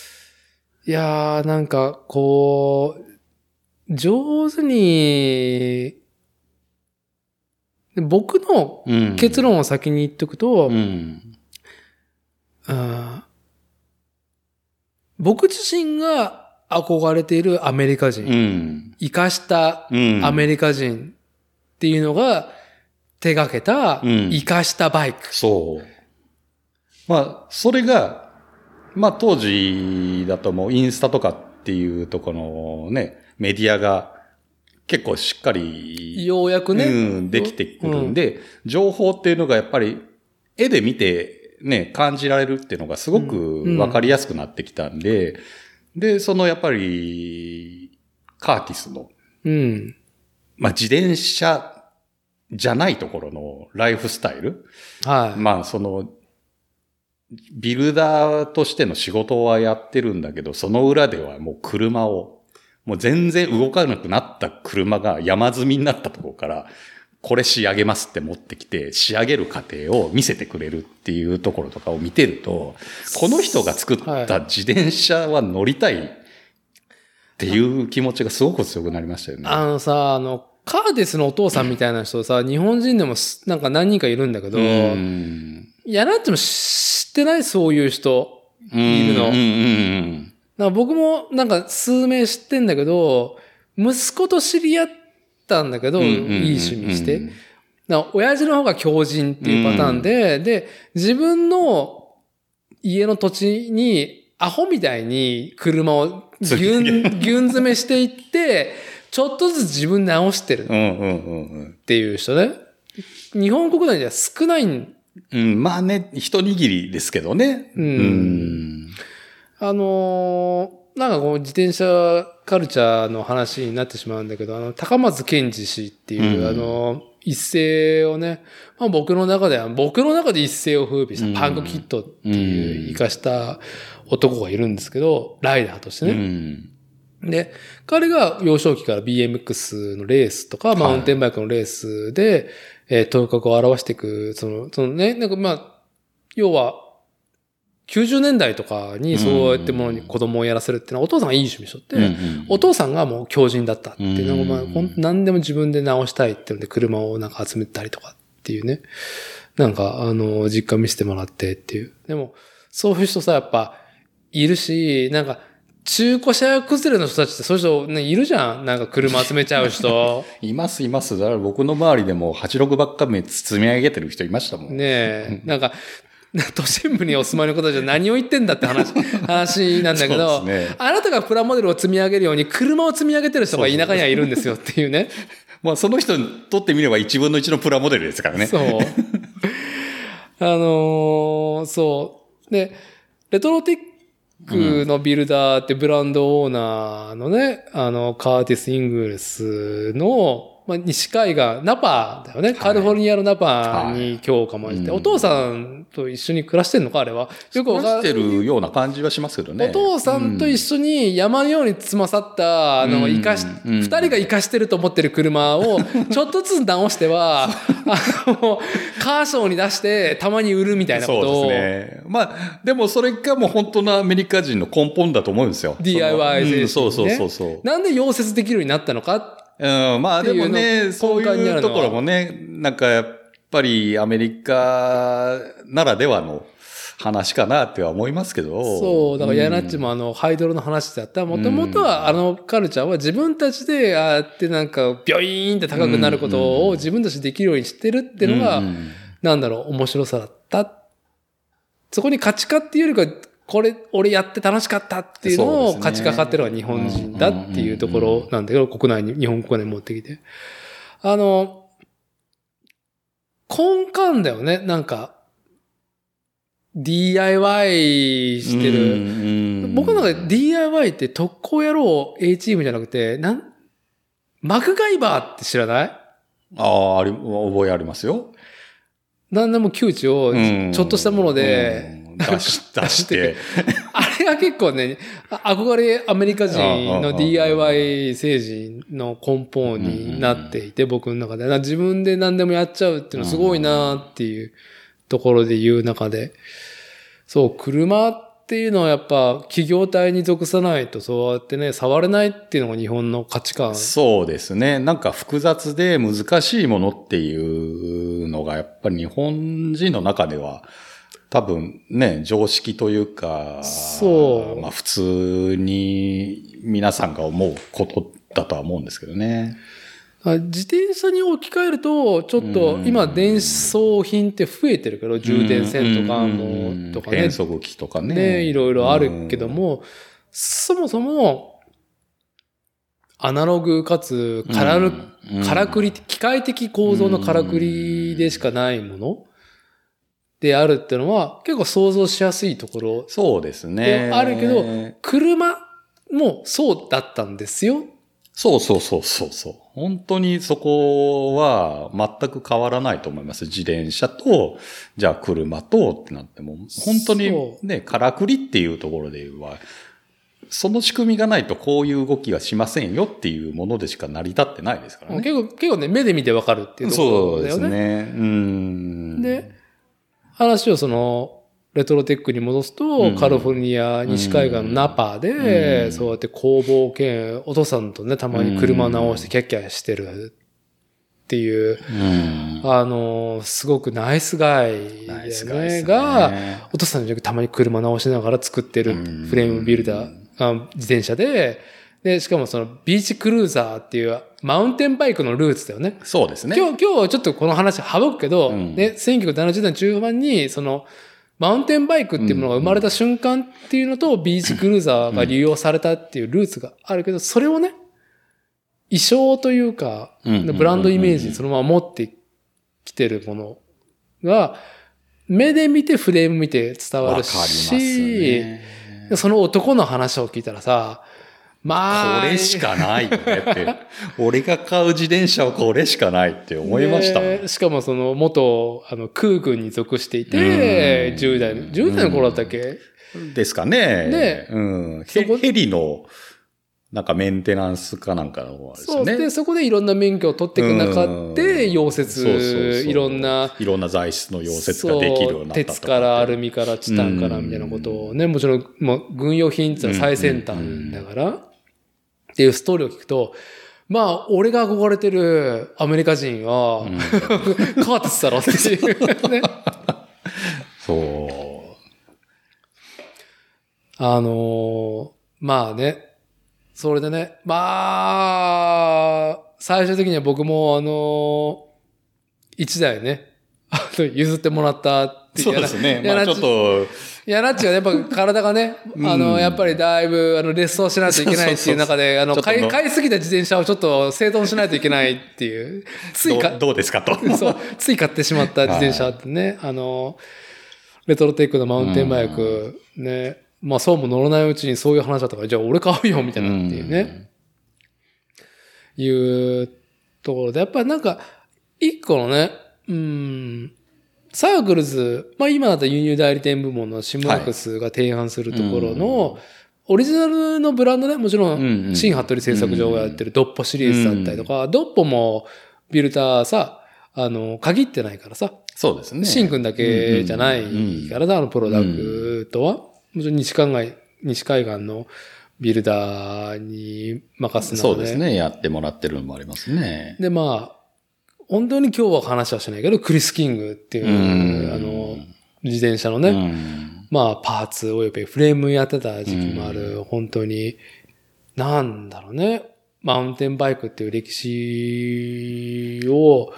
いやー、なんか、こう、上手に、僕のうん。結論を先に言っとくと、うん。うん僕自身が憧れているアメリカ人、うん。生かしたうん。アメリカ人っていうのが手掛けたうん生かしたバイク。そう。まあ、それが、まあ当時だともうインスタとかっていうとこのね、メディアが結構しっかり、ようやくね。うん、できてくるんで、情報っていうのがやっぱり絵で見てね、感じられるっていうのがすごくわかりやすくなってきたんで、で、そのやっぱり、カーティスの、うん。まあ自転車じゃないところのライフスタイル、はい。まあ、その、ビルダーとしての仕事はやってるんだけど、その裏ではもう車を、もう全然動かなくなった車が山積みになったところから、これ仕上げますって持ってきて、仕上げる過程を見せてくれるっていうところとかを見てると、この人が作った自転車は乗りたいっていう気持ちがすごく強くなりましたよね。あのさ、あの、カーディスのお父さんみたいな人さ、日本人でもすなんか何人かいるんだけど、うん。いやなっても知ってないそういう人。いるの。うんうんうんなんか僕もなんか数名知ってんだけど、息子と知り合ったんだけど、うんいい趣味して。親父の方が強靭っていうパターンで、で、自分の家の土地にアホみたいに車をギュン、ギュン詰めしていって、ちょっとずつ自分で直してるっていう人ね。日本国内では少ないんうん、まあね、一握りですけどね。うんうん。あのーなんかこう自転車カルチャーの話になってしまうんだけど、あの、高松健二氏っていう、うんあのー一世をね、まあ僕の中では、僕の中で一世を風靡したパンクキットっていう生かした男がいるんですけど、ライダーとしてうね。ん。で、彼が幼少期から BMX のレースとか、マウンテンバイクのレースで、えー、頭角を表していく、その、そのね、なんかまあ、要は、90年代とかにそうやってものに子供をやらせるっていうのはお父さんがいい趣味しとって、うんお父さんがもう強靭だったっていうのが、まあ、何でも自分で直したいっていうので車をなんか集めたりとかっていうね。なんか、あの、実家見せてもらってっていう。でも、そういう人さ、やっぱ、いるし、なんか、中古車崩れの人たちってそういう人、ね、いるじゃん。なんか車集めちゃう人。いますいます。だから僕の周りでも86ばっかめ包み上げてる人いましたもん。ねえ。なんか、都心部にお住まいの方たちは何を言ってんだって話、話なんだけど、ねあなたがプラモデルを積み上げるように車を積み上げてる人が田舎にはいるんですよっていうね。まあその人にとってみれば1分の1のプラモデルですからね。そう。あのーそう。で、レトロテックのビルダーってブランドオーナーのね、あの、カーティス・イングルスの、まあ、西海岸、ナパだよね。カリフォルニアのナパに今日かまして、はいお父さんと一緒に暮らしてんのかあれは？よくわか暮らしてるような感じはしますけどね。お父さんと一緒に山のようにつまさった、あの、うん生かし、うん二人が生かしてると思ってる車を、ちょっとずつ直しては、あの、カーショーに出して、たまに売るみたいなことを、そうですね。まあ、でもそれがもう本当のアメリカ人の根本だと思うんですよ。DIY 精神ねそうそうそうそう。なんで溶接できるようになったのかうん、まあでもね、のそういうところもね、なんかやっぱりアメリカならではの話かなっては思いますけど。そう、だからヤナッチも。もあの、ハイドロの話だった。もともとはあのカルチャーは自分たちで、ああやってなんか、ビョイーンって高くなることを自分たちでできるようにしてるっていうのが、うんなんだろう、面白さだった。そこに価値化っていうよりか、これ、俺やって楽しかったっていうのを価値化かってるのが日本人だっていうところなんだけど、国内に、日本国内に持ってきて。あの、根幹だよね、なんか、DIY してる。うん僕の中で DIY って特攻野郎 A チームじゃなくて、なん、マクガイバーって知らない？ああ、あり、覚えありますよ。何でも窮地をうん。ちょっとしたもので、うん出し、出して。あれが結構ね、あ憧れアメリカ人の DIY 政治の根本になっていて、僕の中で。な自分で何でもやっちゃうっていうのすごいなっていうところで言う中で、そう、車っていうのはやっぱ企業体に属さないとそうやってね、触れないっていうのが日本の価値観。そうですね。なんか複雑で難しいものっていうのがやっぱり日本人の中では多分ね、常識というか、そう。まあ普通に皆さんが思うことだとは思うんですけどね。あ自転車に置き換えると、ちょっとうん。今電装品って増えてるけど、充電線とかうん。も、とかね。変、速機とかね。ね、いろいろあるけども、そもそも、アナログかつ、からる、うん。からくり、機械的構造のからくりでしかないものであるっていうのは、結構想像しやすいところそうですね。であるけど、車もそうだったんですよ。そうそうそうそうそう。本当にそこは全く変わらないと思います。自転車と、じゃあ車とってなっても、本当にそね、からくりっていうところでは、その仕組みがないとこういう動きはしませんよっていうものでしか成り立ってないですからね。結構、結構ね、目で見てわかるっていうとこそうろだよね。ですね。うん。で、話をその、レトロテックに戻すと、うんカリフォルニア西海岸のナパで、うんそうやって工房兼、お父さんとね、たまに車直してキャッキャしてるっていう、うん。あの、すごくナイスガイナイだよね。が、お父さんのたまに車直しながら作ってるうんフレームビルダー、あ自転車で、で、しかもそのビーチクルーザーっていうマウンテンバイクのルーツだよね。そうですね。今日、今日ちょっとこの話省くけど、うんね、1970年中盤に、その、マウンテンバイクっていうものが生まれた瞬間っていうのと、ビーチクルーザーが利用されたっていうルーツがあるけど、それをね、衣装というか、うんブランドイメージにそのまま持ってきてるものが、目で見てフレーム見て伝わるし、ね。その男の話を聞いたらさ、まあ、これしかないよねって。俺が買う自転車はこれしかないって思いましたもん。ねしかもその元、あの、空軍に属していて、うん。10代の、10代の頃だったっけ、ですかね。ねうん。ヘヘリの、なんかメンテナンスかなんかのあれですそう。で、そこでいろんな免許を取っていく中で、うん。溶そうそうそう接、いろんな、いろんな材質の溶接ができるようになった鉄からアルミからチタンからみたいなことをね、もちろん、もう軍用品っていうのは最先端だから、っていうストーリーを聞くと、まあ、俺が憧れてるアメリカ人は、カーテスだろっていう ね。そう。あのーまあね、それでね、まあ、最終的には僕もあのー一台ね、譲ってもらったっていうそうですね。まあちょっと、いや、ラッチはやっぱ体がね、あの、やっぱりだいぶ、あの、レッスンをしないといけないっていう中で、あの、買い、買いすぎた自転車をちょっと整頓しないといけないっていう、ついかどう、どうですかと。そう、つい買ってしまった自転車ってね、あの、レトロテックのマウンテンバイク、ね、まあそうも乗らないうちにそういう話だったから、じゃあ俺買うよ、みたいなっていうね、いうところで、やっぱりなんか、一個のね、うん、サークルズ、まあ今だったら輸入代理店部門のシムワックスが提案するところの、オリジナルのブランドね、もちろうん新服部製作所がやってるドッポシリーズだったりとか、ドッポもビルターさ、あの、限ってないからさ、そうですね。シンくんだけじゃないからな、あのプロダクトは。もちろん西海岸、西海岸のビルダーに任すので。そうですね。やってもらってるのもありますね。で、まあ、本当に今日は話はしないけど、クリス・キングっていう、うん。あの、自転車のうね、ん。まあ、パーツおよびフレームやってた時期もある、本当に、なんだろうね、マウンテンバイクっていう歴史を、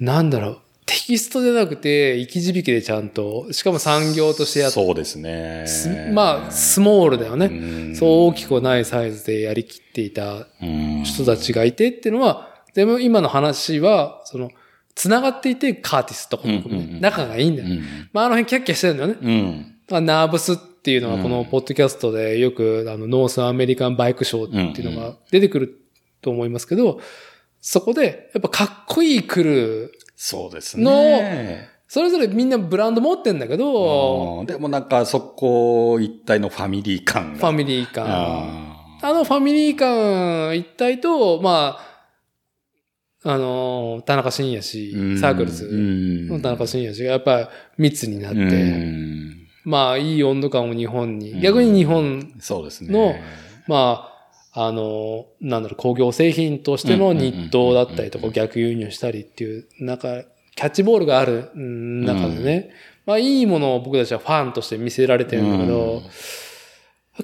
なんだろう、テキストじゃなくて、生き字引でちゃんと、しかも産業としてやって、そうですね。まあ、スモールだよね。うん。そう大きくはないサイズでやりきっていたうん。人たちがいてっていうのは、でも今の話は、その、繋がっていて、カーティスと仲がいいんだよ。うん。まあ、あの辺キャッキャしてるんだよね。うん。まあナーブスっていうのはこのうんポッドキャストでよくあのノースアメリカンバイクショーっていうのが出てくると思いますけど、そこでやっぱかっこいいクルー、そうですね。それぞれみんなブランド持ってんだけど、うんでもなんかそこ一体のファミリー感が。ファミリー感。ああのファミリー感一体と、まあ、あの、田中伸也氏ー、サークルズの田中伸也氏がやっぱり密になって、うん。まあいい温度感を日本に、逆に日本そうですね。のまあ、あの、なんだろう、工業製品としての日当だったりとかうん逆輸入したりっていう、なんか、キャッチボールがあるうん中でね、まあいいものを僕たちはファンとして見せられてるんだけど、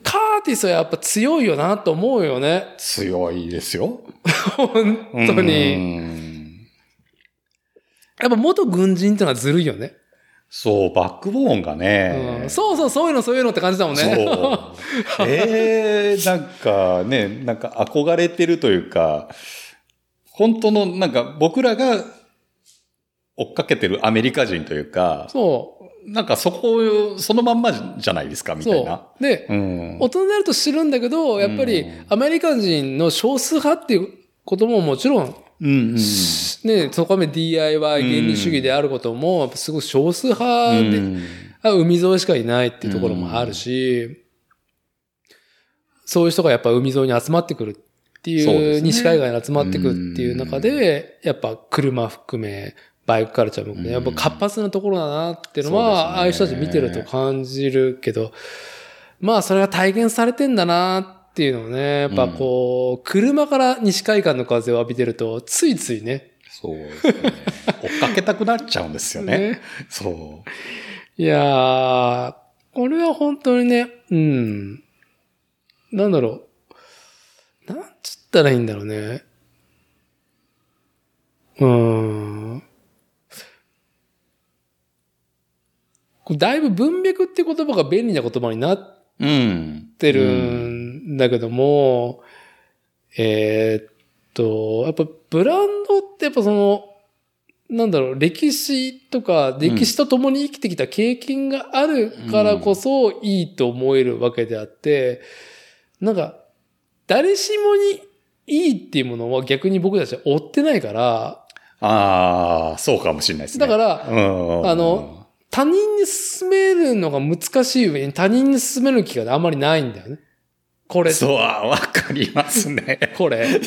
カーティスはやっぱ強いよなと思うよね。強いですよ。本当うに。んやっぱ元軍人ってのはずるいよね。そう、バックボーンがね。うんそうそう、そういうの、そういうのって感じだもんね。そう。ええなんかね、なんか憧れてるというか、本当の、なんか僕らが追っかけてるアメリカ人というか、そなんかそこ、そのまんまじゃないですか、う。みたいな。で、うん。大人になると知るんだけど、やっぱりうんアメリカ人の少数派っていうことももちろん、うんうん。ね、そこまで DIY 原理主義であることも、やっぱすごい少数派で、うんあ海沿いしかいないっていうところもあるし、そういう人がやっぱ海沿いに集まってくるっていう、そうね西海岸に集まってくるっていう中で、やっぱ車含め、バイクカルチャーも含め、やっぱ活発なところだなっていうのは、ねああいう人たち見てると感じるけど、まあそれが体現されてんだなっていうのをね、やっぱこう、車から西海岸の風を浴びてると、ついついね、そうですね。追っかけたくなっちゃうんですよね。ねそう。いやー、これは本当にね、うん。なんだろう。なんつったらいいんだろうね。うーん。これだいぶ文脈って言葉が便利な言葉になっうん。てるんだけども、えーっと、やっぱブランドってやっぱその、なんだろう、歴史とか、歴史と共に生きてきた経験があるからこそいいと思えるわけであって、なんか、誰しもにいいっていうものは逆に僕たちは追ってないから、ああ、そうかもしれないですね。だから、うん、あの、他人に進めるのが難しい上に他人に進める気があんまりないんだよね。これ、そう、あわかりますね。これ。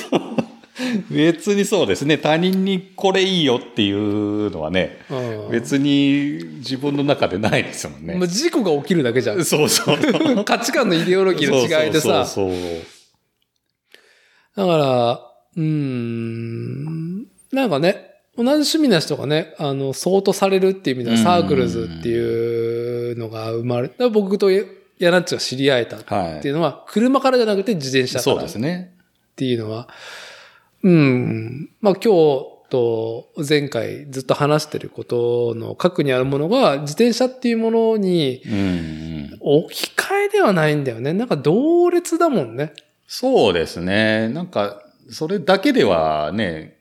別にそうですね。他人にこれいいよっていうのはね、うん別に自分の中でないですもんね。まあ事故が起きるだけじゃん。そうそう。価値観のイデオロギーの違いでさ。そうそうそうだから、うーん、なんかね、同じ趣味な人がね、あの、相当されるっていう意味では、うんサークルズっていうのが生まれ、だ僕とヤナッチが知り合えたっはいていうのは、車からじゃなくて自転車かそうらっですね。ていうのは、うん、まあ今日、と前回ずっと話してることの核にあるものが自転車っていうものに。置き換えではないんだよね。なんか同列だもんね。そうですね。なんか、それだけではね、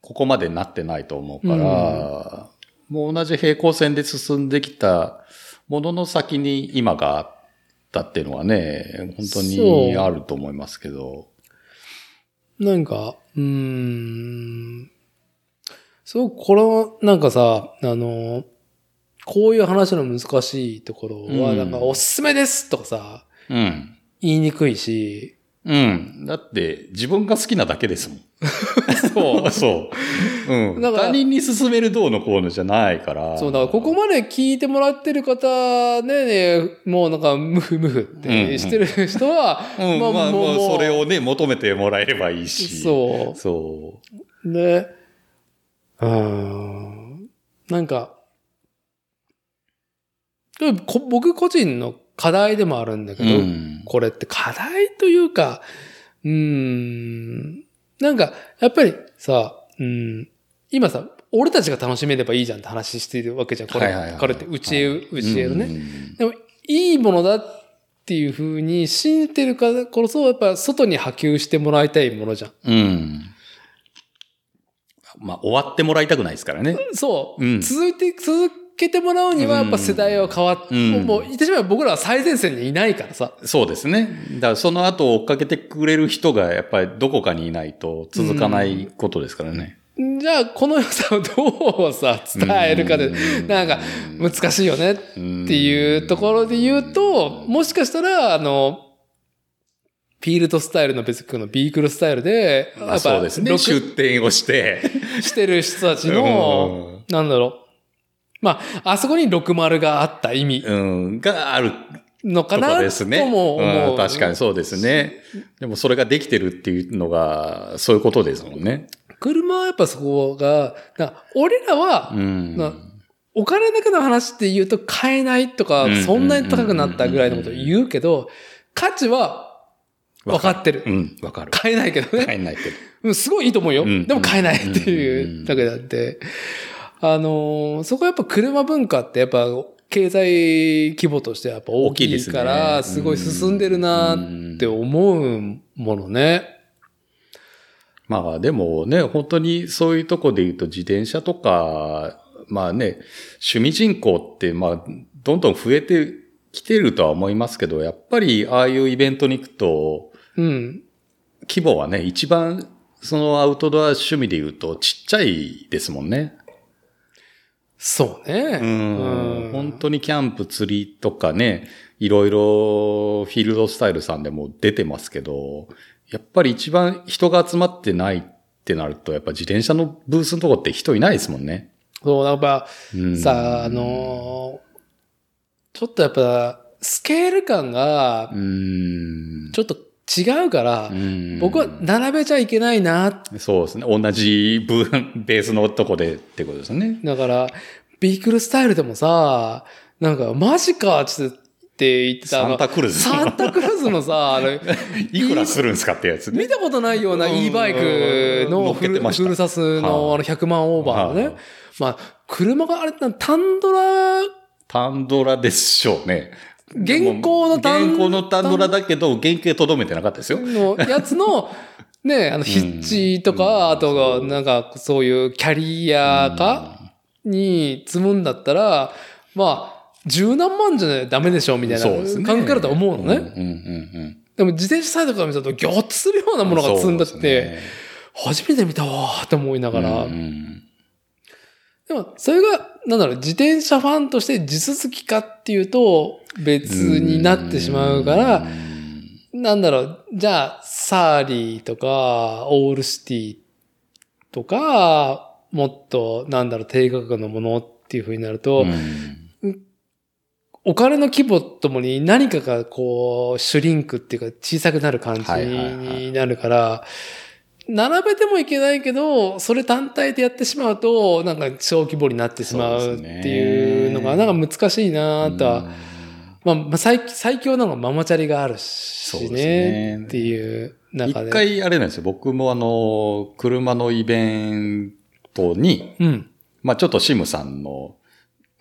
ここまでなってないと思うから、もう同じ平行線で進んできたものの先に今があったっていうのはね、本当にあると思いますけど。なんか、うーん。そう、これは、なんかさ、あの、こういう話の難しいところは、うんなんか、おすすめですとかさ、うん。言いにくいし、うん。だって、自分が好きなだけですもん。そう。そう。うん。だから他人に勧めるどうのこうのじゃないから。そう、だからここまで聞いてもらってる方ね、ねもうなんか、ムフムフってしてる人は、うん、まあ、まあ、もうそれをね、求めてもらえればいいし。そそう。う。で、うーん。なんか、でもこ僕個人の課題でもあるんだけど、うん。これって課題というか、うーん、なんか、やっぱりさ、うん、今さ、俺たちが楽しめればいいじゃんって話してるわけじゃん。これ、はいはいはいこれって、うちへ、うちへのね。うんでも、いいものだっていうふうに信じてるからこそ、やっぱ外に波及してもらいたいものじゃん。うん。まあ、終わってもらいたくないですからね。そう。うん続いて、続けてもらうには、やっぱ世代は変わって、うんもう、言ってしまえば僕らは最前線にいないからさ。そうですね。だからその後追っかけてくれる人がやっぱりどこかにいないと続かないことですからね。じゃあ、この良さをどうさ、伝えるかで、うんなんか、難しいよねっていうところで言うと、もしかしたら、あの、フィールドスタイルの別にのビークルスタイルで、まあそうですね。録出店をして。してる人たちの、なんだろう。まあ、あそこに60があった意味うん。があるとのかなこですね。とも思う。ん確かにそうですね。でもそれができてるっていうのが、そういうことですもんね。車はやっぱそこが、な俺らは、うん。なお金だけの話って言うと買えないとかう、んそんなに高くなったぐらいのことを言うけど、価値は分かってるう。ん、わかる。買えないけどね。買えないけど。うんすごいいいと思うよ。うんでも買えないっていうだけであって。あのーそこはやっぱ車文化ってやっぱ経済規模としてはやっぱ大きいから、すごい進んでるなって思うものね。まあでもね、本当にそういうとこで言うと自転車とか、まあね、趣味人口ってまあどんどん増えてきてるとは思いますけど、やっぱりああいうイベントに行くと、うん。規模はね、一番そのアウトドア趣味で言うとちっちゃいですもんね。そうね。うん。本当にキャンプ、釣りとかね、いろいろフィールドスタイルさんでも出てますけど、やっぱり一番人が集まってないってなると、やっぱ自転車のブースのとこって人いないですもんね。そう、やっぱ、うんさあ、あのーちょっとやっぱ、スケール感がう、ん。ちょっと違うからう、ん僕は並べちゃいけないなそうですね。同じブーベースのとこでってことですね。だから、ビークルスタイルでもさ、なんか、マジかっとって言ってたサンタクルーズサンタクルーズのさ、あれ、いくらするんですかってやつね。見たことないようなうん e バイクのフルフルサスのはいあの100万オーバーのねはい。まあ、車があれ、タンドラ、タンドラでしょうね。現行のタン現行のタンドラだけど、原型とどめてなかったですよ。のやつの、ね、あの、ヒッチとか、あとが、なんか、そういうキャリアかに積むんだったら、まあ、十何万じゃないダメでしょみたいなそうですね。感覚だと思うのね。うんうんうんでも自転車サイドから見たと、ギョッとするようなものが積んだって、ね。初めて見たわーって思いながら、うんうんでも、それが、なんだろう、自転車ファンとして地続きかっていうと、別になってしまうから、なんだろう、じゃあ、サーリーとか、オールシティとか、もっと、なんだろう、低価格のものっていう風になると、うん。お金の規模ともに何かがこう、シュリンクっていうか小さくなる感じはいはいはい。になるから、並べてもいけないけど、それ単体でやってしまうと、なんか小規模になってしまうっていうのが、なんか難しいなとはまあ、まあ最、最強なのはママチャリがあるそうしですねね。っていう中で。一。回あれなんですよ。僕もあの、車のイベントに、うん。まあちょっとシムさんの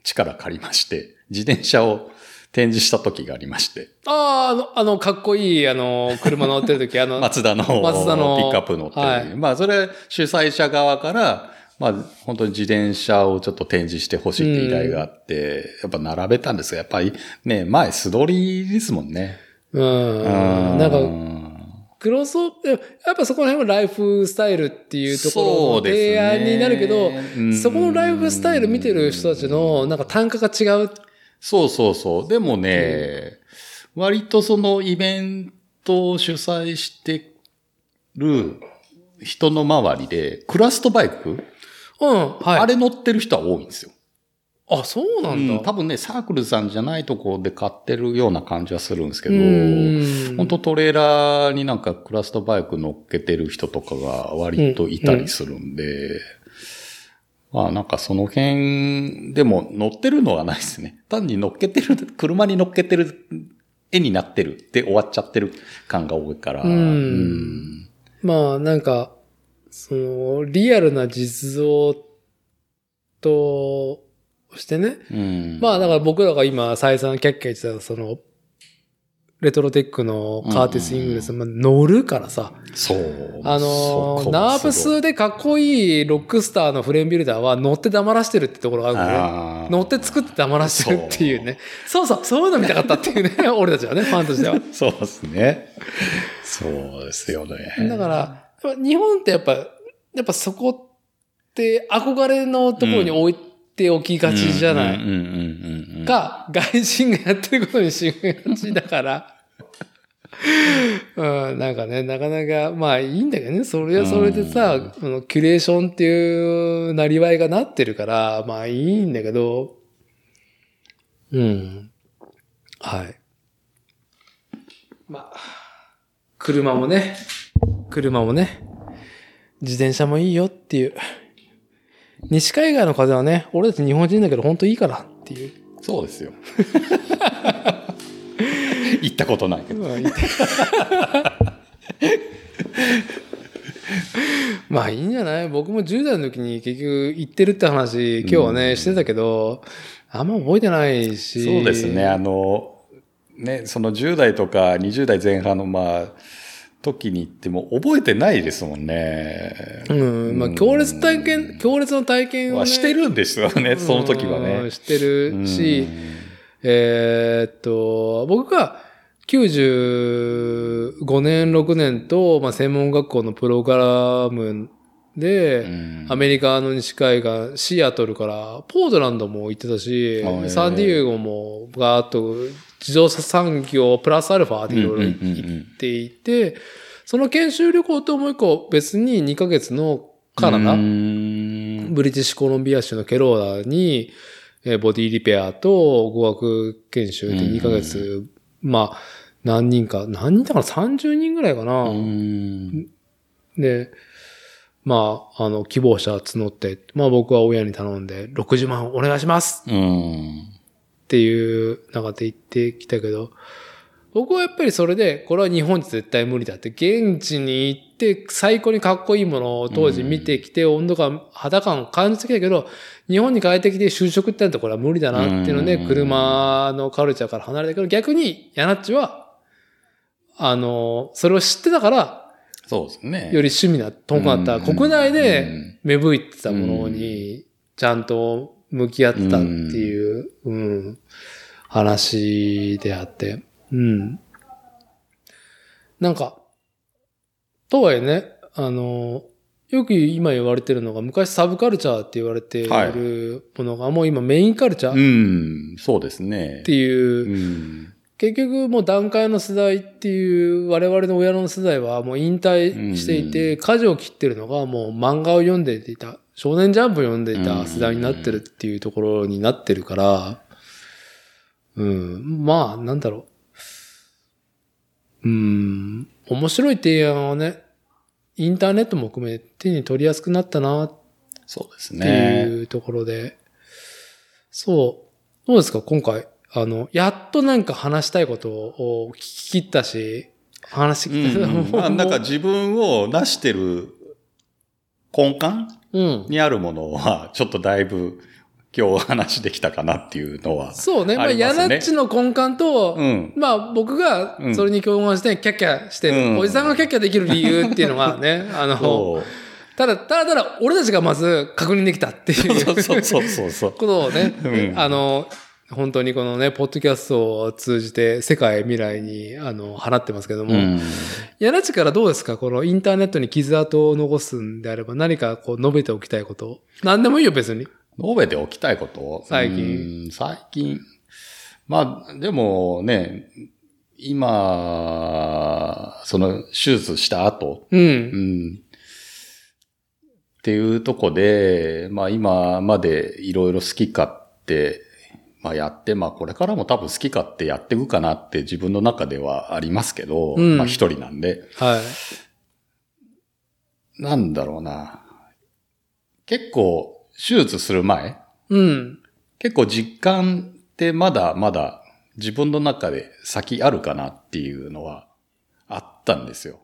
力借りまして、自転車を展示した時がありまして、ああ、あの、あの、かっこいい、あの、車乗ってる時、あの、マツダのマツダのピックアップ乗ってる、はいまあそれ主催者側から、まあ本当に自転車をちょっと展示してほしいって依頼があって、やっぱ並べたんですが、やっぱりね、前素通りですもんね。うん。なんか、クロスオやっぱそこら辺はライフスタイルっていうところの提案になるけど、そこのライフスタイル見てる人たちの、なんか単価が違う。そうそうそう。でもね、割とそのイベントを主催してる人の周りで、クラストバイク、うん、はい。あれ乗ってる人は多いんですよ。あ、そうなんだ。うん多分ね、サークルさんじゃないとこで買ってるような感じはするんですけど、うん本当トレーラーになんかクラストバイク乗っけてる人とかが割といたりするんで、まあなんかその辺でも乗ってるのはないですね。単に乗っけてる、車に乗っけてる絵になってるって終わっちゃってる感が多いから。うんうんまあ、なんか、その、リアルな実像としてね。うんまあ、だから僕らが今、再三キャッキャ言ってた、その、レトロテックのカーティス・イングレス、まあ、乗るからさ。そう。あのナーブスでかっこいいロックスターのフレームビルダーは乗って黙らしてるってところがあるんだね。乗って作って黙らしてるっていうね。そうそう、そういうの見たかったっていうね、俺たちはね、ファンとしては。そうですね。そうですよね。だから、日本ってやっぱ、やっぱそこって憧れのところに置いておきがちじゃない？うんうんうんうんうん。か、外人がやってることにしがちだから。うん、なんかね、なかなか、まあいいんだけどね、それはそれでさ、うんあのキュレーションっていうなりわいがなってるから、まあいいんだけど、うん。はい。まあ、車もね、車もね、自転車もいいよっていう。西海岸の風はね、俺たち日本人だけど本当いいからっていう。そうですよ。行ったことないけど。まあいいんじゃない？僕も10代の時に結局行ってるって話、今日はね、してたけど、あんま覚えてないし。そうですね。あの、ね、その10代とか20代前半の、まあ、時に行っても覚えてないですもんね。うん。まあ強烈体験、強烈の体験を、ね。はしてるんですよね、その時はうんね。してるし、えーっと、僕が95年、6年と、まあ、専門学校のプログラムで、うんアメリカの西海岸、シアトルから、ポートランドも行ってたしサンディエゴもガーッと自動車産業プラスアルファでいろいろ行っていて、その研修旅行ともう一個別に2ヶ月のカナダ、うん。ブリティッシュコロンビア州のケローラに、えーボディリペアと語学研修で2ヶ月、まあ、何人か、何人だから30人ぐらいかな。うん。で、まあ、あの、希望者募って、まあ僕は親に頼んで、60万お願いします。うん。っていう中で言ってきたけど、僕はやっぱりそれで、これは日本じゃ絶対無理だって、現地に行って最高にかっこいいものを当時見てきて、温度感、肌感を感じてきたけど、日本に帰ってきて就職ってなったらこれは無理だなっていうので、うん。車のカルチャーから離れたけど、逆にヤナッチは、あの、それを知ってたから、そうですね。より趣味な、とんかった、うん。国内うでん。芽吹いてたものに、ちゃんと向き合ってたっていう、うん、話であって、うん。なんか、とはいえね、あの、よく今言われてるのが、昔サブカルチャーって言われているものが、もう今メインカルチャうーん、そうですね。っていう、うん。結局もう段階の世代っていう我々の親の世代はもう引退していて、舵を切ってるのがもう漫画を読んでいた、少年ジャンプを読んでいた世代になってるっていうところになってるから、うん、まあなんだろう。うん、面白い提案はね、インターネットも含め手に取りやすくなったなっそうですてね。いうところで、そう、どうですか？今回あの、やっとなんか話したいことを聞き切ったし、話してきた。うんまあなんか自分を出してる根幹うん。にあるものは、ちょっとだいぶ今日話できたかなっていうのは。そうね。まあ、ヤナッチの根幹と、うん。まあ僕がそれに共感してキャッキャしてる、うんおじさんがキャッキャできる理由っていうのがね、あの。ただ、ただただ俺たちがまず確認できたっていうそうそうそうそうそう。ことをね、うんあの、本当にこのね、ポッドキャストを通じて世界未来に、あの、放ってますけども、うん。ヤナッチからどうですか？このインターネットに傷跡を残すんであれば何かこう述べておきたいこと。何でもいいよ、別に。述べておきたいこと？最近うん最近。まあ、でもね、今、その手術した後、う。うんん。っていうとこで、まあ今までいろいろ好き勝手、まあやって、まあこれからも多分好き勝手やっていくかなって自分の中ではありますけど、うんまあ一人なんで、はい。なんだろうな。結構手術する前、うん。結構実感ってまだまだ自分の中で先あるかなっていうのはあったんですよ。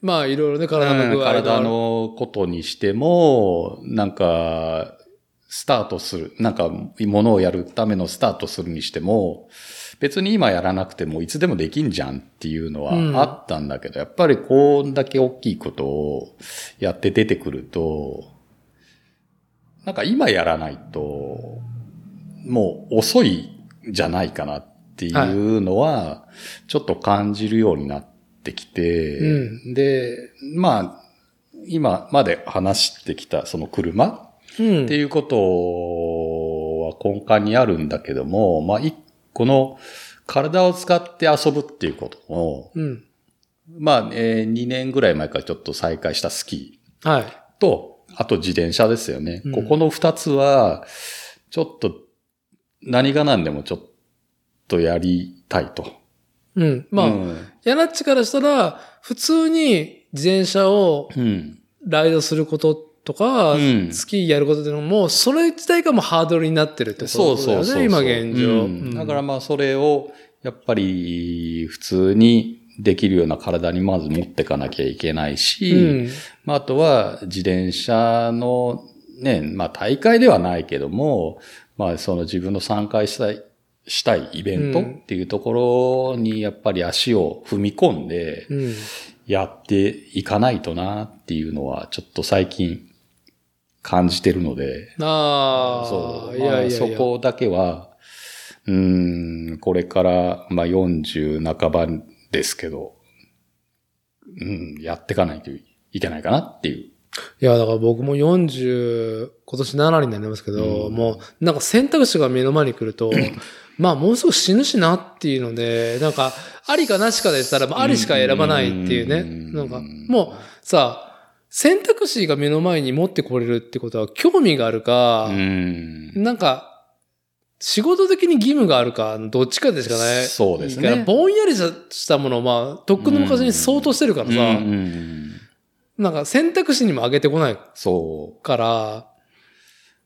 まあ、いろいろね、体のうん体のことにしても、なんか、スタートする、なんか、ものをやるためのスタートするにしても、別に今やらなくてもいつでもできんじゃんっていうのうんはあったんだけど、やっぱりこんだけ大きいことをやって出てくると、なんか今やらないと、もう遅いんじゃないかなっていうのは、ちょっと感じるようになってきて、うで、まあ、今まで話してきたその車うん。っていうことは根幹にあるんだけども、まあ、一個の体を使って遊ぶっていうことも、うん。まあ、えー2年ぐらい前からちょっと再開したスキはい。ーと、あと自転車ですよね。うんここの二つは、ちょっと何が何でもちょっとやりたいと。うん。まあ、うんヤナッチからしたら、普通に自転車をうん。ライドすることとか、うんスキーやることっていうそれ自体がもうハードルになってるってことだよね、そうそうそう。今現状。うんだからまあそれを、やっぱり普通にできるような体にまず持ってかなきゃいけないし、うん。まああとは自転車のね、まあ大会ではないけども、まあその自分の参加したい、したいイベントうんっていうところにやっぱり足を踏み込んでうん。やっていかないとなっていうのはちょっと最近感じてるので、ああ、そう。いやいやいや。まあ、そこだけは、うーん、これから、まあ、40半ばですけど、うん、やっていかないといけないかなっていう。いや、だから僕も40、今年7になりますけど、うんもう、なんか選択肢が目の前に来ると、まあもうすぐ死ぬしなっていうので、なんか、ありかなしかで言ったら、まあありしか選ばないっていうね。うんなんか、もうさ、選択肢が目の前に持ってこれるってことは、興味があるか、うん。なんか、仕事的に義務があるか、どっちかでしかない。そうですねぼんやりしたものを、まあ、とっくの昔に相当してるからさ、うんうんなんか選択肢にも上げてこないそから、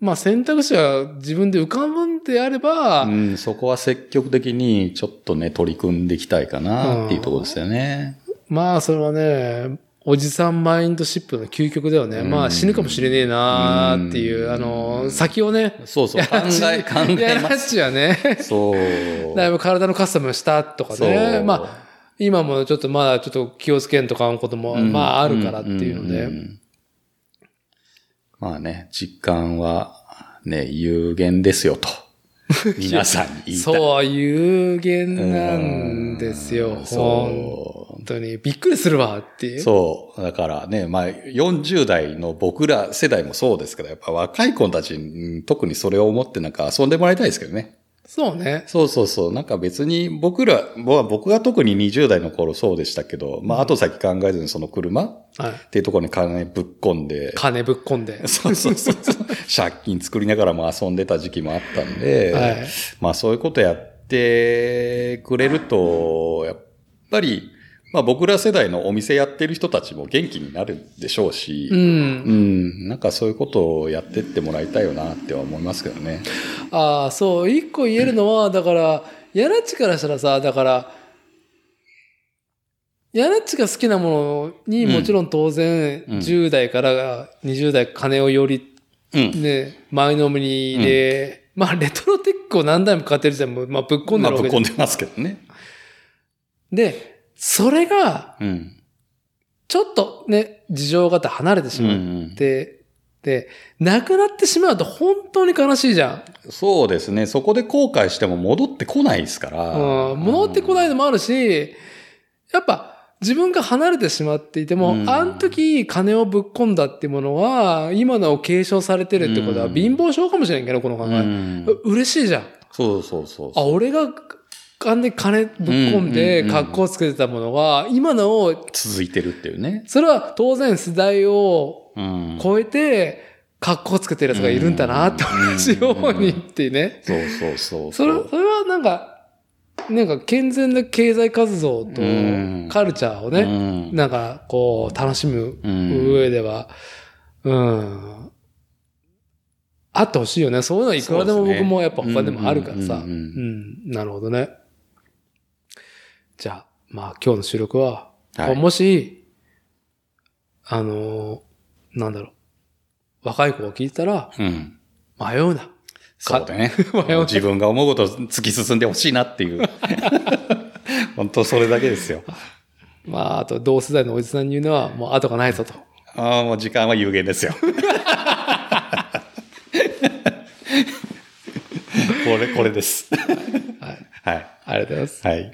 まあ選択肢は自分で浮かぶんであれば、う。うん、そこは積極的にちょっとね、取り組んでいきたいかなっていうところですよね。まあそれはね、おじさんマインドシップの究極だよね。うんまあ死ぬかもしれねえなーっていう、うんあの、先をね、そうそう、考え、考えやらっます。ちはね、そう。だいぶ体のカスタムしたとかね。まあ、今もちょっとまだちょっと気をつけんとかんことも、うんまああるからっていうので。まあね、実感はね、有限ですよと。皆さんに言いたい。そう、有限なんですよ。そ当に。びっくりするわっていう。う。そう。だからね、まあ、40代の僕ら世代もそうですけど、やっぱ若い子たちに特にそれを思ってなんか遊んでもらいたいですけどね。そうね。そうそうそう。なんか別に僕ら、まあ僕が特に20代の頃そうでしたけど、まあ後先考えずにその車っはい。ていうところに金ぶっ込んで、金ぶっ込んで。そうそうそうそう。借金作りながらも遊んでた時期もあったんで、はい。まあそういうことやってくれると、やっぱりまあ僕ら世代のお店やってる人たちも元気になるでしょうし、う。うんん、なんかそういうことをやってってもらいたいよなっては思いますけどね。ああ、そう、一個言えるのは、だから、ヤナッチからしたらさ、だから、ヤナッチが好きなものにうんもちろん当然、うん10代から20代金をよりうん。ね、前のめりで、まあレトロテックを何台も買ってるじゃん、もうまあぶっ込んでまあるわけじゃんぶっ込んでますけどね。で、それが、うん。ちょっとね、事情があって離れてしうんうまっん、て、で、なくなってしまうと本当に悲しいじゃん。そうですね。そこで後悔しても戻ってこないですから。うん、戻ってこないのもあるし、やっぱ自分が離れてしまっていても、うんあの時金をぶっ込んだってものは、今のを継承されてるってことはうん貧乏症かもしれんけど、この考うえ。ん。嬉しいじゃん。そうそうそうあ、そう。俺が完全に金ぶっ込んで格好つけてたものが、今のを、続いてるっていうね。それは当然世代をうん。超えて格好つけてるやつがいるんだなって同じようにっていうね。そうそうそう。それ、それはなんか、なんか健全な経済活動とうんカルチャーをうね、ん。なんかこう楽しむうん上では、うん、あってほしいよね。そういうのはいくらでも僕もやっぱ他でもあるからさ。うん、なるほどね。じゃあ、まあ今日の収録は、はいもし、あのーなんだろう、若い子が聞いたら、うん。迷うな。そうだね。迷うな自分が思うことを突き進んでほしいなっていう。本当それだけですよ。まあ、あと同世代のおじさんに言うのは、もう後がないぞと。ああ、もう時間は有限ですよ。これ、これです。はい。はい。ありがとうございます。はい。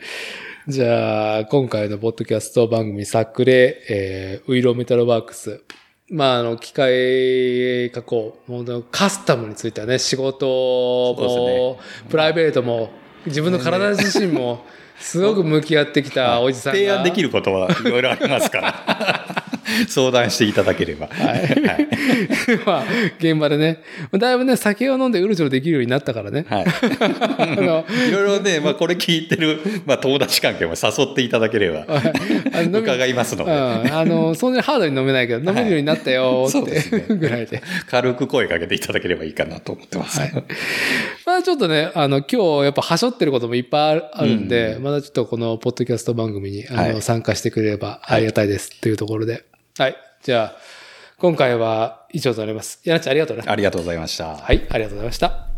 じゃあ、今回のポッドキャスト番組、サックレ、えー、ウイローメタルワークス。まあ、あの、機械加工、本当カスタムについてはね、仕事も、プライベートも、自分の体自身も、すごく向き合ってきたおじさんが。提案できることはいろいろありますから。相談していただければ。はい。まあ、現場でね、だいぶね、酒を飲んでうるちょろできるようになったからね。はい。いろいろね、まあこれ聞いてる、まあ友達関係も誘っていただければ、あの伺いますのうん、で、あの、そんなにハードに飲めないけど、飲めるようになったよって、ですねぐらいで。軽く声かけていただければいいかなと思ってます。はいまあちょっとね、あの、今日やっぱはしょってることもいっぱいあるんで、まだちょっとこのポッドキャスト番組にあの、はい参加してくれればありがたいですっていうところで。はい。じゃあ、今回は以上となります。やなちゃんありがとうね。ありがとうございました。はい、ありがとうございました。